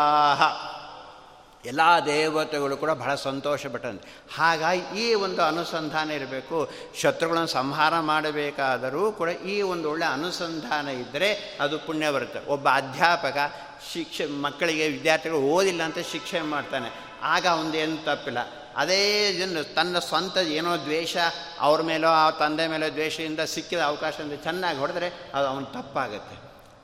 ಎಲ್ಲ ದೇವತೆಗಳು ಕೂಡ ಬಹಳ ಸಂತೋಷಪಟ್ಟಂತೆ ಹಾಗಾಗಿ ಈ ಒಂದು ಅನುಸಂಧಾನ ಇರಬೇಕು. ಶತ್ರುಗಳನ್ನು ಸಂಹಾರ ಮಾಡಬೇಕಾದರೂ ಕೂಡ ಈ ಒಂದು ಒಳ್ಳೆಯ ಅನುಸಂಧಾನ ಇದ್ದರೆ ಅದು ಪುಣ್ಯ ಬರುತ್ತೆ. ಒಬ್ಬ ಅಧ್ಯಾಪಕ ಶಿಕ್ಷೆ ಮಕ್ಕಳಿಗೆ ವಿದ್ಯಾರ್ಥಿಗಳು ಓದಿಲ್ಲ ಅಂತ ಶಿಕ್ಷೆ ಮಾಡ್ತಾನೆ. ಆಗ ಅವನದೇನು ತಪ್ಪಿಲ್ಲ. ಅದೇ ಜನ ತನ್ನ ಸ್ವಂತ ಏನೋ ದ್ವೇಷ, ಅವ್ರ ಮೇಲೋ, ಆ ತಂದೆ ಮೇಲೋ ದ್ವೇಷದಿಂದ ಸಿಕ್ಕಿದ ಅವಕಾಶದಿಂದ ಚೆನ್ನಾಗಿ ಹೊಡೆದ್ರೆ ಅದು ಅವನು ತಪ್ಪಾಗುತ್ತೆ.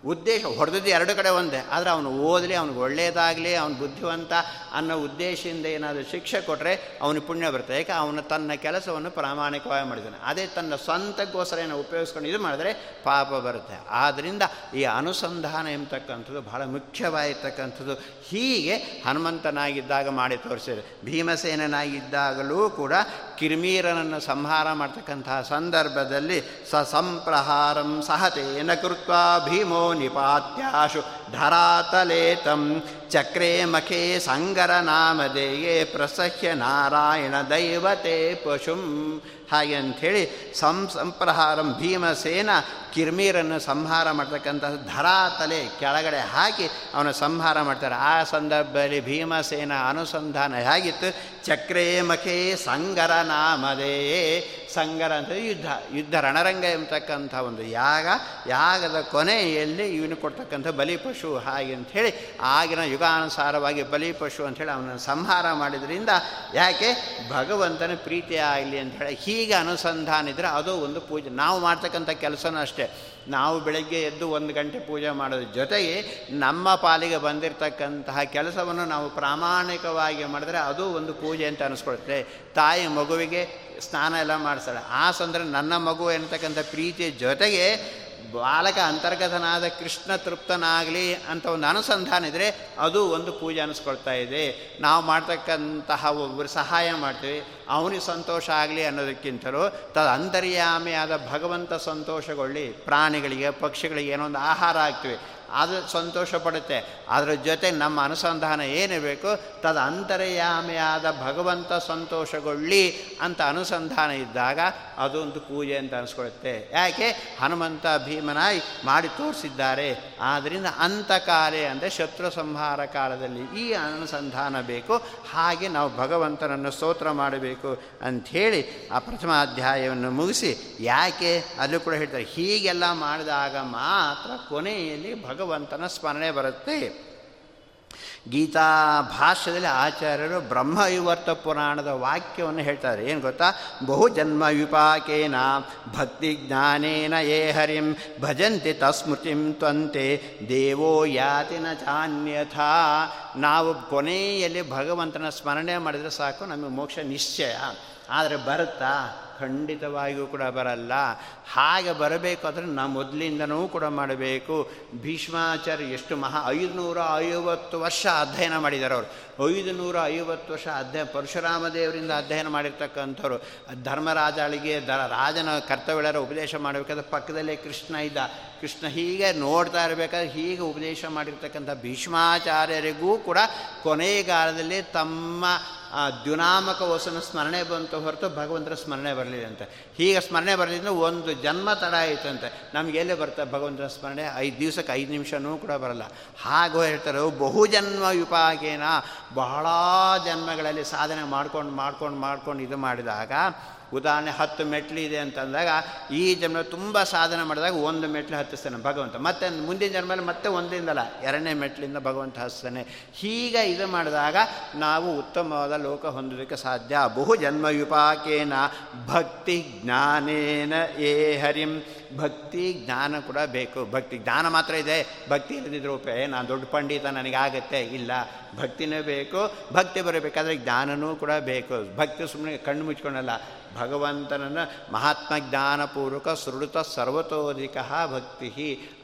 ಉದ್ದೇಶ ಹೊಡೆದದ್ದು ಎರಡು ಕಡೆ ಒಂದೇ. ಆದರೆ ಅವನು ಓದಲಿ, ಅವ್ನಿಗೆ ಒಳ್ಳೆಯದಾಗಲಿ ಅವನು ಬುದ್ಧಿವಂತ ಅನ್ನೋ ಉದ್ದೇಶದಿಂದ ಏನಾದರೂ ಶಿಕ್ಷೆ ಕೊಟ್ಟರೆ ಅವನು ಪುಣ್ಯ ಬರುತ್ತೆ. ಯಾಕೆ ಅವನು ತನ್ನ ಕೆಲಸವನ್ನು ಪ್ರಾಮಾಣಿಕವಾಗಿ ಮಾಡಿದ್ದಾನೆ. ಅದೇ ತನ್ನ ಸ್ವಂತಕ್ಕೋಸ್ಕರ ಏನೋ ಉಪಯೋಗಿಸ್ಕೊಂಡು ಇದು ಮಾಡಿದ್ರೆ ಪಾಪ ಬರುತ್ತೆ. ಆದ್ದರಿಂದ ಈ ಅನುಸಂಧಾನ ಎಂಬತಕ್ಕಂಥದ್ದು ಬಹಳ ಮುಖ್ಯವಾಗಿರ್ತಕ್ಕಂಥದ್ದು ಹೀಗೆ ಹನುಮಂತನಾಗಿದ್ದಾಗ ಮಾಡಿ ತೋರಿಸಿದೆ ಭೀಮಸೇನಾಗಿದ್ದಾಗಲೂ ಕೂಡ ಕಿರ್ಮೀರನನ್ನು ಸಂಹಾರ ಮಾಡ್ತಕ್ಕಂತಹ ಸಂದರ್ಭದಲ್ಲಿ ಸ ಸಂಪ್ರಹಾರಂ ಸಹತೇನ ಕೃತ್ವ ಭೀಮೋ ನಿಪಾತ್ಯಾಶು ಧರಾತಲೇತಂ ಚಕ್ರೇ ಮಖೇ ಸಂಗರ ನಾಮದೇಯೇ ಪ್ರಸಹ್ಯ ನಾರಾಯಣ ದೈವತೆ ಪಶುಂ. ಹಾಗೆ ಅಂಥೇಳಿ ಸಂ ಸಂಪ್ರಹಾರಂ ಭೀಮಸೇನ ಕಿರ್ಮೀರನ್ನು ಸಂಹಾರ ಮಾಡ್ತಕ್ಕಂಥ ಧರಾತಲೆ ಕೆಳಗಡೆ ಹಾಕಿ ಅವನ ಸಂಹಾರ ಮಾಡ್ತಾರೆ. ಆ ಸಂದರ್ಭದಲ್ಲಿ ಭೀಮಸೇನ ಅನುಸಂಧಾನ ಹೇಗಿತ್ತು? ಚಕ್ರೇ ಮಖೇ ಸಂಗರ ನಾಮದೇ. ಸಂಗರ ಅಂತ ಯುದ್ಧ ಯುದ್ಧ ರಣರಂಗ ಎಂಬತಕ್ಕಂಥ ಒಂದು ಯಾಗ. ಯಾಗದ ಕೊನೆಯಲ್ಲಿ ಇವನು ಕೊಡ್ತಕ್ಕಂಥ ಬಲಿಪಶು ಹಾಗೆ ಅಂಥೇಳಿ ಆಗಿನ ಯುಗಾನುಸಾರವಾಗಿ ಬಲಿಪಶು ಅಂಥೇಳಿ ಅವನನ್ನು ಸಂಹಾರ ಮಾಡಿದ್ರಿಂದ ಯಾಕೆ? ಭಗವಂತನ ಪ್ರೀತಿ ಆಗಲಿ ಅಂಥೇಳಿ ಹೀಗೆ ಅನುಸಂಧಾನ ಇದ್ದರೆ ಅದು ಒಂದು ಪೂಜೆ. ನಾವು ಮಾಡ್ತಕ್ಕಂಥ ಕೆಲಸನೂ ಅಷ್ಟೇ. ನಾವು ಬೆಳಗ್ಗೆ ಎದ್ದು ಒಂದು ಗಂಟೆ ಪೂಜೆ ಮಾಡೋದ್ರ ಜೊತೆಗೆ ನಮ್ಮ ಪಾಲಿಗೆ ಬಂದಿರತಕ್ಕಂತಹ ಕೆಲಸವನ್ನು ನಾವು ಪ್ರಾಮಾಣಿಕವಾಗಿ ಮಾಡಿದ್ರೆ ಅದು ಒಂದು ಪೂಜೆ ಅಂತ ಅನಿಸ್ಕೊಳುತ್ತೆ. ತಾಯಿ ಮಗುವಿಗೆ ಸ್ನಾನ ಎಲ್ಲ ಮಾಡಿಸ್ತಾಳೆ. ಆ ಸಂದರ್ಭ ನನ್ನ ಮಗು ಎನ್ನತಕ್ಕಂಥ ಪ್ರೀತಿಯ ಜೊತೆಗೆ ಬಾಲಕ ಅಂತರ್ಗತನಾದ ಕೃಷ್ಣ ತೃಪ್ತನಾಗಲಿ ಅಂತ ಒಂದು ಅನುಸಂಧಾನ ಇದ್ದರೆ ಅದು ಒಂದು ಪೂಜೆ ಅನಿಸ್ಕೊಳ್ತಾ ಇದೆ. ನಾವು ಮಾಡ್ತಕ್ಕಂತಹ ಒಬ್ಬರು ಸಹಾಯ ಮಾಡ್ತೀವಿ. ಅವನಿಗೆ ಸಂತೋಷ ಆಗಲಿ ಅನ್ನೋದಕ್ಕಿಂತಲೂ ತದ ಅಂತರ್ಯಾಮಿಯಾದ ಭಗವಂತ ಸಂತೋಷಗೊಳ್ಳಿ. ಪ್ರಾಣಿಗಳಿಗೆ, ಪಕ್ಷಿಗಳಿಗೆ ಏನೋ ಒಂದು ಆಹಾರ ಹಾಕ್ತೀವಿ. ಅದು ಸಂತೋಷ ಪಡುತ್ತೆ. ಅದರ ಜೊತೆ ನಮ್ಮ ಅನುಸಂಧಾನ ಏನಿರಬೇಕು ತದ ಅಂತರ್ಯಾಮಿಯಾದ ಭಗವಂತ ಸಂತೋಷಗೊಳ್ಳಿ ಅಂತ ಅನುಸಂಧಾನ ಇದ್ದಾಗ ಅದೊಂದು ಪೂಜೆ ಅಂತ ಅನಿಸ್ಕೊಳುತ್ತೆ. ಯಾಕೆ? ಹನುಮಂತ ಭೀಮನಾಯಿ ಮಾಡಿ ತೋರಿಸಿದ್ದಾರೆ. ಆದ್ದರಿಂದ ಅಂತಕಾಲೆ ಅಂದರೆ ಶತ್ರು ಸಂಹಾರ ಕಾಲದಲ್ಲಿ ಈ ಅನುಸಂಧಾನ ಬೇಕು. ಹಾಗೆ ನಾವು ಭಗವಂತನನ್ನು ಸ್ತೋತ್ರ ಮಾಡಬೇಕು ಅಂಥೇಳಿ ಆ ಪ್ರಥಮ ಅಧ್ಯಾಯವನ್ನು ಮುಗಿಸಿ ಯಾಕೆ ಅಲ್ಲೂ ಕೂಡ ಹೇಳ್ತಾರೆ, ಹೀಗೆಲ್ಲ ಮಾಡಿದಾಗ ಮಾತ್ರ ಕೊನೆಯಲ್ಲಿ ಭಗವಂತನ ಸ್ಮರಣೆ ಬರುತ್ತೆ. ಗೀತಾ ಭಾಷ್ಯದಲ್ಲಿ ಆಚಾರ್ಯರು ಬ್ರಹ್ಮವಿವರ್ತ ಪುರಾಣದ ವಾಕ್ಯವನ್ನು ಹೇಳ್ತಾರೆ. ಏನು ಗೊತ್ತಾ? ಬಹು ಜನ್ಮ ವಿಪಾಕೇನ ಭಕ್ತಿ ಜ್ಞಾನೇನ ಏ ಹರಿಂ ಭಜಂತಿ ತಸ್ಮೃತಿಂ ತ್ವಂತೆ ದೇವೋ ಯಾತಿನ ಚಾನ್ಯಥ. ನಾವು ಕೊನೆಯಲ್ಲಿ ಭಗವಂತನ ಸ್ಮರಣೆ ಮಾಡಿದರೆ ಸಾಕು, ನಮಗೆ ಮೋಕ್ಷ ನಿಶ್ಚಯ. ಆದರೆ ಬರುತ್ತಾ? ಖಂಡಿತವಾಗಿಯೂ ಕೂಡ ಬರಲ್ಲ. ಹಾಗೆ ಬರಬೇಕಾದ್ರೆ ನಾವು ಮೊದಲಿಂದನೂ ಕೂಡ ಮಾಡಬೇಕು. ಭೀಷ್ಮಾಚಾರ್ಯ ಎಷ್ಟು ಮಹಾ, ಐದುನೂರ ಐವತ್ತು ವರ್ಷ ಅಧ್ಯಯನ ಮಾಡಿದ್ದಾರೆ ಅವರು. ಐದು ನೂರ ಐವತ್ತು ವರ್ಷ ಅಧ್ಯಯನ, ಪರಶುರಾಮ ದೇವರಿಂದ ಅಧ್ಯಯನ ಮಾಡಿರ್ತಕ್ಕಂಥವ್ರು. ಧರ್ಮರಾಜಳಿಗೆ ದ, ರಾಜನ ಕರ್ತವ್ಯರ ಉಪದೇಶ ಮಾಡಬೇಕಾದ್ರೆ ಪಕ್ಕದಲ್ಲೇ ಕೃಷ್ಣ ಇದ್ದ. ಕೃಷ್ಣ ಹೀಗೆ ನೋಡ್ತಾ ಇರಬೇಕಾದ್ರೆ ಹೀಗೆ ಉಪದೇಶ ಮಾಡಿರ್ತಕ್ಕಂಥ ಭೀಷ್ಮಾಚಾರ್ಯರಿಗೂ ಕೂಡ ಕೊನೆಗಾಲದಲ್ಲಿ ತಮ್ಮ ದ್ಯುನಾಮಕ ವಸನ ಸ್ಮರಣೆ ಬಂತು ಹೊರತು ಭಗವಂತರ ಸ್ಮರಣೆ ಬರಲಿಲ್ಲ ಅಂತ ಹೀಗೆ ಸ್ಮರಣೆ ಬರಲಿಲ್ಲ ಒಂದು ಜನ್ಮ ತಡ ಆಯಿತಂತೆ. ನಮ್ಗೆ ಎಲ್ಲೇ ಬರ್ತಾ ಭಗವಂತನ ಸ್ಮರಣೆ? ಐದು ದಿವಸಕ್ಕೆ ಐದು ನಿಮಿಷನೂ ಕೂಡ ಬರಲ್ಲ. ಹಾಗೂ ಹೇಳ್ತಾರೆ ಬಹು ಜನ್ಮ ವಿಪಾಗೇನ ಬಹಳ ಜನ್ಮಗಳಲ್ಲಿ ಸಾಧನೆ ಮಾಡ್ಕೊಂಡು ಮಾಡ್ಕೊಂಡು ಮಾಡ್ಕೊಂಡು ಇದು ಮಾಡಿದಾಗ ಉದಾಹರಣೆ ಹತ್ತು ಮೆಟ್ಲಿದೆ ಅಂತಂದಾಗ ಈ ಜನ್ಮ ತುಂಬ ಸಾಧನೆ ಮಾಡಿದಾಗ ಒಂದು ಮೆಟ್ಲು ಹತ್ತಿಸ್ತಾನೆ ಭಗವಂತ. ಮತ್ತೆ ಮುಂದಿನ ಜನ್ಮದಲ್ಲಿ ಮತ್ತೆ ಒಂದಿಂದಲ್ಲ ಎರಡನೇ ಮೆಟ್ಲಿಂದ ಭಗವಂತ ಹಸ್ತಾನೆ ಹೀಗೆ ಇದು ಮಾಡಿದಾಗ ನಾವು ಉತ್ತಮವಾದ ಲೋಕ ಹೊಂದೋದಕ್ಕೆ ಸಾಧ್ಯ. ಬಹು ಜನ್ಮ ವಿಪಾಕೇನ ಭಕ್ತಿ ಜ್ಞಾನೇನ ಏ ಹರಿಂ. ಭಕ್ತಿ ಜ್ಞಾನ ಕೂಡ ಬೇಕು. ಭಕ್ತಿ ಜ್ಞಾನ ಮಾತ್ರ ಇದೆ. ಭಕ್ತಿ ಇಲ್ಲದಿದ್ರೂ ಉಪಯೋಗ ನಾನು ದೊಡ್ಡ ಪಂಡಿತ ನನಗಾಗತ್ತೆ ಇಲ್ಲ. ಭಕ್ತಿನೇ ಬೇಕು. ಭಕ್ತಿ ಬರಬೇಕಾದ್ರೆ ಜ್ಞಾನನೂ ಕೂಡ ಬೇಕು. ಭಕ್ತಿ ಸುಮ್ಮನೆ ಕಣ್ಣು ಮುಚ್ಕೊಂಡಲ್ಲ. ಭಗವಂತನನ್ನು ಮಹಾತ್ಮ ಜ್ಞಾನಪೂರ್ವಕ ಸೃಡುತ ಸರ್ವತೋಧಿಕ ಭಕ್ತಿ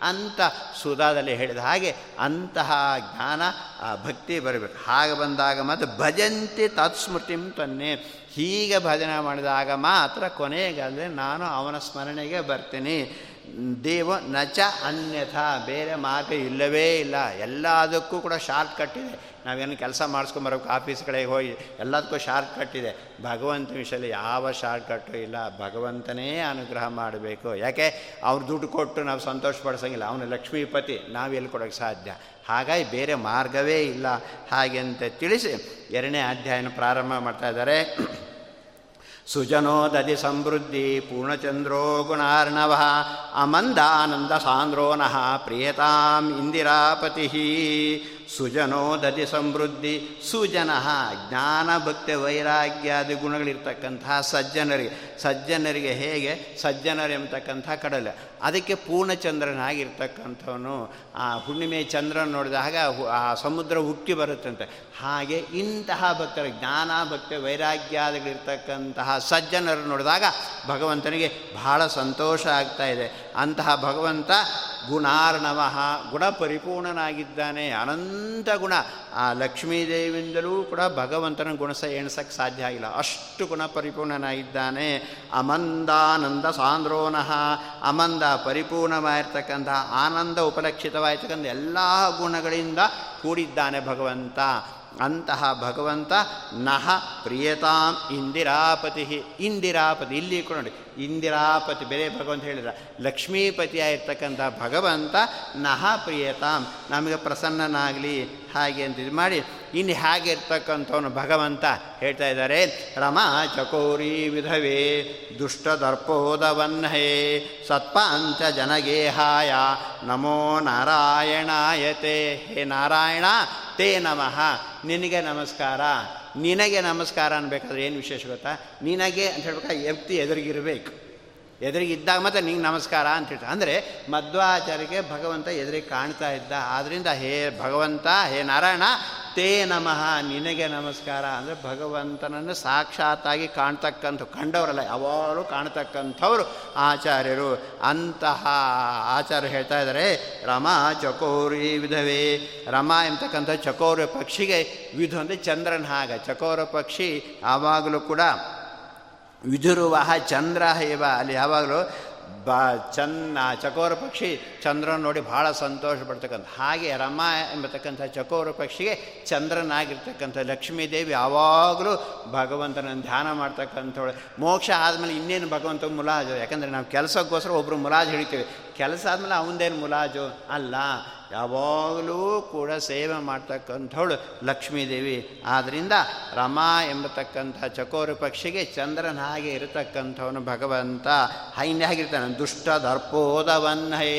ಅಂತ ಸುಧಾದಲ್ಲಿ ಹೇಳಿದ ಹಾಗೆ ಅಂತಹ ಜ್ಞಾನ, ಆ ಭಕ್ತಿ ಬರಬೇಕು. ಹಾಗೆ ಬಂದಾಗ ಮತ್ತು ಭಜಂತಿ ತತ್ಸ್ಮೃತಿಂ ತನ್ನೇ. ಹೀಗೆ ಭಜನೆ ಮಾಡಿದಾಗ ಮಾತ್ರ ಕೊನೆಗಾದರೆ ನಾನು ಅವನ ಸ್ಮರಣೆಗೆ ಬರ್ತೀನಿ. ದೇವ ನಚ ಅನ್ಯಥ, ಬೇರೆ ಮಾರ್ಗ ಇಲ್ಲವೇ ಇಲ್ಲ. ಎಲ್ಲದಕ್ಕೂ ಕೂಡ ಶಾರ್ಟ್ ಕಟ್ ಇದೆ. ನಾವೇನು ಕೆಲಸ ಮಾಡಿಸ್ಕೊಂಬರ್ಬೇಕು ಆಫೀಸ್ಗಳಿಗೆ ಹೋಗಿ ಎಲ್ಲದಕ್ಕೂ ಶಾರ್ಟ್ ಕಟ್ ಇದೆ. ಭಗವಂತ ವಿಷಯದಲ್ಲಿ ಯಾವ ಶಾರ್ಟ್ ಕಟ್ಟು ಇಲ್ಲ. ಭಗವಂತನೇ ಅನುಗ್ರಹ ಮಾಡಬೇಕು. ಯಾಕೆ? ಅವ್ರು ದುಡ್ಡು ಕೊಟ್ಟು ನಾವು ಸಂತೋಷ ಪಡಿಸೋಂಗಿಲ್ಲ. ಅವನು ಲಕ್ಷ್ಮೀಪತಿ. ನಾವು ಎಲ್ಲಿ ಕೊಡೋಕ್ಕೆ ಸಾಧ್ಯ? ಹಾಗಾಗಿ ಬೇರೆ ಮಾರ್ಗವೇ ಇಲ್ಲ. ಹಾಗೆ ಅಂತ ತಿಳಿಸಿ ಎರಡನೇ ಅಧ್ಯಾಯನ ಪ್ರಾರಂಭ ಮಾಡ್ತಾ ಇದ್ದಾರೆ. ಸುಜನೋದಧಿ ಸಮೃದ್ಧಿ ಪೂರ್ಣಚಂದ್ರೋ ಗುಣಾರ್ಣವ ಅಮಂದಾನಂದ ಸಾಂದ್ರೋನಃ ಪ್ರಿಯತಾಂ ಇಂದಿರಾಪತಿ. ಸುಜನೋದಧಿ ಸಮೃದ್ಧಿ ಸುಜನ ಜ್ಞಾನ ಭಕ್ತಿ ವೈರಾಗ್ಯಾದಿ ಗುಣಗಳಿರ್ತಕ್ಕಂತಹ ಸಜ್ಜನರಿಗೆ. ಸಜ್ಜನರಿಗೆ ಹೇಗೆ? ಸಜ್ಜನರು ಎಂಬತಕ್ಕಂಥ ಕಡಲೆ. ಅದಕ್ಕೆ ಪೂರ್ಣಚಂದ್ರನಾಗಿರ್ತಕ್ಕಂಥವನು. ಆ ಹುಣ್ಣಿಮೆ ಚಂದ್ರನ ನೋಡಿದಾಗ ಆ ಸಮುದ್ರ ಹುಟ್ಟಿ ಬರುತ್ತಂತೆ. ಹಾಗೆ ಇಂತಹ ಭಕ್ತರ ಜ್ಞಾನ ಭಕ್ತಿ ವೈರಾಗ್ಯಾದಿಗಳಿರ್ತಕ್ಕಂತಹ ಸಜ್ಜನರು ನೋಡಿದಾಗ ಭಗವಂತನಿಗೆ ಬಹಳ ಸಂತೋಷ ಆಗ್ತಾ ಇದೆ. ಅಂತಹ ಭಗವಂತ ಗುಣಾರ್ಣವ ಗುಣ ಪರಿಪೂರ್ಣನಾಗಿದ್ದಾನೆ ಅನಂತ ಗುಣ. ಆ ಲಕ್ಷ್ಮೀದೇವಿಯಿಂದಲೂ ಕೂಡ ಭಗವಂತನ ಗುಣಸ ಎಣಿಸಕ್ಕೆ ಸಾಧ್ಯ ಆಗಿಲ್ಲ. ಅಷ್ಟು ಗುಣ ಪರಿಪೂರ್ಣನಾಗಿದ್ದಾನೆ ಅಮಂದಾನಂದ ಸಾಂದ್ರೋನಃ. ಅಮಂದ ಪರಿಪೂರ್ಣವಾಗಿರ್ತಕ್ಕಂಥ, ಆನಂದ ಉಪಲಕ್ಷಿತವಾಗಿರ್ತಕ್ಕಂಥ ಎಲ್ಲ ಗುಣಗಳಿಂದ ಕೂಡಿದ್ದಾನೆ ಭಗವಂತ. ಅಂತಹ ಭಗವಂತ ನಹ ಪ್ರಿಯತಾಂ ಇಂದಿರಾಪತಿ. ಇಂದಿರಾಪತಿ ಇಲ್ಲಿ ಕೂಡ ನೋಡಿ. ಇಂದಿರಾಪತಿ, ಬೇರೆ ಭಗವಂತ ಹೇಳಿದ ಲಕ್ಷ್ಮೀಪತಿಯಾಗಿರ್ತಕ್ಕಂಥ ಭಗವಂತ ನಹ ಪ್ರಿಯತಾಂ, ನಮಗೆ ಪ್ರಸನ್ನನಾಗಲಿ, ಹಾಗೆ ಅಂತ ಇದು ಮಾಡಿ, ಇನ್ನು ಹೇಗೆ ಇರ್ತಕ್ಕಂಥವನು ಭಗವಂತ ಹೇಳ್ತಾ ಇದ್ದಾರೆ, ರಮಾ ಚಕೋರಿ ವಿಧವೇ ದುಷ್ಟ ದರ್ಪೋದವನ್ಹೇ ಸತ್ಪಾಂಚ ಜನಗೇಹಾಯ, ನಮೋ ನಾರಾಯಣಾಯತೆ, ಹೇ ನಾರಾಯಣ, ತೇ ನಮಃ, ನಿನಗೆ ನಮಸ್ಕಾರ. ನಿನಗೆ ನಮಸ್ಕಾರ ಅನ್ಬೇಕಾದ್ರೆ ಏನು ವಿಶೇಷ ಗೊತ್ತಾ? ನಿನಗೆ ಅಂತ ಹೇಳ್ಬೇಕಾ ವ್ಯಕ್ತಿ ಎದುರಿಗಿರಬೇಕು. ಎದುರಿಗಿದ್ದಾಗ ಮತ್ತೆ ನಿಂಗೆ ನಮಸ್ಕಾರ ಅಂತ ಹೇಳ್ತಾರೆ. ಅಂದರೆ ಮಧ್ವಾಚಾರ್ಯಕ್ಕೆ ಭಗವಂತ ಎದುರಿಗೆ ಕಾಣ್ತಾ ಇದ್ದ. ಆದ್ದರಿಂದ ಹೇ ಭಗವಂತ, ಹೇ ನಾರಾಯಣ, ತೇ ನಮಃ, ನಿನಗೆ ನಮಸ್ಕಾರ. ಅಂದರೆ ಭಗವಂತನನ್ನು ಸಾಕ್ಷಾತ್ತಾಗಿ ಕಾಣ್ತಕ್ಕಂಥ ಕಂಡವರಲ್ಲ, ಯಾವಾಗಲೂ ಕಾಣ್ತಕ್ಕಂಥವ್ರು ಆಚಾರ್ಯರು. ಅಂತಹ ಆಚಾರ್ಯ ಹೇಳ್ತಾ ಇದ್ದಾರೆ, ರಮಾ ಚಕೋರಿ ವಿಧವೇ. ರಮಾ ಎಂತಕ್ಕಂಥ ಚಕೋರ ಪಕ್ಷಿಗೆ ವಿಧು ಅಂದರೆ ಚಂದ್ರನ ಹಾಗೆ. ಚಕೋರ ಪಕ್ಷಿ ಯಾವಾಗಲೂ ಕೂಡ ವಿದುರುವಹ ಚಂದ್ರ ಇವ. ಅಲ್ಲಿ ಯಾವಾಗಲೂ ಬ ಚನ್ನ ಚಕೋರ ಪಕ್ಷಿ ಚಂದ್ರನ ನೋಡಿ ಭಾಳ ಸಂತೋಷ ಪಡ್ತಕ್ಕಂಥ. ಹಾಗೆ ರಮ ಎಂಬತಕ್ಕಂಥ ಚಕೋರ ಪಕ್ಷಿಗೆ ಚಂದ್ರನಾಗಿರ್ತಕ್ಕಂಥ ಲಕ್ಷ್ಮೀದೇವಿ ಯಾವಾಗಲೂ ಭಗವಂತನ ಧ್ಯಾನ ಮಾಡ್ತಕ್ಕಂಥವಳು. ಮೋಕ್ಷ ಆದಮೇಲೆ ಇನ್ನೇನು ಭಗವಂತ ಮುಲಾಜ್ ಯಾಕಂದರೆ ನಾವು ಕೆಲಸಕ್ಕೋಸ್ಕರ ಒಬ್ಬರು ಮುಲಾಜ್ ಹಿಡಿತೀವಿ. ಕೆಲಸ ಆದಮೇಲೆ ಅವನದೇನು ಮುಲಾಜು? ಅಲ್ಲ, ಯಾವಾಗಲೂ ಕೂಡ ಸೇವೆ ಮಾಡ್ತಕ್ಕಂಥವಳು ಲಕ್ಷ್ಮೀದೇವಿ. ಆದ್ದರಿಂದ ರಮಾ ಎಂಬತಕ್ಕಂಥ ಚಕೋರ ಪಕ್ಷಿಗೆ ಚಂದ್ರನ ಹಾಗೆ ಇರತಕ್ಕಂಥವನು ಭಗವಂತ. ಹೈನ್ಯ ಆಗಿರ್ತಾನೆ, ದುಷ್ಟ ದರ್ಪೋದವನ್ನೇ.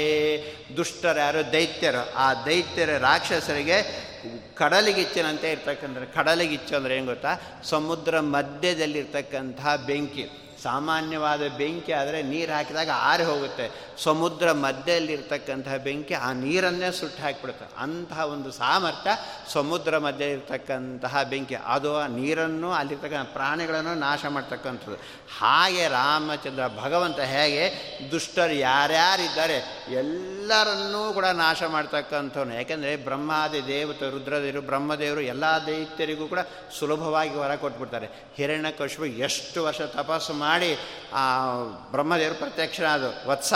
ದುಷ್ಟರು ಯಾರು? ದೈತ್ಯರು. ಆ ದೈತ್ಯರ ರಾಕ್ಷಸರಿಗೆ ಕಡಲಿಗಿಚ್ಚಿನಂತೆ ಇರ್ತಕ್ಕಂಥ ಕಡಲಿಗಿಚ್ಚು ಅಂದರೆ ಏನು ಗೊತ್ತಾ? ಸಮುದ್ರ ಮಧ್ಯದಲ್ಲಿರ್ತಕ್ಕಂಥ ಬೆಂಕಿ. ಸಾಮಾನ್ಯವಾದ ಬೆಂಕಿ ಆದರೆ ನೀರು ಹಾಕಿದಾಗ ಆರಿ ಹೋಗುತ್ತೆ. ಸಮುದ್ರ ಮಧ್ಯದಲ್ಲಿರ್ತಕ್ಕಂತಹ ಬೆಂಕಿ ಆ ನೀರನ್ನೇ ಸುಟ್ಟು ಹಾಕಿಬಿಡುತ್ತೆ. ಅಂತಹ ಒಂದು ಸಾಮರ್ಥ್ಯ ಸಮುದ್ರ ಮಧ್ಯ ಇರ್ತಕ್ಕಂತಹ ಬೆಂಕಿ. ಅದು ಆ ನೀರನ್ನು ಅಲ್ಲಿರ್ತಕ್ಕಂಥ ಪ್ರಾಣಿಗಳನ್ನು ನಾಶ ಮಾಡ್ತಕ್ಕಂಥದ್ದು. ಹಾಗೆ ರಾಮಚಂದ್ರ ಭಗವಂತ ಹೇಗೆ ದುಷ್ಟರು ಯಾರ್ಯಾರಿದ್ದಾರೆ ಎಲ್ಲರನ್ನೂ ಕೂಡ ನಾಶ ಮಾಡ್ತಕ್ಕಂಥವ್ನು. ಯಾಕೆಂದರೆ ಬ್ರಹ್ಮಾದಿ ದೇವತೆ, ರುದ್ರದೇವರು, ಬ್ರಹ್ಮದೇವರು ಎಲ್ಲ ದೈತ್ಯರಿಗೂ ಕೂಡ ಸುಲಭವಾಗಿ ಹೊರ ಕೊಟ್ಬಿಡ್ತಾರೆ. ಹಿರಣ್ಯಕಶು ಎಷ್ಟು ವರ್ಷ ತಪಸ್ಸು ಮಾಡಿ ಆ, ಬ್ರಹ್ಮದೇವರು ಅದು. ವತ್ಸ,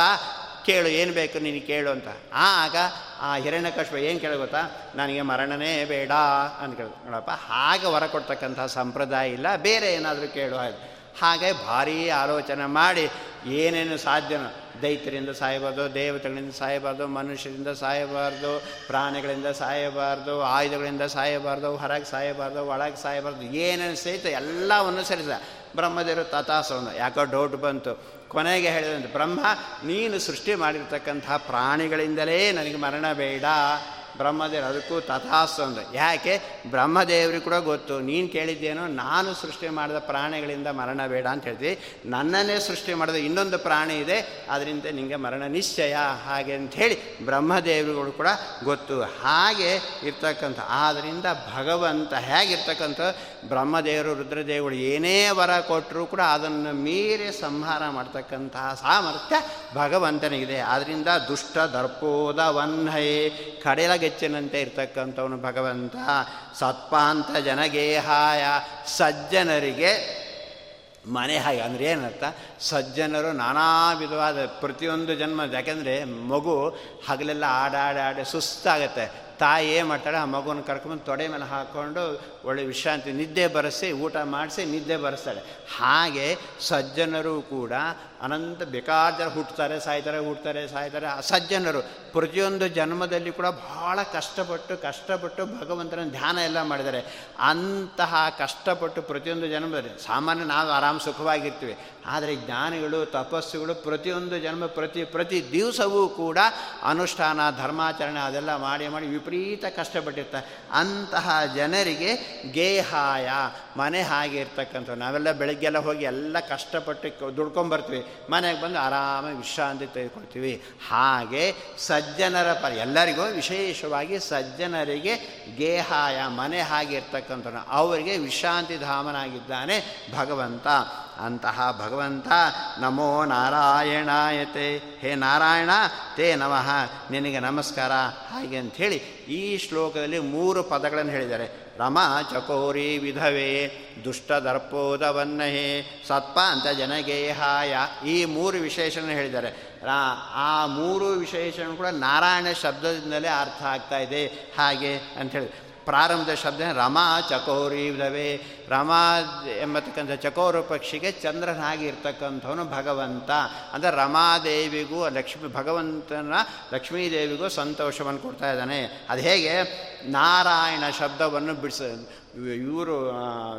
ಕೇಳು, ಏನು ಬೇಕು ನೀನು ಕೇಳು ಅಂತ. ಆಗ ಆ ಹಿರಣ್ಯಕಶ್ಯಪ ಏನು ಕೇಳಿ ಗೊತ್ತಾ? ನನಗೆ ಮರಣನೇ ಬೇಡ ಅಂತ ಕೇಳು. ನೋಡಪ್ಪ, ಹಾಗೆ ಹೊರ ಕೊಡ್ತಕ್ಕಂಥ ಸಂಪ್ರದಾಯ ಇಲ್ಲ, ಬೇರೆ ಏನಾದರೂ ಕೇಳು ಹಾಗೆ ಭಾರೀ ಆಲೋಚನೆ ಮಾಡಿ ಏನೇನು ಸಾಧ್ಯನೋ ದೈತ್ಯರಿಂದ ಸಾಯಬಾರ್ದು, ದೇವತೆಗಳಿಂದ ಸಾಯಬಾರ್ದು, ಮನುಷ್ಯರಿಂದ ಸಾಯಬಾರ್ದು, ಪ್ರಾಣಿಗಳಿಂದ ಸಾಯಬಾರ್ದು, ಆಯುಧಗಳಿಂದ ಸಾಯಬಾರ್ದು, ಹೊರಗೆ ಸಾಯಬಾರ್ದು, ಒಳಗೆ ಸಾಯಬಾರ್ದು, ಏನೇನು ಸಹಿತ ಎಲ್ಲವನ್ನು ಸರಿಸ ಬ್ರಹ್ಮದೇವರು ತಥಾಸವನ್ನು ಯಾಕೋ ಡೌಟ್ ಬಂತು. ಕೊನೆಗೆ ಹೇಳಿದಂತೆ, ಬ್ರಹ್ಮ, ನೀನು ಸೃಷ್ಟಿ ಮಾಡಿರ್ತಕ್ಕಂಥ ಪ್ರಾಣಿಗಳಿಂದಲೇ ನನಗೆ ಮರಣ ಬೇಡ. ಬ್ರಹ್ಮದೇವರು, ಅದಕ್ಕೂ ತಥಾಸ್ತು ಅಂದರೆ ಯಾಕೆ? ಬ್ರಹ್ಮದೇವರಿಗೆ ಕೂಡ ಗೊತ್ತು. ನೀನು ಕೇಳಿದ್ದೇನೋ, ನಾನು ಸೃಷ್ಟಿ ಮಾಡಿದ ಪ್ರಾಣಿಗಳಿಂದ ಮರಣ ಬೇಡ ಅಂತ ಹೇಳ್ತೀವಿ. ನನ್ನನ್ನೇ ಸೃಷ್ಟಿ ಮಾಡಿದ ಇನ್ನೊಂದು ಪ್ರಾಣಿ ಇದೆ ಅದರಿಂದ ನಿಮಗೆ ಮರಣ ನಿಶ್ಚಯ. ಹಾಗೆ ಹೇಳಿ ಬ್ರಹ್ಮದೇವರುಗಳು ಕೂಡ ಗೊತ್ತು. ಹಾಗೆ ಇರ್ತಕ್ಕಂಥ ಆದ್ದರಿಂದ ಭಗವಂತ ಹೇಗಿರ್ತಕ್ಕಂಥ ಬ್ರಹ್ಮದೇವರು, ರುದ್ರದೇವರು ಏನೇ ವರ ಕೊಟ್ಟರೂ ಕೂಡ ಅದನ್ನು ಮೀರಿ ಸಂಹಾರ ಮಾಡ್ತಕ್ಕಂತಹ ಸಾಮರ್ಥ್ಯ ಭಗವಂತನಿಗಿದೆ. ಆದ್ದರಿಂದ ದುಷ್ಟ ದರ್ಪೋದ ವನ್ಹಯೇ ಕಡೆಲಗೆಚ್ಚಿನಂತೆ ಇರ್ತಕ್ಕಂಥವನು ಭಗವಂತ. ಸತ್ಪಾಂತ ಜನಗೇಹಾಯ. ಸಜ್ಜನರಿಗೆ ಮನೆ ಹಾಗೆ, ಅಂದರೆ ಏನರ್ಥ? ಸಜ್ಜನರು ನಾನಾ ವಿಧವಾದ ಪ್ರತಿಯೊಂದು ಜನ್ಮ, ಯಾಕೆಂದರೆ ಮಗು ಹಗಲೆಲ್ಲ ಆಡಾಡಾಡಿ ಸುಸ್ತಾಗತ್ತೆ. ತಾಯಿ ಏನು ಮಾಡ್ತಾಳೆ? ಆ ಮಗುನ ಕರ್ಕೊಂಡು ತೊಡೆ ಮೇಲೆ ಹಾಕ್ಕೊಂಡು ಒಳ್ಳೆ ವಿಶ್ರಾಂತಿ ನಿದ್ದೆ ಬರೆಸಿ ಊಟ ಮಾಡಿಸಿ ನಿದ್ದೆ ಬರೆಸ್ತಾಳೆ ಹಾಗೆ ಸಜ್ಜನರು ಕೂಡ ಅನಂತ ಬೇಕಾದ ಜನ ಹುಟ್ಟುತ್ತಾರೆ ಸಾಯ್ತಾರೆ, ಹುಟ್ತಾರೆ, ಸಾಯ್ತಾರೆ. ಸಜ್ಜನರು ಪ್ರತಿಯೊಂದು ಜನ್ಮದಲ್ಲಿ ಕೂಡ ಭಾಳ ಕಷ್ಟಪಟ್ಟು ಕಷ್ಟಪಟ್ಟು ಭಗವಂತನ ಧ್ಯಾನ ಎಲ್ಲ ಮಾಡಿದ್ದಾರೆ. ಅಂತಹ ಕಷ್ಟಪಟ್ಟು ಪ್ರತಿಯೊಂದು ಜನ್ಮದಲ್ಲಿ ಸಾಮಾನ್ಯ ನಾವು ಆರಾಮ ಸುಖವಾಗಿರ್ತೀವಿ. ಆದರೆ ಜ್ಞಾನಿಗಳು, ತಪಸ್ಸುಗಳು ಪ್ರತಿಯೊಂದು ಜನ್ಮ ಪ್ರತಿ ಪ್ರತಿ ದಿವಸವೂ ಕೂಡ ಅನುಷ್ಠಾನ, ಧರ್ಮಾಚರಣೆ ಅದೆಲ್ಲ ಮಾಡಿ ಮಾಡಿ ವಿಪರೀತ ಕಷ್ಟಪಟ್ಟಿರ್ತಾರೆ. ಅಂತಹ ಜನರಿಗೆ ಗೇಹಾಯ, ಮನೆ ಹಾಗೆ ಇರ್ತಕ್ಕಂಥ ನಾವೆಲ್ಲ ಬೆಳಗ್ಗೆಲ್ಲ ಹೋಗಿ ಎಲ್ಲ ಕಷ್ಟಪಟ್ಟು ದುಡ್ಕೊಂಬರ್ತೀವಿ. ಮನೆಗೆ ಬಂದು ಆರಾಮಾಗಿ ವಿಶ್ರಾಂತಿ ತೆಗೆದುಕೊಳ್ತೀವಿ. ಹಾಗೆ ಸಜ್ಜನರ ಪರ, ಎಲ್ಲರಿಗೂ ವಿಶೇಷವಾಗಿ ಸಜ್ಜನರಿಗೆ ಗೇಹಾಯ, ಮನೆ ಹಾಗೆ ಇರ್ತಕ್ಕಂಥ ಅವರಿಗೆ ವಿಶ್ರಾಂತಿ ಧಾಮನಾಗಿದ್ದಾನೆ ಭಗವಂತ. ಅಂತಹ ಭಗವಂತ, ನಮೋ ನಾರಾಯಣಾಯತೆ. ಹೇ ನಾರಾಯಣ, ತೇ ನಮಃ. ನಿನಗೆ ನಮಸ್ಕಾರ. ಹಾಗೆ ಅಂಥೇಳಿ ಈ ಶ್ಲೋಕದಲ್ಲಿ ಮೂರು ಪದಗಳನ್ನು ಹೇಳಿದ್ದಾರೆ. ರಮ ಚಕೋರಿ ವಿಧವೆ ದುಷ್ಟದರ್ಪೋದವನ್ನಹೇ. ಸತ್ಪಾಂತ ಜನಗೇಹಾಯ ಈ ಮೂರು ವಿಶೇಷಣ ಹೇಳಿದ್ದಾರೆ. ಆ ಮೂರು ವಿಶೇಷಣ ಕೂಡ ನಾರಾಯಣ ಶಬ್ದದಿಂದಲೇ ಅರ್ಥ ಆಗ್ತಾ ಇದೆ. ಹಾಗೆ ಅಂಥೇಳಿ ಪ್ರಾರಂಭದ ಶಬ್ದ ರಮಾ ಚಕೋರಿ ವಿಧವೆ. ರಮಾ ಎಂಬತಕ್ಕಂಥ ಚಕೋರ ಪಕ್ಷಿಗೆ ಚಂದ್ರನಾಗಿ ಇರ್ತಕ್ಕಂಥವನು ಭಗವಂತ. ಅಂದರೆ ರಮಾದೇವಿಗೂ ಲಕ್ಷ್ಮಿ ಭಗವಂತನ ಲಕ್ಷ್ಮೀದೇವಿಗೂ ಸಂತೋಷವನ್ನು ಕೊಡ್ತಾ ಇದ್ದಾನೆ. ಅದು ಹೇಗೆ? ನಾರಾಯಣ ಶಬ್ದವನ್ನು ಬಿಡಿಸ ಇವರು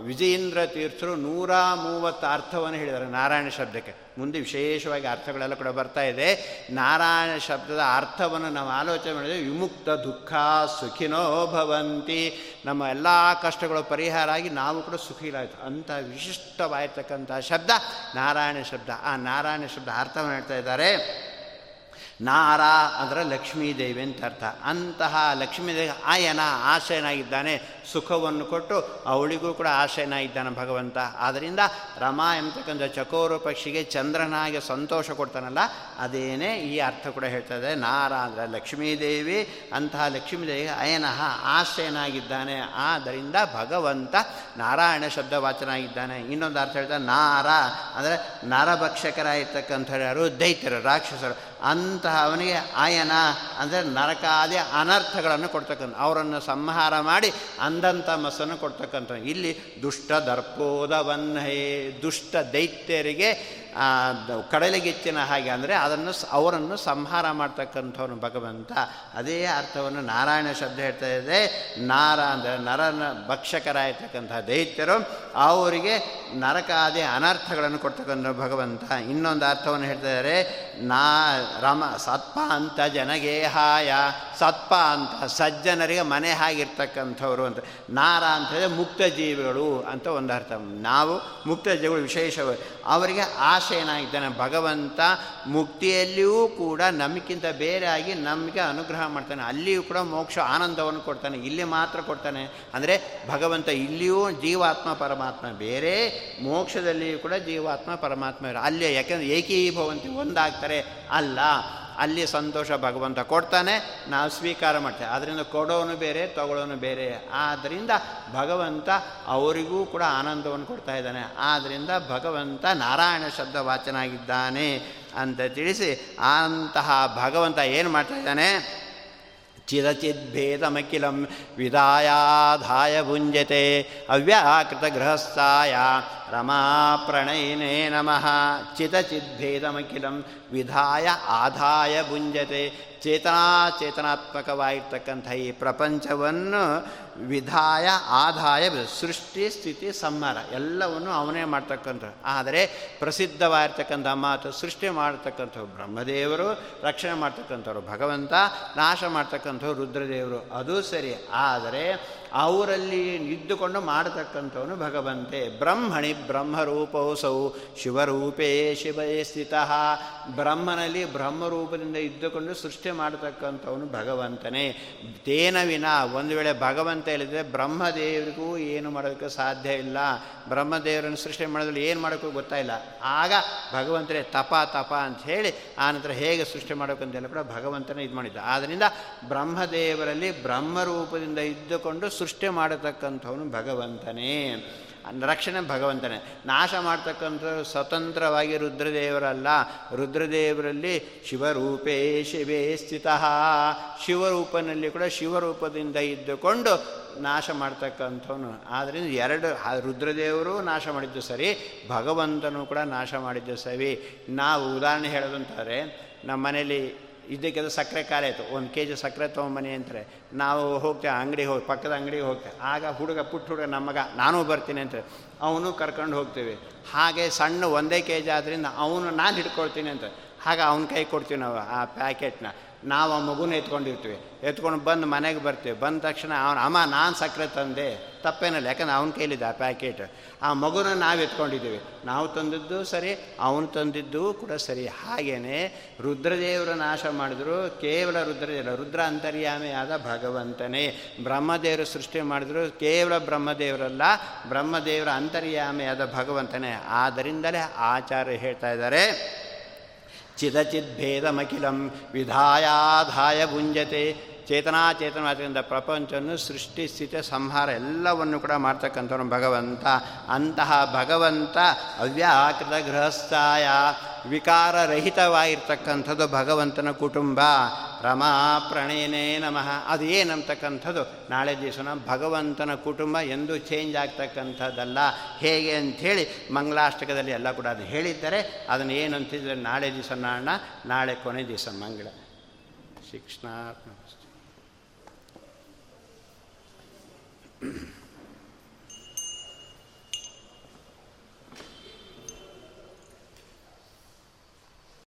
ವಿಜಯೇಂದ್ರ ತೀರ್ಥರು ನೂರ ಮೂವತ್ತು ಅರ್ಥವನ್ನು ಹೇಳಿದ್ದಾರೆ ನಾರಾಯಣ ಶಬ್ದಕ್ಕೆ. ಮುಂದೆ ವಿಶೇಷವಾಗಿ ಅರ್ಥಗಳೆಲ್ಲ ಕೂಡ ಬರ್ತಾ ಇದೆ. ನಾರಾಯಣ ಶಬ್ದದ ಅರ್ಥವನ್ನು ನಾವು ಆಲೋಚನೆ ಮಾಡಿದರೆ, ವಿಮುಕ್ತ ದುಃಖ ಸುಖಿನೋ ಭವಂತಿ. ನಮ್ಮ ಎಲ್ಲ ಕಷ್ಟಗಳು ಪರಿಹಾರ ಆಗಿ ನಾವು ಕೂಡ ಸುಖಿಲಾಯಿತು. ಅಂಥ ವಿಶಿಷ್ಟವಾಗಿರ್ತಕ್ಕಂಥ ಶಬ್ದ, ನಾರಾಯಣ ಶಬ್ದ. ಆ ನಾರಾಯಣ ಶಬ್ದ ಅರ್ಥವನ್ನು ಹೇಳ್ತಾ ಇದ್ದಾರೆ. ನಾರ ಅಂದರೆ ಲಕ್ಷ್ಮೀದೇವಿ ಅಂತ ಅರ್ಥ. ಅಂತಹ ಲಕ್ಷ್ಮೀದೇವಿ ಆಯನ, ಆಶಯನಾಗಿದ್ದಾನೆ. ಸುಖವನ್ನು ಕೊಟ್ಟು ಅವಳಿಗೂ ಕೂಡ ಆಶಯನಾಗಿದ್ದಾನೆ ಭಗವಂತ. ಆದ್ದರಿಂದ ರಮಾ ಎಂಬತಕ್ಕಂಥ ಚಕೋರ ಪಕ್ಷಿಗೆ ಚಂದ್ರನಾಗೆ ಸಂತೋಷ ಕೊಡ್ತಾನಲ್ಲ, ಅದೇನೇ ಈ ಅರ್ಥ ಕೂಡ ಹೇಳ್ತದೆ. ನಾರ ಅಂದರೆ ಲಕ್ಷ್ಮೀದೇವಿ, ಅಂತಹ ಲಕ್ಷ್ಮೀದೇವಿ ಅಯನಃ ಆಶ್ರಯನಾಗಿದ್ದಾನೆ ಆದ್ದರಿಂದ ಭಗವಂತ ನಾರಾಯಣ ಶಬ್ದ ವಾಚನಾಗಿದ್ದಾನೆ ಇನ್ನೊಂದು ಅರ್ಥ ಹೇಳ್ತಾರೆ ನಾರ ಅಂದರೆ ನರಭಕ್ಷಕರಾಗಿರ್ತಕ್ಕಂಥ ಯಾರು? ದೈತ್ಯರು, ರಾಕ್ಷಸರು. ಅಂತಹ ಅವನಿಗೆ ಆಯನ ಅಂದರೆ ನರಕಾದಿ ಅನರ್ಥಗಳನ್ನು ಕೊಡ್ತಕ್ಕಂಥ ಅವರನ್ನು ಸಂಹಾರ ಮಾಡಿ ಅಂದಂಥ ಮಸನ್ನು ಕೊಡ್ತಕ್ಕಂಥ ಇಲ್ಲಿ ದುಷ್ಟ ದರ್ಪೋದವನ್ನೇ ದುಷ್ಟ ದೈತ್ಯರಿಗೆ ಕಡಲೆಗೆಚ್ಚಿನ ಹಾಗೆ ಅಂದರೆ ಅದನ್ನು ಅವರನ್ನು ಸಂಹಾರ ಮಾಡ್ತಕ್ಕಂಥವನು ಭಗವಂತ. ಅದೇ ಅರ್ಥವನ್ನು ನಾರಾಯಣ ಶಬ್ದ ಹೇಳ್ತಾ ಇದೆ. ನಾರ ಅಂದರೆ ನರನ ಭಕ್ಷಕರಾಗಿರ್ತಕ್ಕಂಥ ದೈತ್ಯರು, ಅವರಿಗೆ ನರಕಾದಿ ಅನರ್ಥಗಳನ್ನು ಕೊಡ್ತಕ್ಕಂಥ ಭಗವಂತ. ಇನ್ನೊಂದು ಅರ್ಥವನ್ನು ಹೇಳ್ತಾ ನಾ, ರಮ, ಸತ್ಪ ಅಂತ ಜನಗೇಹಾಯ ಸತ್ಪ ಅಂತ ಸಜ್ಜನರಿಗೆ ಮನೆ ಹಾಗಿರ್ತಕ್ಕಂಥವ್ರು ಅಂತ. ನಾರ ಅಂತ ಮುಕ್ತ ಜೀವಿಗಳು ಅಂತ ಒಂದು ಅರ್ಥ. ನಾವು ಮುಕ್ತ ಜೀವಿಗಳು ವಿಶೇಷವಾಗಿ ಅವರಿಗೆ ಆಶೆ ಏನಾಗಿದ್ದಾನೆ, ಭಗವಂತ ಮುಕ್ತಿಯಲ್ಲಿಯೂ ಕೂಡ ನಮಗಿಂತ ಬೇರೆಯಾಗಿ ನಮಗೆ ಅನುಗ್ರಹ ಮಾಡ್ತಾನೆ. ಅಲ್ಲಿಯೂ ಕೂಡ ಮೋಕ್ಷ, ಆನಂದವನ್ನು ಕೊಡ್ತಾನೆ. ಇಲ್ಲಿ ಮಾತ್ರ ಕೊಡ್ತಾನೆ. ಅಂದರೆ ಭಗವಂತ ಇಲ್ಲಿಯೂ ಜೀವಾತ್ಮ, ಪರಮಾತ್ಮ ಬೇರೆ, ಮೋಕ್ಷದಲ್ಲಿಯೂ ಕೂಡ ಜೀವಾತ್ಮ, ಪರಮಾತ್ಮ ಅಲ್ಲಿ ಯಾಕೆಂದರೆ ಏಕೀಭವಂತಿ ಒಂದಾಗ್ತಾರೆ. ಅಲ್ಲ ಅಲ್ಲಿ ಸಂತೋಷ ಭಗವಂತ ಕೊಡ್ತಾನೆ, ನಾವು ಸ್ವೀಕಾರ ಮಾಡ್ತೇವೆ. ಅದರಿಂದ ಕೊಡೋನು ಬೇರೆ, ತಗೊಳ್ಳೋನು ಬೇರೆ. ಆದ್ದರಿಂದ ಭಗವಂತ ಅವರಿಗೂ ಕೂಡ ಆನಂದವನ್ನು ಕೊಡ್ತಾ ಇದ್ದಾನೆ. ಆದ್ದರಿಂದ ಭಗವಂತ ನಾರಾಯಣ ಶಬ್ದ ವಾಚನಾಗಿದ್ದಾನೆ ಅಂತ ತಿಳಿಸಿ ಅಂತಹ ಭಗವಂತ ಏನು ಮಾಡ್ತಾ ಇದ್ದಾನೆ? ಚಿರಚಿದ್ಭೇದಮಖಿಲಂ ವಿದಾಯಾಧಾಯ ಭುಂಜತೆ ಅವ್ಯಾಕೃತಗೃಹಸ್ಥಾಯ ರಮಾ ಪ್ರಣಯಿನೇ ನಮಃ ಚಿತಚಿದ್ಭೇದಮಖಿಲಂ ವಿಧಾಯ ಆದಾಯ ಭುಂಜತೆ ಚೇತನಾಚೇತನಾತ್ಮಕವಾಗಿರ್ತಕ್ಕಂಥ ಈ ಪ್ರಪಂಚವನ್ನು ವಿಧಾಯ ಆದಾಯ ಸೃಷ್ಟಿ, ಸ್ಥಿತಿ, ಸಂಹಾರ, ಎಲ್ಲವನ್ನು ಅವನೇ ಮಾಡ್ತಕ್ಕಂಥ ಆದರೆ ಪ್ರಸಿದ್ಧವಾಗಿರ್ತಕ್ಕಂಥ ಮಾತು, ಸೃಷ್ಟಿ ಮಾಡ್ತಕ್ಕಂಥವ್ರು ಬ್ರಹ್ಮದೇವರು, ರಕ್ಷಣೆ ಮಾಡ್ತಕ್ಕಂಥವ್ರು ಭಗವಂತ, ನಾಶ ಮಾಡ್ತಕ್ಕಂಥವ್ರು ರುದ್ರದೇವರು. ಅದು ಸರಿ. ಆದರೆ ಅವರಲ್ಲಿ ಇದ್ದುಕೊಂಡು ಮಾಡತಕ್ಕಂಥವನು ಭಗವಂತೆ. ಬ್ರಹ್ಮಣಿ ಬ್ರಹ್ಮರೂಪೌಸೌ ಶಿವರೂಪೇ ಶಿವೇ ಸ್ಥಿತ. ಬ್ರಹ್ಮನಲ್ಲಿ ಬ್ರಹ್ಮರೂಪದಿಂದ ಇದ್ದುಕೊಂಡು ಸೃಷ್ಟಿ ಮಾಡತಕ್ಕಂಥವನು ಭಗವಂತನೇ. ತೇನ ವಿನ, ಒಂದು ವೇಳೆ ಭಗವಂತ ಹೇಳಿದರೆ ಬ್ರಹ್ಮದೇವರಿಗೂ ಏನು ಮಾಡೋದಕ್ಕೆ ಸಾಧ್ಯ ಇಲ್ಲ. ಬ್ರಹ್ಮದೇವರನ್ನು ಸೃಷ್ಟಿ ಮಾಡೋದ್ರಲ್ಲಿ ಏನು ಮಾಡೋಕ್ಕೂ ಗೊತ್ತಾಯಿಲ್ಲ ಆಗ ಭಗವಂತನೇ ತಪ ತಪ ಅಂತ ಹೇಳಿ ಆನಂತರ ಹೇಗೆ ಸೃಷ್ಟಿ ಮಾಡೋಕ್ಕಂತೆಲ್ಲ ಕೂಡ ಭಗವಂತನೇ ಇದು ಮಾಡಿದ್ದ ಆದ್ದರಿಂದ ಬ್ರಹ್ಮದೇವರಲ್ಲಿ ಬ್ರಹ್ಮರೂಪದಿಂದ ಇದ್ದುಕೊಂಡು ಸೃಷ್ಟಿ ಮಾಡತಕ್ಕಂಥವನು ಭಗವಂತನೇ. ರಕ್ಷಣೆ ಭಗವಂತನೇ. ನಾಶ ಮಾಡ್ತಕ್ಕಂಥ ಸ್ವತಂತ್ರವಾಗಿ ರುದ್ರದೇವರಲ್ಲ. ರುದ್ರದೇವರಲ್ಲಿ ಶಿವರೂಪೇ ಶಿವೇ ಸ್ಥಿತ. ಶಿವರೂಪನಲ್ಲಿ ಕೂಡ ಶಿವರೂಪದಿಂದ ಇದ್ದುಕೊಂಡು ನಾಶ ಮಾಡ್ತಕ್ಕಂಥವನು. ಆದ್ದರಿಂದ ಎರಡು ರುದ್ರದೇವರು ನಾಶ ಮಾಡಿದ್ದು ಸರಿ, ಭಗವಂತನು ಕೂಡ ನಾಶ ಮಾಡಿದ್ದು ಸರಿ. ನಾವು ಉದಾಹರಣೆ ಹೇಳೋದಂತಾರೆ ನಮ್ಮ ಮನೇಲಿ ಇದಕ್ಕೆಲ್ಲ ಸಕ್ಕರೆ ಖಾಲಿ ಆಯಿತು. ಒಂದು ಕೆ ಜಿ ಸಕ್ಕರೆ ತೊಗೊಂಬನಿ ಅಂತಾರೆ ನಾವು ಹೋಗ್ತೇವೆ, ಅಂಗಡಿಗೆ ಹೋಗಿ ಪಕ್ಕದ ಅಂಗಡಿಗೆ ಹೋಗ್ತೇವೆ. ಆಗ ಹುಡುಗ, ಪುಟ್ಟ ಹುಡುಗ ನಮ್ಮಗ ನಾನು ಬರ್ತೀನಿ ಅಂತ ಅವನು ಕರ್ಕೊಂಡು ಹೋಗ್ತೀವಿ. ಹಾಗೆ ಸಣ್ಣ ಒಂದೇ ಕೆ ಜಿ ಆದ್ದರಿಂದ ಅವನು ನಾನು ಹಿಡ್ಕೊಳ್ತೀನಿ ಅಂತ ಹಾಗೆ ಅವನ ಕೈ ಕೊಡ್ತೀವಿ ನಾವು ಆ ಪ್ಯಾಕೆಟ್ನ. ನಾವು ಆ ಮಗುನ ಎತ್ಕೊಂಡಿರ್ತೀವಿ. ಎತ್ಕೊಂಡು ಬಂದು ಮನೆಗೆ ಬರ್ತೀವಿ. ಬಂದ ತಕ್ಷಣ ಅವನು, ಅಮ್ಮ, ನಾನು ಸಕ್ಕರೆ ತಂದೆ. ತಪ್ಪೇನಲ್ಲ, ಯಾಕಂದ್ರೆ ಅವನ ಕೈಲಿದೆ ಆ ಪ್ಯಾಕೆಟ್. ಆ ಮಗುನ ನಾವು ಎತ್ಕೊಂಡಿದ್ದೀವಿ. ನಾವು ತಂದಿದ್ದು ಸರಿ, ಅವನು ತಂದಿದ್ದು ಕೂಡ ಸರಿ. ಹಾಗೇನೆ ರುದ್ರದೇವರ ನಾಶ ಮಾಡಿದ್ರು, ಕೇವಲ ರುದ್ರದೇವ ರುದ್ರ ಅಂತರ್ಯಾಮಿಯಾದ ಭಗವಂತನೇ. ಬ್ರಹ್ಮದೇವರು ಸೃಷ್ಟಿ ಮಾಡಿದ್ರು, ಕೇವಲ ಬ್ರಹ್ಮದೇವರಲ್ಲ, ಬ್ರಹ್ಮದೇವರ ಅಂತರ್ಯಾಮಿಯಾದ ಭಗವಂತನೇ. ಆದ್ದರಿಂದಲೇ ಆಚಾರ್ಯ ಹೇಳ್ತಾ ಇದ್ದಾರೆ ಚಿದಚಿದ್ಭೇದಮಖಿಲಂ ವಿಧಾಯಾಧಾಯ ಭುಂಜತೆ. ಚೇತನಾಚೇತನವಾದ್ರಿಂದ ಪ್ರಪಂಚವನ್ನು ಸೃಷ್ಟಿ, ಸ್ಥಿತಿ, ಸಂಹಾರ ಎಲ್ಲವನ್ನು ಕೂಡ ಮಾಡ್ತಕ್ಕಂಥವ್ರು ಭಗವಂತ. ಅಂತಹ ಭಗವಂತ ಅವ್ಯಾಕೃತ ಗೃಹಸ್ಥಾಯ, ವಿಕಾರರಹಿತವಾಗಿರ್ತಕ್ಕಂಥದ್ದು ಭಗವಂತನ ಕುಟುಂಬ. ರಮಾ ಪ್ರಣಯನೇ ನಮಃ. ಅದು ಏನಂತಕ್ಕಂಥದ್ದು ನಾಳೆ ದಿವಸನ ಭಗವಂತನ ಕುಟುಂಬ ಎಂದು ಚೇಂಜ್ ಆಗ್ತಕ್ಕಂಥದ್ದಲ್ಲ. ಹೇಗೆ ಅಂಥೇಳಿ ಮಂಗಳಾಷ್ಟಕದಲ್ಲಿ ಎಲ್ಲ ಕೂಡ ಅದು ಹೇಳಿದ್ದಾರೆ ಅದನ್ನು ಏನಂತಿದ್ರೆ ನಾಳೆ ದಿವಸ ನಾಳೆ ಕೊನೆ ದಿವಸ ಮಂಗಳ. ಶಿಕ್ಷಣ Mm-hmm.